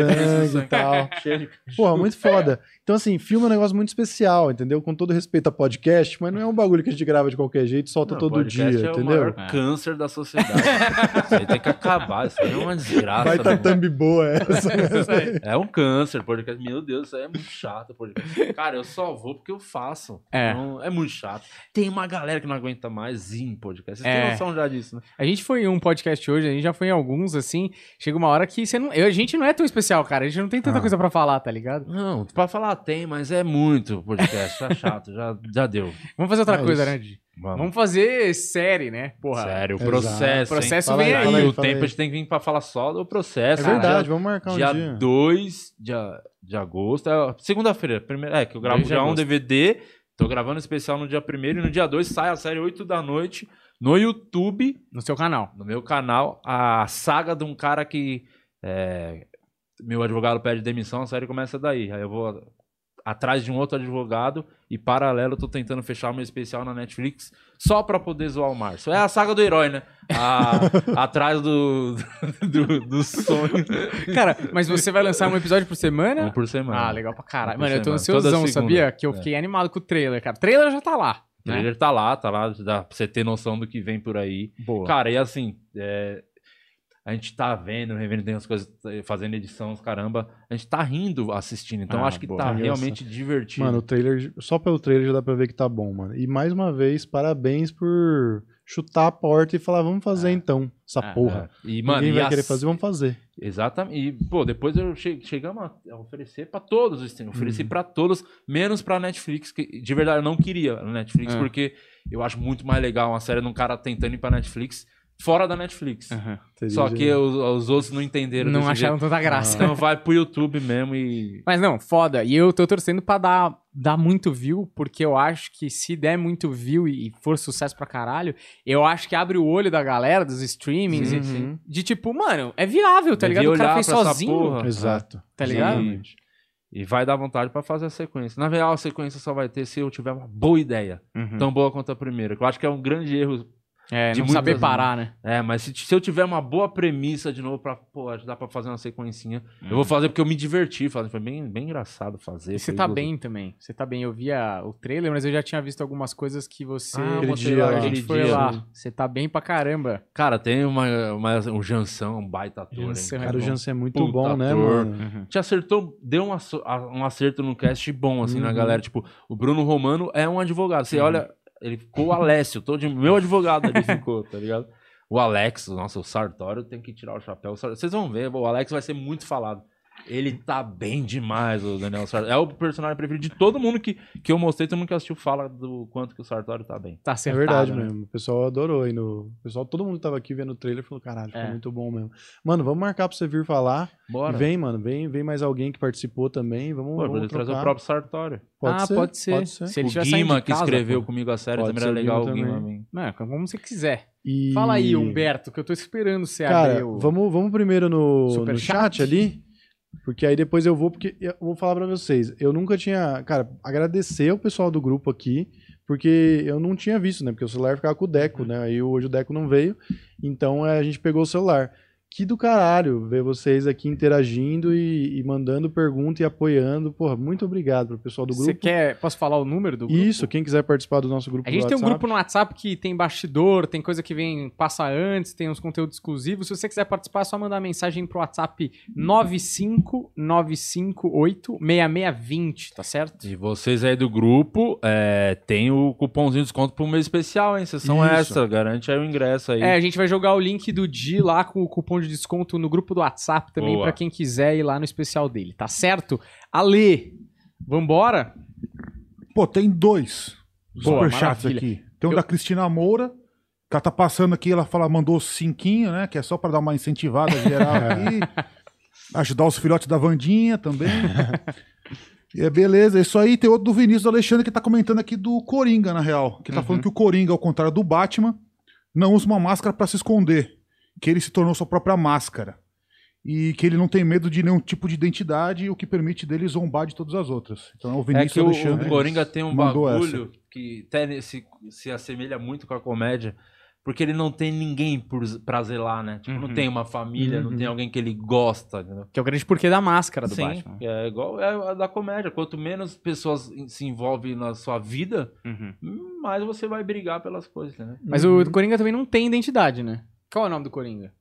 C: Sangue e tal. [laughs] Porra, muito foda. Então, assim, filme é um negócio muito especial, entendeu? Com todo respeito a podcast, mas não é um bagulho que a gente grava de qualquer jeito e solta
B: Não,
C: todo dia,
B: é o
C: entendeu?
B: maior
A: É.
B: câncer da sociedade. [laughs] isso aí tem que acabar, isso aí é uma desgraça.
C: Vai tá
B: irmão.
C: thumb boa essa. [laughs]
B: É um câncer, podcast. Meu Deus, isso aí é muito chato. Podcast. Cara, eu só vou porque eu faço.
A: É.
B: Não- é muito chato. Tem uma galera que não aguenta mais ir em podcast. Vocês
A: É.
B: têm noção já disso, né?
A: A gente foi em um podcast hoje, a gente já foi em alguns, assim. Chega uma hora que você não. eu- a gente não é tão especial, cara. A gente não tem tanta
C: Ah.
A: coisa pra falar, tá ligado?
B: Não, pra falar tem, mas é muito podcast. Tá chato, já, já deu.
A: Vamos fazer outra
C: É
A: coisa,
C: isso.
A: né?
B: Vamos.
A: Vamos fazer série, né? Porra.
B: Sério, o processo. hein?
A: Processo
C: Fala
A: vem
C: aí,
A: aí.
C: aí.
B: o tempo a gente tem que vir pra falar só do
C: É
B: processo.
C: verdade,
B: Dia,
C: vamos marcar um
B: dia
C: dia.
B: 2 de, de agosto. É, Segunda-feira. primeira- É, que eu gravo
A: 2 de
B: já um. DVD. Tô gravando especial no dia 1 e no dia 2 sai a série 8 da noite no YouTube,
A: No seu canal.
B: no meu canal, a saga de um cara que é, meu advogado pede demissão, a série começa daí. Aí eu vou atrás de um outro advogado e paralelo eu tô tentando fechar meu especial na Netflix só pra poder zoar o Márcio. É a saga do herói, né? A- [laughs] atrás do, do, do sonho.
A: Cara, mas você vai lançar um episódio por semana?
B: Um por semana.
A: Ah, legal pra caralho.
B: Um por
A: Mano, eu tô ansiosão, sabia? Que eu
B: É.
A: fiquei animado com o trailer, cara. O trailer já tá lá.
B: O
A: Né?
B: trailer tá lá, tá lá, dá pra você ter noção do que vem por aí.
A: Boa.
B: Cara, e assim, é, a gente tá vendo, revendo, tem as coisas, eh, fazendo edição, os caramba. A gente tá rindo assistindo, então
A: Ah,
B: acho que
A: boa.
B: tá realmente divertido.
C: Mano, o trailer, só pelo trailer já dá pra ver que tá bom, mano. E mais uma vez, parabéns por chutar a porta e falar, vamos fazer
B: É.
C: então, essa
A: É,
C: porra.
B: É. E, mano,
C: Ninguém
B: e
C: vai
B: as-
C: querer fazer, vamos fazer.
B: Exatamente. E, pô, depois eu che chegamos a oferecer pra todos os streams. Ofereci
C: Uhum.
B: pra todos, menos pra Netflix, que de verdade eu não queria a Netflix,
A: É.
B: porque eu acho muito mais legal uma série de um cara tentando ir pra Netflix fora da Netflix.
C: Teria
B: Só que os, os outros não entenderam.
A: Não acharam
B: jeito.
A: tanta graça.
B: Então vai pro YouTube mesmo e.
A: Mas não, foda. E eu tô torcendo pra dar, dar muito view, porque eu acho que se der muito view e for sucesso pra caralho, eu acho que abre o olho da galera, dos streamings, e-
C: Uhum.
A: de tipo, mano, é viável, tá ligado? O cara fez sozinho.
B: porra.
C: Exato.
A: Tá ligado?
C: Exatamente.
B: E vai dar vontade pra fazer a sequência. Na real, a sequência só vai ter se eu tiver uma boa ideia.
A: Uhum.
B: Tão boa quanto a primeira. Que eu acho que é um grande erro.
A: É,
B: de
A: não saber parar, né?
B: É, mas se, se eu tiver uma boa premissa de novo pra, pô, ajudar pra fazer uma sequencinha, eu vou fazer porque eu me diverti. fazendo. Foi bem, bem engraçado fazer.
A: E você tá bem também. Você tá bem. Eu via o trailer, mas eu já tinha visto algumas coisas que você.
B: Ah,
C: Aquele dia
A: a gente
B: aquele
A: foi
B: dia.
A: lá. Você tá bem pra caramba.
B: Cara, tem uma, uma, um Jansão, um baita ator. hein?
A: Jansson é
C: Cara, o
A: bom.
C: Jansen é muito
B: Puta
C: bom, né,
B: ator.
C: mano?
B: te acertou, deu um, um acerto no cast bom, assim, na
C: Uhum.
B: galera. Tipo, o Bruno Romano é um advogado. Você
A: Uhum.
B: olha, ele ficou o Alessio, todo meu advogado ali ficou, tá ligado? O Alex, nossa, o Sartório tem que tirar o chapéu. Vocês vão ver, o Alex vai ser muito falado. Ele tá bem demais, o Daniel Sartório. É o personagem preferido de todo mundo que, que eu mostrei, todo mundo que assistiu fala do quanto que o Sartório tá bem.
A: Tá
C: É
A: acertado.
C: verdade
A: né?
C: mesmo. O pessoal adorou aí no. O pessoal, todo mundo que tava aqui vendo o trailer falou: caralho, ficou
A: É.
C: muito bom mesmo. Mano, vamos marcar pra você vir falar.
B: Bora.
C: E vem, mano, vem, vem mais alguém que participou também. Vamos,
B: Pô,
C: vamos
B: poder trazer o próprio Sartório.
C: Pode
A: ah,
C: ser,
A: pode ser.
C: Pode ser.
A: Se ele
B: o Guima que
A: casa,
B: escreveu
A: pô.
B: comigo a série
C: Pode
B: também
C: ser
B: era
C: o
B: legal.
C: Guima
B: O Guima
C: também.
B: vem.
A: Mano, como você quiser.
C: E-
A: Fala aí, Humberto, que eu tô esperando você
C: Cara,
A: abrir o...
C: vamos, vamos primeiro no,
A: Super
C: no
A: chat
C: ali. Porque aí depois eu vou, porque eu vou falar pra vocês. Eu nunca tinha. Cara, agradecer o pessoal do grupo aqui, porque eu não tinha visto, né? Porque o celular ficava com o Deco, né? Aí hoje o Deco não veio. Então é, a gente pegou o celular. Que do caralho ver vocês aqui interagindo e, e mandando pergunta e apoiando. Porra, muito obrigado pro pessoal do
A: Você
C: grupo.
A: quer. Posso falar o número do grupo?
C: Isso, quem quiser participar do nosso grupo
A: A gente tem um
C: WhatsApp,
A: grupo no WhatsApp que tem bastidor, tem coisa que vem, passa antes, tem uns conteúdos exclusivos. Se você quiser participar, é só mandar mensagem pro WhatsApp 959586620, tá certo?
B: E vocês aí do grupo é, tem o cupomzinho de desconto pro mês especial, hein? Sessão
C: Isso.
B: extra. Garante aí o ingresso aí.
A: É, a gente vai jogar o link do Di lá com o cupom de desconto no grupo do WhatsApp também,
B: Boa.
A: pra quem quiser ir lá no especial dele, tá certo? Ale, vambora?
D: Pô, tem dois superchats aqui. Tem um
A: Eu-
D: da Cristina Moura, que ela tá passando aqui, ela fala, mandou cinquinho, né? Que é só pra dar uma incentivada [laughs] geral aqui. Ajudar os filhotes da Vandinha também. E [laughs] é beleza, isso aí. Tem outro do Vinícius Alexandre que tá comentando aqui do Coringa, na real. Que tá falando que o Coringa, ao contrário do Batman, não usa uma máscara pra se esconder. Que ele se tornou sua própria máscara. E que ele não tem medo de nenhum tipo de identidade, o que permite dele zombar de todas as outras. Então é o
B: É
D: Vinícius
B: que o,
D: Alexandre.
B: o Coringa tem um bagulho que até se, se assemelha muito com a comédia, porque ele não tem ninguém por, pra zelar, né? Tipo,
A: Uhum.
B: não tem uma família, não
C: Uhum.
B: tem alguém que ele gosta, entendeu?
A: Que é o grande porquê da máscara do
B: Sim,
A: Batman.
B: é igual é a da comédia. Quanto menos pessoas se envolvem na sua vida,
A: Uhum.
B: mais você vai brigar pelas coisas, né?
A: Mas o Coringa também não tem identidade, né? Qual é o nome do Coringa?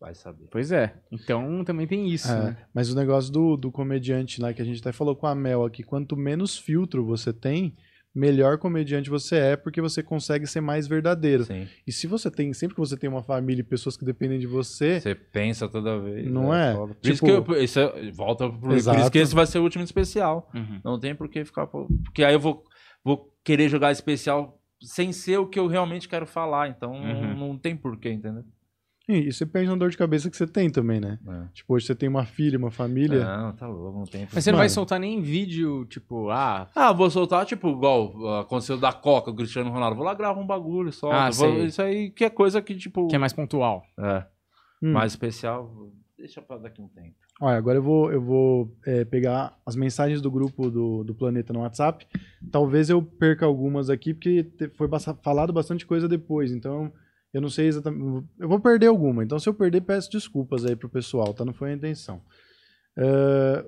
B: Vai saber.
A: Pois é. Então também tem isso,
C: É,
A: né?
C: mas o negócio do, do comediante lá, que a gente até falou com a Mel aqui, quanto menos filtro você tem, melhor comediante você é, porque você consegue ser mais verdadeiro.
B: Sim.
C: E se você tem, sempre que você tem uma família e pessoas que dependem de você,
B: Você pensa toda vez.
C: Não é?
B: foda. Por isso
C: Tipo-
B: que eu, isso é- volta por, por isso que esse vai ser o último especial.
A: Uhum.
B: Não tem por que ficar. Porque aí eu vou, vou querer jogar especial sem ser o que eu realmente quero falar. Então
A: Uhum.
B: não tem porquê, entendeu?
C: e você perde na dor de cabeça que você tem também, né?
B: É.
C: Tipo, hoje você tem uma filha, uma família.
B: Não, tá louco, não tem
A: Mas você não vai soltar nem vídeo, tipo, ah,
B: Ah, vou soltar, tipo, igual ah, aconteceu da Coca, o Cristiano Ronaldo. Vou lá gravar um bagulho só.
A: Ah,
B: Vou-
A: sei.
B: isso aí que é coisa que, tipo.
A: que é mais pontual.
B: é,
C: Hum.
B: mais especial. Deixa pra daqui um tempo.
C: Olha, agora eu vou, eu vou é, pegar as mensagens do grupo do, do Planeta no WhatsApp. Talvez eu perca algumas aqui, porque foi falado bastante coisa depois. Então, eu não sei exatamente. Eu vou perder alguma. Então, se eu perder, peço desculpas aí pro pessoal, tá? Não foi a intenção. Ah,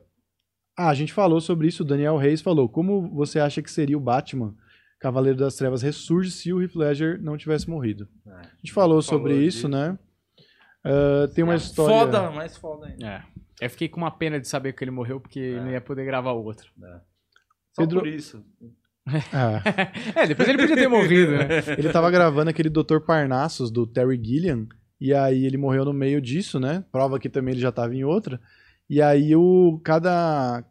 C: ah, a gente falou sobre isso. O Daniel Reis falou. Como você acha que seria o Batman, Cavaleiro das Trevas, ressurge se o Heath Ledger não tivesse morrido?
B: É.
C: A gente falou sobre
B: Falou
C: isso,
B: disso.
C: né? Ah, tem uma
B: É,
C: história.
B: Foda, mais foda ainda.
A: É. Eu fiquei com uma pena de saber que ele morreu, porque não ia poder gravar o outro.
B: Só
C: Pedro-
B: por isso.
C: Ah. [laughs]
A: é, depois ele podia ter morrido, né? [laughs]
C: Ele tava gravando aquele Dr. Parnassus do Terry Gilliam, e aí ele morreu no meio disso, né? Prova que também ele já tava em outra. E aí o cada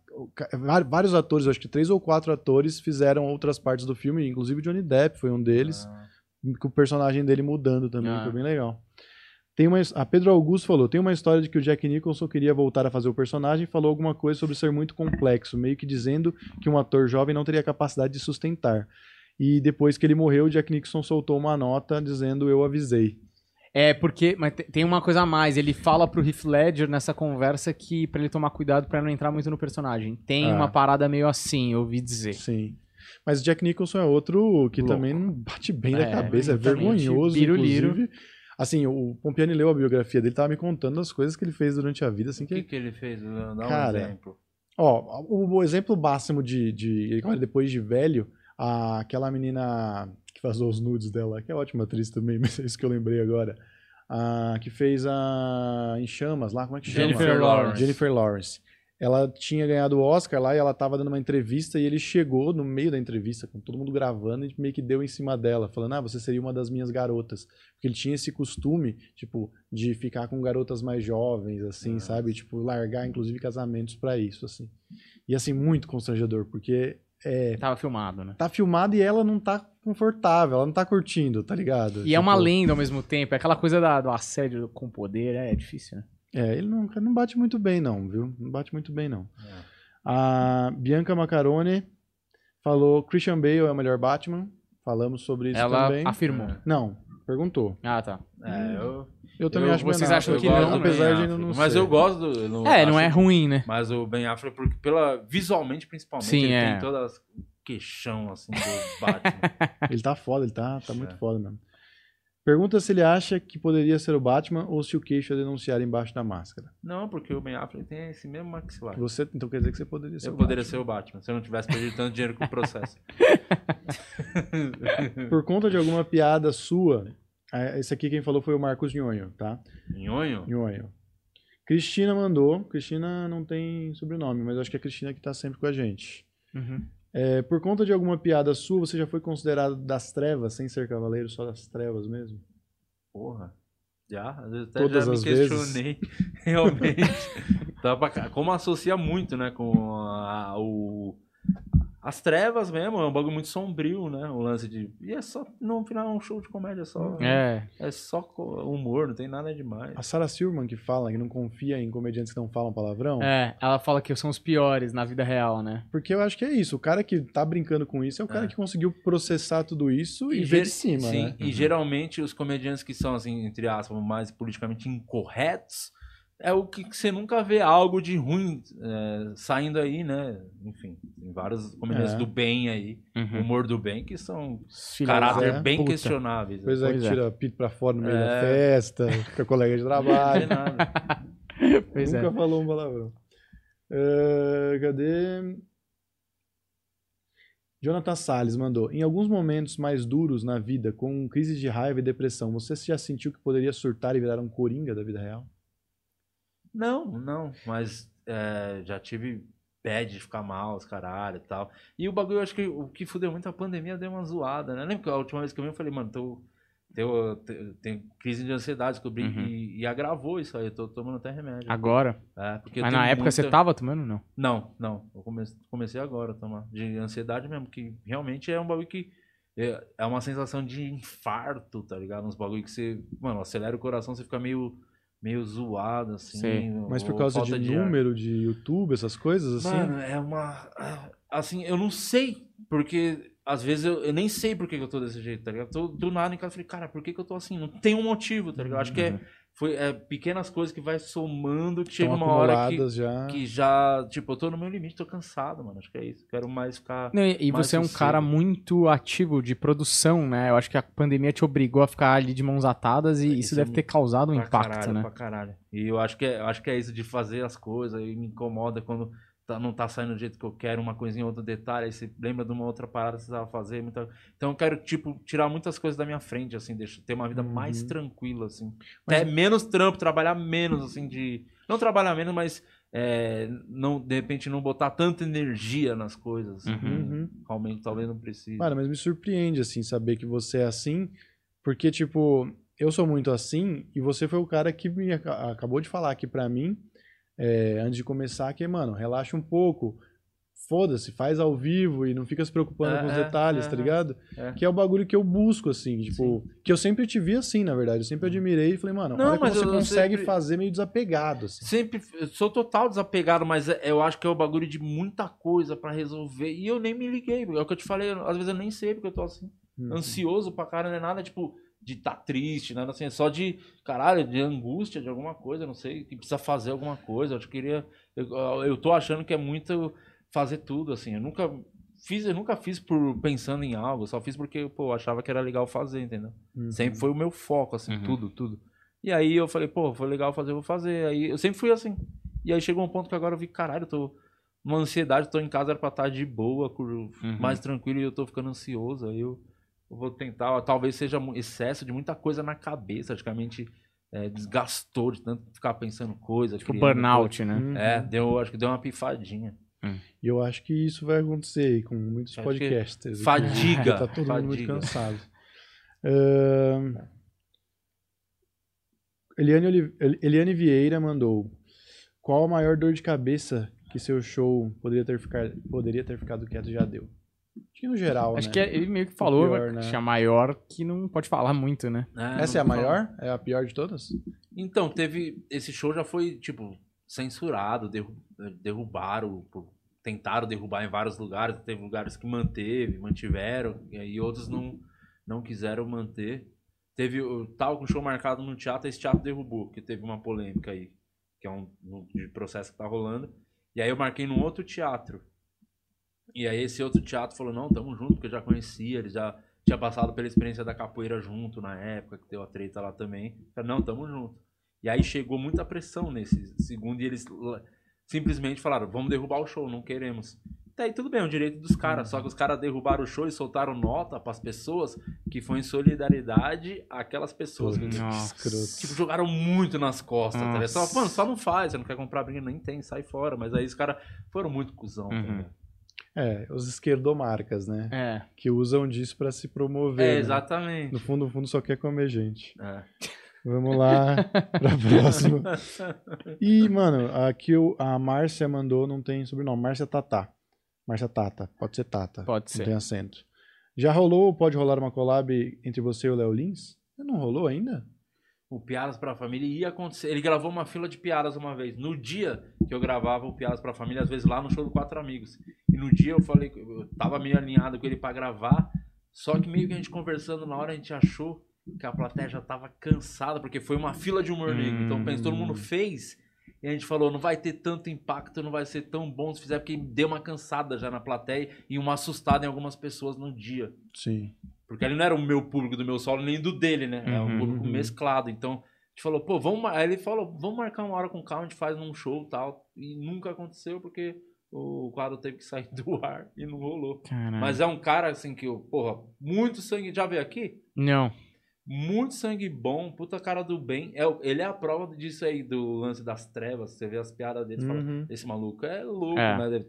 C: vários atores, acho que três ou quatro atores fizeram outras partes do filme, inclusive Johnny Depp foi um deles,
B: Ah,
C: com o personagem dele mudando também,
A: Ah.
C: foi bem legal. Tem uma, a Pedro Augusto falou, tem uma história de que o Jack Nicholson queria voltar a fazer o personagem e falou alguma coisa sobre ser muito complexo, meio que dizendo que um ator jovem não teria capacidade de sustentar. E depois que ele morreu, o Jack Nicholson soltou uma nota dizendo eu avisei.
A: É, porque. Mas te- tem uma coisa a mais. Ele fala pro Heath Ledger nessa conversa que pra ele tomar cuidado pra não entrar muito no personagem. Tem
C: Ah.
A: uma parada meio assim, eu ouvi dizer.
C: Sim. Mas o Jack Nicholson é outro que
A: Louco.
C: também não bate bem
A: É,
C: cabeça, é vergonhoso,
A: Biruliro.
C: inclusive. Assim, o Pompiani leu a biografia dele, tava me contando as coisas que ele fez durante a vida, assim,
B: O que,
C: que
B: que ele fez? Dá um
C: Cara,
B: exemplo.
C: Ó, o, o exemplo máximo de, de. Agora, depois de velho, a- aquela menina que vazou os nudes dela, que é ótima atriz também, [laughs] mas é isso que eu lembrei agora. A, que fez a. Em Chamas lá, como é que chama?
A: Jennifer Lawrence.
C: Jennifer Lawrence. Ela tinha ganhado o Oscar lá e ela tava dando uma entrevista e ele chegou no meio da entrevista, com todo mundo gravando, e meio que deu em cima dela, falando: Ah, você seria uma das minhas garotas. Porque ele tinha esse costume, tipo, de ficar com garotas mais jovens, assim, sabe? Tipo, largar, inclusive, casamentos pra isso, assim. E assim, muito constrangedor, porque é,
A: Tava filmado, né?
C: tá filmado e ela não tá confortável, ela não tá curtindo, tá ligado?
A: E é uma
C: Tipo,
A: lenda ao mesmo tempo. É aquela coisa da- do assédio com poder. É difícil, né?
C: É, ele não, não bate muito bem, não, viu? Não bate muito bem, não.
B: É.
C: A Bianca Macaroni falou: Christian Bale é o melhor Batman. Falamos sobre isso
A: Ela
C: também.
A: afirmou.
B: É.
C: Não, perguntou.
A: Ah, tá.
B: É, eu,
C: Eu também
A: Eu-
C: acho
A: vocês acham que não,
C: apesar de ainda não
B: Mas
C: ser.
B: eu gosto do. eu
A: É, não é ruim, né?
B: Mas o Ben Affleck, porque pela, visualmente, principalmente,
A: Sim,
B: ele
A: é.
B: tem todas as queixão assim do Batman. [laughs]
C: Ele tá foda, ele tá, tá muito
B: É.
C: foda mesmo. Pergunta se ele acha que poderia ser o Batman ou se o queixo é denunciar embaixo da máscara.
B: Não, porque o Ben Affleck tem esse mesmo maxilar.
C: Você, então quer dizer que você poderia ser
B: Eu
C: o
B: poderia
C: Batman.
B: ser o Batman, se eu não tivesse perdido tanto dinheiro com o processo. [laughs]
C: Por conta de alguma piada sua, ah, esse aqui quem falou foi o Marcos Nhonho, tá?
B: Nhonho?
C: Nhonho. Cristina mandou. Cristina não tem sobrenome, mas acho que é a Cristina que tá sempre com a gente.
A: Uhum.
C: É, por conta de alguma piada sua, você já foi considerado das trevas, sem ser cavaleiro, só das trevas mesmo?
B: Porra. Já? Às vezes até
C: Todas
B: já me
C: as vezes?
B: questionei, [laughs] realmente. Tá. Como associa muito, né, com a- o... As trevas mesmo, é um bagulho muito sombrio, né? O lance de. E é só. No final é um show de comédia só.
A: É.
B: É só humor, não tem nada demais.
C: A Sarah Silverman que fala que não confia em comediantes que não falam palavrão.
A: É, ela fala que são os piores na vida real, né?
C: Porque eu acho que é isso. O cara que tá brincando com isso é o cara
B: É.
C: que conseguiu processar tudo isso e, ver
B: ger-
C: de cima,
B: Sim,
C: né?
B: e geralmente os comediantes que são, assim, entre aspas, mais politicamente incorretos, é o que que você nunca vê algo de ruim é, saindo aí, né? Enfim, tem vários comediantes
C: É.
B: do bem aí,
A: Uhum.
B: humor do bem, que são
A: Filha
B: caráter
C: é,
B: bem
C: puta.
B: questionáveis.
C: Pois é,
A: Pois
C: que
A: é.
C: tira pito pra fora no meio da
B: É.
C: festa, fica colega de
B: Não
C: trabalho.
B: tem nada. [laughs]
A: Pois
C: Nunca
A: é.
C: falou um palavrão. Ah, cadê? Jonathan Salles mandou. Em alguns momentos mais duros na vida, com crises de raiva e depressão, você já sentiu que poderia surtar e virar um coringa da vida real?
B: Não, não, mas é, já tive bad de ficar mal, os caralho e tal. E o bagulho, eu acho que o que fudeu muito a pandemia deu uma zoada, né? Lembra que a última vez que eu vi, eu falei, mano, tô, tenho, tenho, crise de ansiedade, descobri
A: Uhum.
B: e, e agravou isso aí, eu tô tomando até remédio.
A: Agora.
B: É,
A: Mas na época você
B: muita-
A: tava tomando, não?
B: Não, não, eu comecei, comecei agora a tomar, de ansiedade mesmo, que realmente é um bagulho que é, é uma sensação de infarto, tá ligado? Uns bagulho que você, mano, acelera o coração, você fica meio, meio zoado, assim.
A: Sei.
C: Mas por causa de,
B: ar.
C: número de YouTube, essas coisas assim?
B: Mano, é uma. Assim, eu não sei. Porque às vezes eu, eu nem sei por que que eu tô desse jeito, tá ligado? Tô do nada em casa, eu falei, cara, por que, que eu tô assim? Não tem um motivo, tá ligado? Acho que é, foi, é pequenas coisas que vai somando que chega uma hora que,
C: já.
B: que já. Tipo, eu tô no meu limite, tô cansado, mano. Acho que é isso. Quero mais ficar.
A: Não, e e
B: mais
A: você é um cara muito ativo de produção, né? Eu acho que a pandemia te obrigou a ficar ali de mãos atadas e
B: É,
A: isso,
B: isso
A: deve
B: é
A: ter causado um
B: pra
A: impacto,
B: caralho,
A: né?
B: Pra caralho. E eu acho que é, eu acho que é isso de fazer as coisas. E me incomoda quando tá- não tá saindo do jeito que eu quero, uma coisinha, outro detalhe. Aí você lembra de uma outra parada que você precisava fazer. Muita... Então eu quero, tipo, tirar muitas coisas da minha frente, assim, deixa, ter uma vida mais
C: Uhum.
B: tranquila, assim.
C: Mas-
B: Até menos trampo, trabalhar menos, assim, de. Não trabalhar menos, mas é, não, de repente não botar tanta energia nas coisas. assim,
A: Uhum.
C: Uhum.
B: Realmente, talvez não precise.
C: Mas me surpreende, assim, saber que você é assim, porque, tipo, eu sou muito assim, e você foi o cara que me aca- acabou de falar aqui pra mim, é, antes de começar, que, mano, relaxa um pouco, foda-se, faz ao vivo e não fica se preocupando com os detalhes, tá ligado?
B: é.
C: Que é o bagulho que eu busco, assim, tipo, que eu sempre te vi assim, na verdade, eu sempre admirei e falei, mano,
B: Não,
C: olha que
B: mas
C: você
B: eu
C: consegue
B: sempre-
C: fazer meio desapegado, assim.
B: Sempre eu sou total desapegado, mas é- eu acho que é o bagulho de muita coisa pra resolver. E eu nem me liguei. É o que eu te falei, às vezes eu nem sei porque eu tô assim,
C: Uhum.
B: ansioso pra caralho, não é nada tipo de tá triste, nada assim, é só de caralho, de angústia de alguma coisa, não sei, que precisa fazer alguma coisa. Eu acho que queria eu, eu tô achando que é muito fazer tudo assim. Eu nunca fiz, eu nunca fiz por pensando em algo, só fiz porque, pô, eu achava que era legal fazer, entendeu?
C: Uhum.
B: Sempre foi o meu foco, assim,
A: Uhum.
B: tudo, tudo. E aí eu falei, pô, foi legal fazer, eu vou fazer. Aí eu sempre fui assim. E aí chegou um ponto que agora eu vi, caralho, eu tô numa ansiedade, tô em casa, era pra estar de boa,
A: Uhum.
B: mais tranquilo, e eu tô ficando ansioso. Aí eu vou tentar, talvez seja excesso de muita coisa na cabeça, praticamente é, desgastou de tanto ficar pensando coisa.
A: Tipo burnout, né?
C: Uhum.
B: coisa. É, deu, acho que deu uma pifadinha.
C: E eu acho que isso vai acontecer aí com muitos
B: Acho que
C: podcasters.
B: fadiga, [laughs]
C: tá todo mundo muito
B: fadiga.
C: cansado. Ahn, Eliane, Oli- El- Eliane Vieira mandou. Qual a maior dor de cabeça que seu show poderia ter, ficar, poderia ter ficado quieto e já deu? Acho que no geral,
A: Acho
C: né?
A: que é- ele meio que falou,
C: pior,
A: que
C: né?
A: é a maior que não pode falar muito, né?
C: Essa é a maior? É a pior de todas?
B: Então, teve. Esse show já foi, tipo, censurado, derru- derrubaram, tentaram derrubar em vários lugares. Teve lugares que manteve, mantiveram, e aí outros não, não quiseram manter. Teve. Tava com o show marcado no teatro, esse teatro derrubou, porque teve uma polêmica aí, que é um, um de processo que tá rolando. E aí eu marquei num outro teatro. E aí esse outro teatro falou, não, tamo junto, porque eu já conhecia, eles já tinha passado pela experiência da capoeira junto na época, que deu a treta lá também. Falei, não, tamo junto. E aí chegou muita pressão nesse segundo e eles simplesmente falaram, vamos derrubar o show, não queremos. Daí tudo bem, é um direito dos caras, só que os caras derrubaram o show e soltaram nota pras pessoas que foi em solidariedade àquelas pessoas.
C: Putz,
B: que. Tipo, jogaram muito nas costas, tá. Só, mano, só não faz, você não quer comprar brinquedo, nem tem, sai fora. Mas aí os caras foram muito cuzão,
A: Uhum.
B: ligado?
C: É, os esquerdomarcas, né?
A: É.
C: Que usam disso pra se promover.
B: É,
C: né?
B: exatamente.
C: No fundo, no fundo, só quer comer gente.
B: É.
C: Vamos lá [laughs] pra próxima. E, mano, aqui o- a Márcia mandou, não tem sobrenome. Márcia Tatá. Márcia Tata. Pode ser Tata.
A: Pode
C: Não
A: ser.
C: tem acento. Já rolou ou pode rolar uma collab entre você e o Léo Lins? Não rolou ainda?
B: O Piadas pra Família ia acontecer. Ele gravou uma fila de piadas uma vez. No dia que eu gravava o Piadas pra Família, às vezes lá no show do Quatro Amigos. E no dia eu falei, eu tava meio alinhado com ele pra gravar. Só que meio que a gente conversando na hora, a gente achou que a plateia já tava cansada, porque foi uma fila de humor negro. Então pensa, todo mundo fez. E a gente falou, não vai ter tanto impacto, não vai ser tão bom se fizer, porque deu uma cansada já na plateia e uma assustada em algumas pessoas no dia.
C: Sim.
B: Porque ali não era o meu público do meu solo, nem do dele, né? Era um
A: Uhum,
B: público
C: uhum.
B: mesclado. Então, a gente falou, pô, vamos. Aí ele falou, vamos marcar uma hora com calma, a gente faz num show e tal. E nunca aconteceu porque o quadro teve que sair [laughs] do ar e não rolou.
A: Caralho.
B: Mas é um cara, assim, que, porra, muito sangue. Já veio aqui?
A: Não.
B: Muito sangue bom, puta cara do bem. É, o- ele é a prova disso aí, do lance das trevas. Você vê as piadas dele e fala,
C: Uhum.
B: esse maluco é louco,
A: É.
B: né?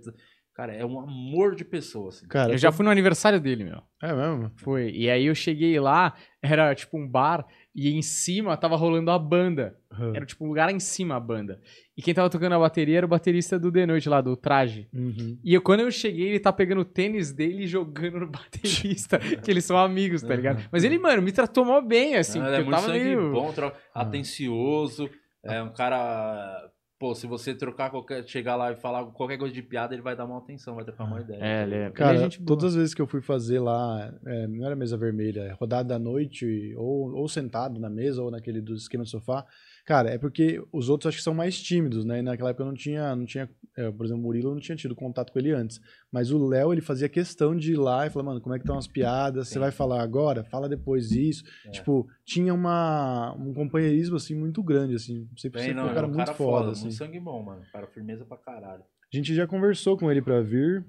B: Cara, é um amor de pessoa, assim.
C: Cara,
A: Eu já fui no aniversário dele, meu.
C: É mesmo?
A: Foi. E aí eu cheguei lá, era tipo um bar, e em cima tava rolando a banda. Era tipo um lugar em cima a banda. E quem tava tocando a bateria era o baterista do The Noite lá, do traje.
C: Uhum.
A: E eu, quando eu cheguei, ele tá pegando o tênis dele e jogando no [laughs] baterista, [laughs] que eles são amigos, tá ligado? Mas ele, mano, me tratou mó bem, assim,
B: ele é
A: eu
B: muito
A: tava
B: sangue
A: meio...
B: bom,
C: Ah.
B: atencioso. É um cara. Pô, se você trocar qualquer. chegar lá e falar qualquer coisa de piada, ele vai dar uma atenção, vai trocar uma ideia.
A: É, ele é,
C: Cara,
A: ele é gente
C: todas as vezes que eu fui fazer lá, é, não era mesa vermelha, é rodada da noite, ou, ou sentado na mesa, ou naquele do esquema do sofá. Cara, é porque os outros acho que são mais tímidos, né? E naquela época eu não tinha, não tinha é, por exemplo, o Murilo eu não tinha tido contato com ele antes. Mas o Léo, ele fazia questão de ir lá e falar, mano, como é que estão as piadas? Você vai falar agora? Fala depois isso.
B: É.
C: Tipo, tinha uma, um companheirismo, assim, muito grande, assim. Sempre,
B: Bem,
C: sempre
B: não,
C: foi um
B: é
C: cara muito
B: cara
C: foda,
B: foda,
C: assim.
B: muito sangue bom, mano. Cara, firmeza pra caralho.
C: A gente já conversou com ele pra vir.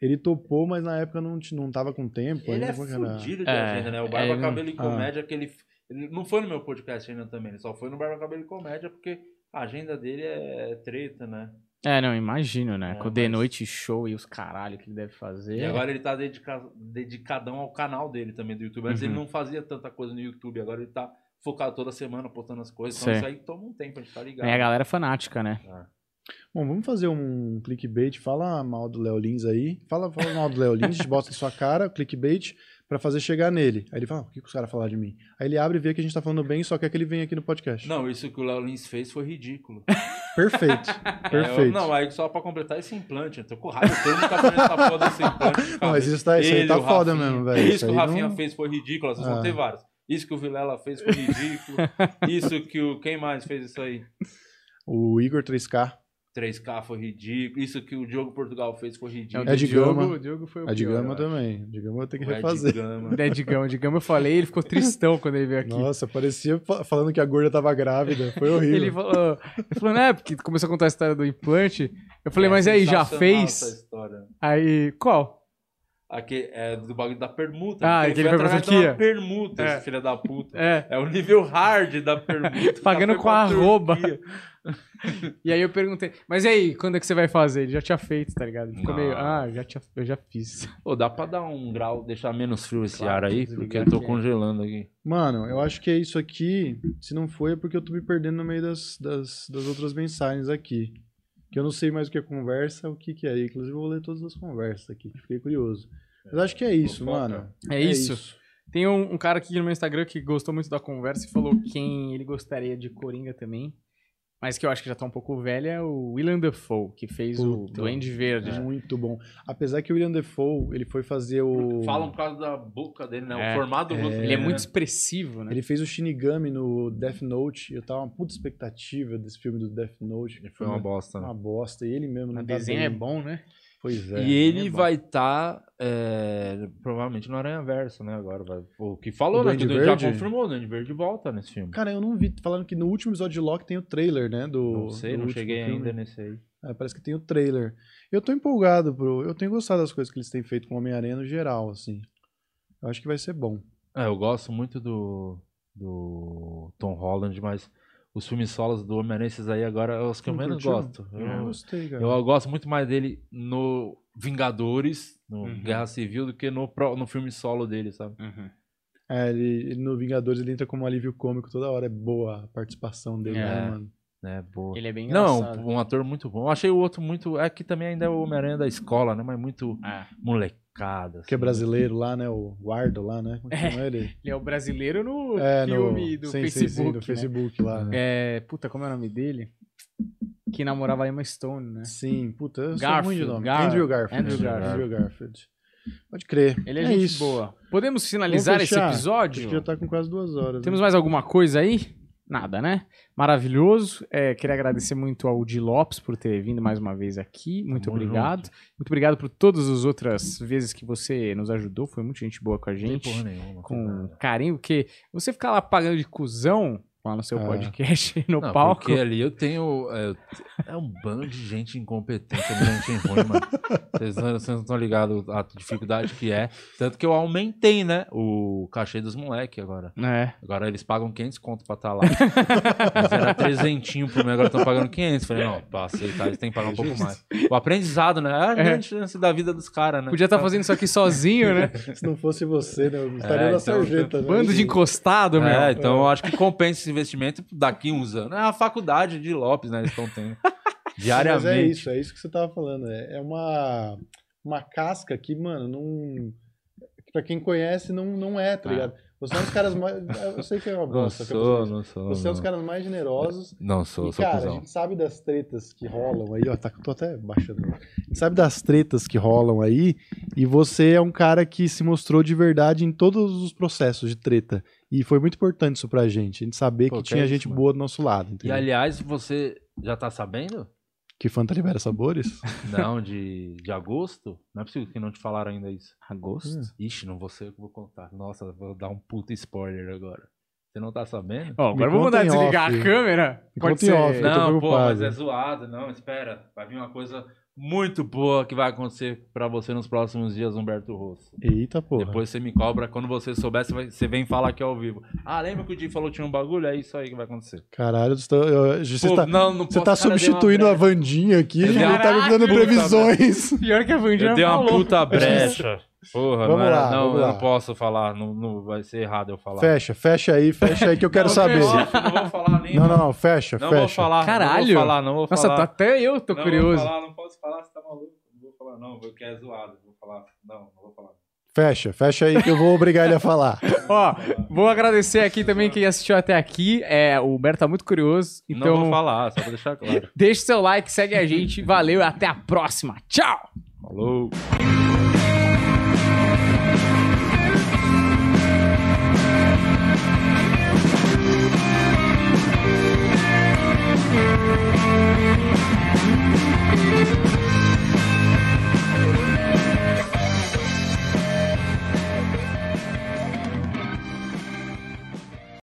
C: Ele topou, mas na época não, não tava com tempo.
B: Ele
C: ainda,
B: é
C: era?
B: fudido de
A: É,
B: agenda, né? O
A: é,
B: Barba
A: ele-
B: Cabelo e
C: ah.
B: Comédia, que ele, ele não foi no meu podcast ainda também, ele só foi no Barba Cabelo e Comédia, porque a agenda dele é treta, né?
A: É, não, imagino, né?
B: É,
A: Com o The
B: mas-
A: Noite Show e os caralho que ele deve fazer.
B: E agora ele tá dedica- dedicadão ao canal dele também do YouTube. Antes
A: Uhum.
B: ele não fazia tanta coisa no YouTube, agora ele tá focado toda semana postando as coisas. Então
A: Sei.
B: isso aí toma um tempo, a gente tá ligado.
A: É, a galera é fanática, né?
B: Ah.
C: Bom, vamos fazer um clickbait. Fala mal do Léo Lins aí. Fala, fala mal do Léo Lins, a [laughs] gente bota na sua cara, clickbait, pra fazer chegar nele. Aí ele fala, "Ah, o que, que os caras falaram de mim? Aí ele abre e vê que a gente tá falando bem, só quer que ele venha aqui no podcast.
B: Não, isso que o Léo Lins fez foi ridículo. [laughs]
C: Perfeito.
B: É, eu-
C: Perfeito.
B: não, aí só pra completar esse implante. Eu tô com raiva, todo mundo tá fazendo essa foda desse implante. [laughs]
C: Não, mas isso, tá, isso aí tá foda
B: Rafinha.
C: mesmo, velho.
B: Isso
C: Isso
B: que o Rafinha
C: não-
B: fez foi ridículo, vocês vão
C: Ah.
B: ter vários. Isso que o Vilela fez foi ridículo. [laughs] isso que o. Quem mais fez isso aí?
C: O Igor 3K.
B: 3K foi ridículo. Isso que o Diogo Portugal fez foi ridículo.
C: É de
A: Diogo,
C: Gama.
A: o Diogo foi o
C: A de
A: pior,
C: Gama também. A de Gama eu tenho que
B: O
C: refazer.
A: O Ed Gama, de [laughs] Gama eu falei, ele ficou tristão quando ele veio aqui.
C: Nossa, parecia fa- falando que a gorda tava grávida. Foi horrível.
A: Ele falou, ele falou, né, porque começou a contar a história do implante. Eu falei,
B: É
A: mas aí, já fez?
B: história.
A: Aí, qual?
B: Aqui é do bagulho da permuta.
A: Ah, ele foi pra Turquia.
B: de permuta,
A: É.
B: esse filho da puta.
A: É.
B: É o nível hard da permuta. [laughs]
A: Pagando com a arroba. E aí eu perguntei, mas e aí, quando é que você vai fazer? Ele já tinha feito, tá ligado? Ele ficou
B: Não.
A: meio, ah, já tinha, eu já fiz.
B: Pô, dá pra dar um grau, deixar menos frio esse
A: Claro,
B: ar aí? Porque eu tô
A: aqui.
B: congelando aqui.
C: Mano, eu acho que é isso aqui. Se não foi, é porque eu tô me perdendo no meio das, das, das outras mensagens aqui. Que eu não sei mais o que é conversa, o que, que é. Inclusive, eu vou ler todas as conversas aqui. Fiquei curioso. Mas acho que é isso, mano.
A: É isso. Tem um, um cara aqui no meu Instagram que gostou muito da conversa e falou quem ele gostaria de Coringa também. Mas que eu acho que já tá um pouco velho é o William Dafoe, que fez o
C: Puta.
A: Duende Verde.
C: Muito bom. Apesar que o William Defoe, ele foi fazer o.
B: Falam por causa da boca dele, né?
A: É,
B: o formato do rosto
A: Ele é muito expressivo, né?
C: Ele fez o Shinigami no Death Note. Eu tava uma puta expectativa desse filme do Death Note.
B: Foi uma bosta, né?
C: Uma bosta. E ele mesmo
A: O
C: tá
A: desenho
C: bem.
A: é bom, né?
C: Pois é.
B: e ele
C: é
B: vai estar, provavelmente, no Aranha Verso, né? Agora vai. O que falou,
C: O
B: né? Que já confirmou, o Duende Verde volta nesse filme.
C: Cara, eu não vi. Falando que no último episódio de Loki tem o trailer, né? Do,
B: não sei,
C: do
B: não cheguei
C: filme.
B: ainda nesse aí.
C: É, parece que tem o trailer. Eu tô empolgado, pro. Eu tenho gostado das coisas que eles têm feito com o Homem-Aranha no geral, assim. Eu acho que vai ser bom.
B: É, eu gosto muito do, do Tom Holland, mas os filmes solos do Homem-Aranha, esses aí agora, é os que eu
C: Não
B: menos
C: curtiu?
B: gosto.
C: Eu não
B: Eu,
C: gostei, cara.
B: eu gosto muito mais dele no Vingadores, no
A: Uhum.
B: Guerra Civil, do que no, no filme solo dele, sabe?
A: Uhum.
C: É, ele, ele no Vingadores ele entra como alívio cômico toda hora. É boa a participação dele,
A: É.
C: né, mano?
B: É, boa.
A: Ele é bem
B: Não,
A: engraçado.
B: um ator muito bom. Eu achei o outro muito. É que também ainda é o Homem-Aranha da escola, né? Mas muito
A: É.
B: molecada.
C: Que é
B: assim.
C: brasileiro lá, né? O Ardo lá, né?
A: É.
C: ele? [laughs]
A: Ele é o brasileiro no
C: É,
A: filme
C: no,
A: do
C: sim,
A: Facebook.
C: Sim, sim, do
A: né?
C: Facebook lá, né?
A: É, puta, como é o nome dele? Que namorava a Emma Stone, né?
C: Sim, puta, eu sou
A: Garfield,
C: ruim de nome.
A: Gar-
C: Andrew Garfield.
A: Andrew Garfield.
C: Andrew Garfield. Pode crer.
A: Ele é,
C: é
A: gente
C: isso.
A: boa. Podemos finalizar esse episódio?
C: Acho que já tá com quase duas horas.
A: Temos
C: né?
A: mais alguma coisa aí? Nada, né? Maravilhoso. É, queria agradecer muito ao Di Lopes por ter vindo mais uma vez aqui. Muito obrigado. Muito obrigado por todas as outras vezes que você nos ajudou. Foi muito gente boa com a gente.
B: nenhuma.
A: Com carinho, porque você ficar lá pagando de cuzão lá no seu
C: É.
A: podcast [laughs] no
B: Não,
A: palco.
B: Porque ali eu tenho. É, é um bando de gente incompetente, é gente ruim, mano. Vocês não, vocês não estão ligados à dificuldade que é. Tanto que eu aumentei, né? O cachê dos moleques agora.
A: É.
B: Agora eles pagam 500 conto pra estar lá. Mas era trezentinho pro meu, agora estão pagando 500. Falei, não, pra aceitar eles têm que pagar um pouco mais. O aprendizado, né? É a
A: É.
B: grande chance da vida dos caras, né?
A: Podia estar fazendo isso aqui sozinho, né? [laughs]
C: Se não fosse você, né? Eu estaria
B: É,
C: na
B: então-
C: sarjeta. né?
A: Bando de encostado, meu.
B: É, então eu acho que compensa esse investimento daqui uns anos. É a faculdade de Lopes, né? Eles estão tendo. [laughs] Diariamente.
C: Mas é isso, é isso que você tava falando. É, é uma, uma casca que, mano, não. Pra quem conhece, não, não é, tá
B: Ah.
C: Você é um dos caras mais. Eu sei que é uma
B: Não
C: bosta. tô
B: sou, não sou.
C: Você é um dos
B: não.
C: caras mais generosos.
B: Não sou,
C: e,
B: sou
C: cara, a
B: cuzão.
C: gente sabe das tretas que rolam aí, ó. Tá, tô até baixando. A gente sabe das tretas que rolam aí. E você é um cara que se mostrou de verdade em todos os processos de treta. E foi muito importante isso pra gente. A gente saber
B: Pô,
C: que
B: que
C: tinha
B: é isso,
C: gente
B: mano.
C: boa do nosso lado.
B: E
C: Entendeu?
B: aliás, você já tá sabendo?
C: Que Fanta libera sabores? [laughs]
B: Não, de, de agosto? Não é possível que não te falaram ainda isso.
A: Agosto?
B: Ixi, não vou ser eu que vou contar. Nossa, vou dar um puta spoiler agora. Você não tá sabendo?
A: Ó, agora vou mandar desligar
C: off.
A: a câmera.
C: Me
A: Pode ser.
C: off.
B: Não, pô, mas é zoado. Não, espera. Vai vir uma coisa muito boa que vai acontecer pra você nos próximos dias, Humberto Rosso.
C: Eita, porra.
B: Depois você me cobra. Quando você souber, você, vem falar aqui ao vivo. Ah, lembra que o Di falou que tinha um bagulho? É isso aí que vai acontecer.
C: Caralho, você tá, eu- você
B: Pô,
C: tá,
B: não, não
C: você tá substituindo a. Vandinha aqui ele tá me dando previsões.
A: Pior que a Vandinha
B: Eu dei uma
A: falou.
B: puta brecha. Porra,
C: Vamos
B: não, era-
C: lá,
B: não,
C: vamos
B: eu
C: lá.
B: não posso falar. Não, não vai ser errado eu falar.
C: Fecha, fecha aí, fecha aí que eu quero [laughs]
B: Não,
C: saber.
B: Não, não vou falar nem.
C: Não, não, não, fecha,
B: Não vou falar.
A: Caralho.
B: Não vou falar, não vou
A: Nossa,
B: falar.
A: tá até eu tô
B: não
A: curioso.
B: vou falar, não posso falar, você tá maluco. Não vou falar, não, porque é zoado. Vou falar. Não, não vou falar.
C: Fecha, fecha aí que eu vou obrigar ele a falar. [laughs]
A: Ó, vou agradecer aqui também quem assistiu até aqui. É, o Humberto tá muito curioso.
B: não
A: Então,
B: vou falar, só pra deixar claro. [laughs]
A: deixe seu like, segue a gente. Valeu e até a próxima. Tchau!
B: Falou.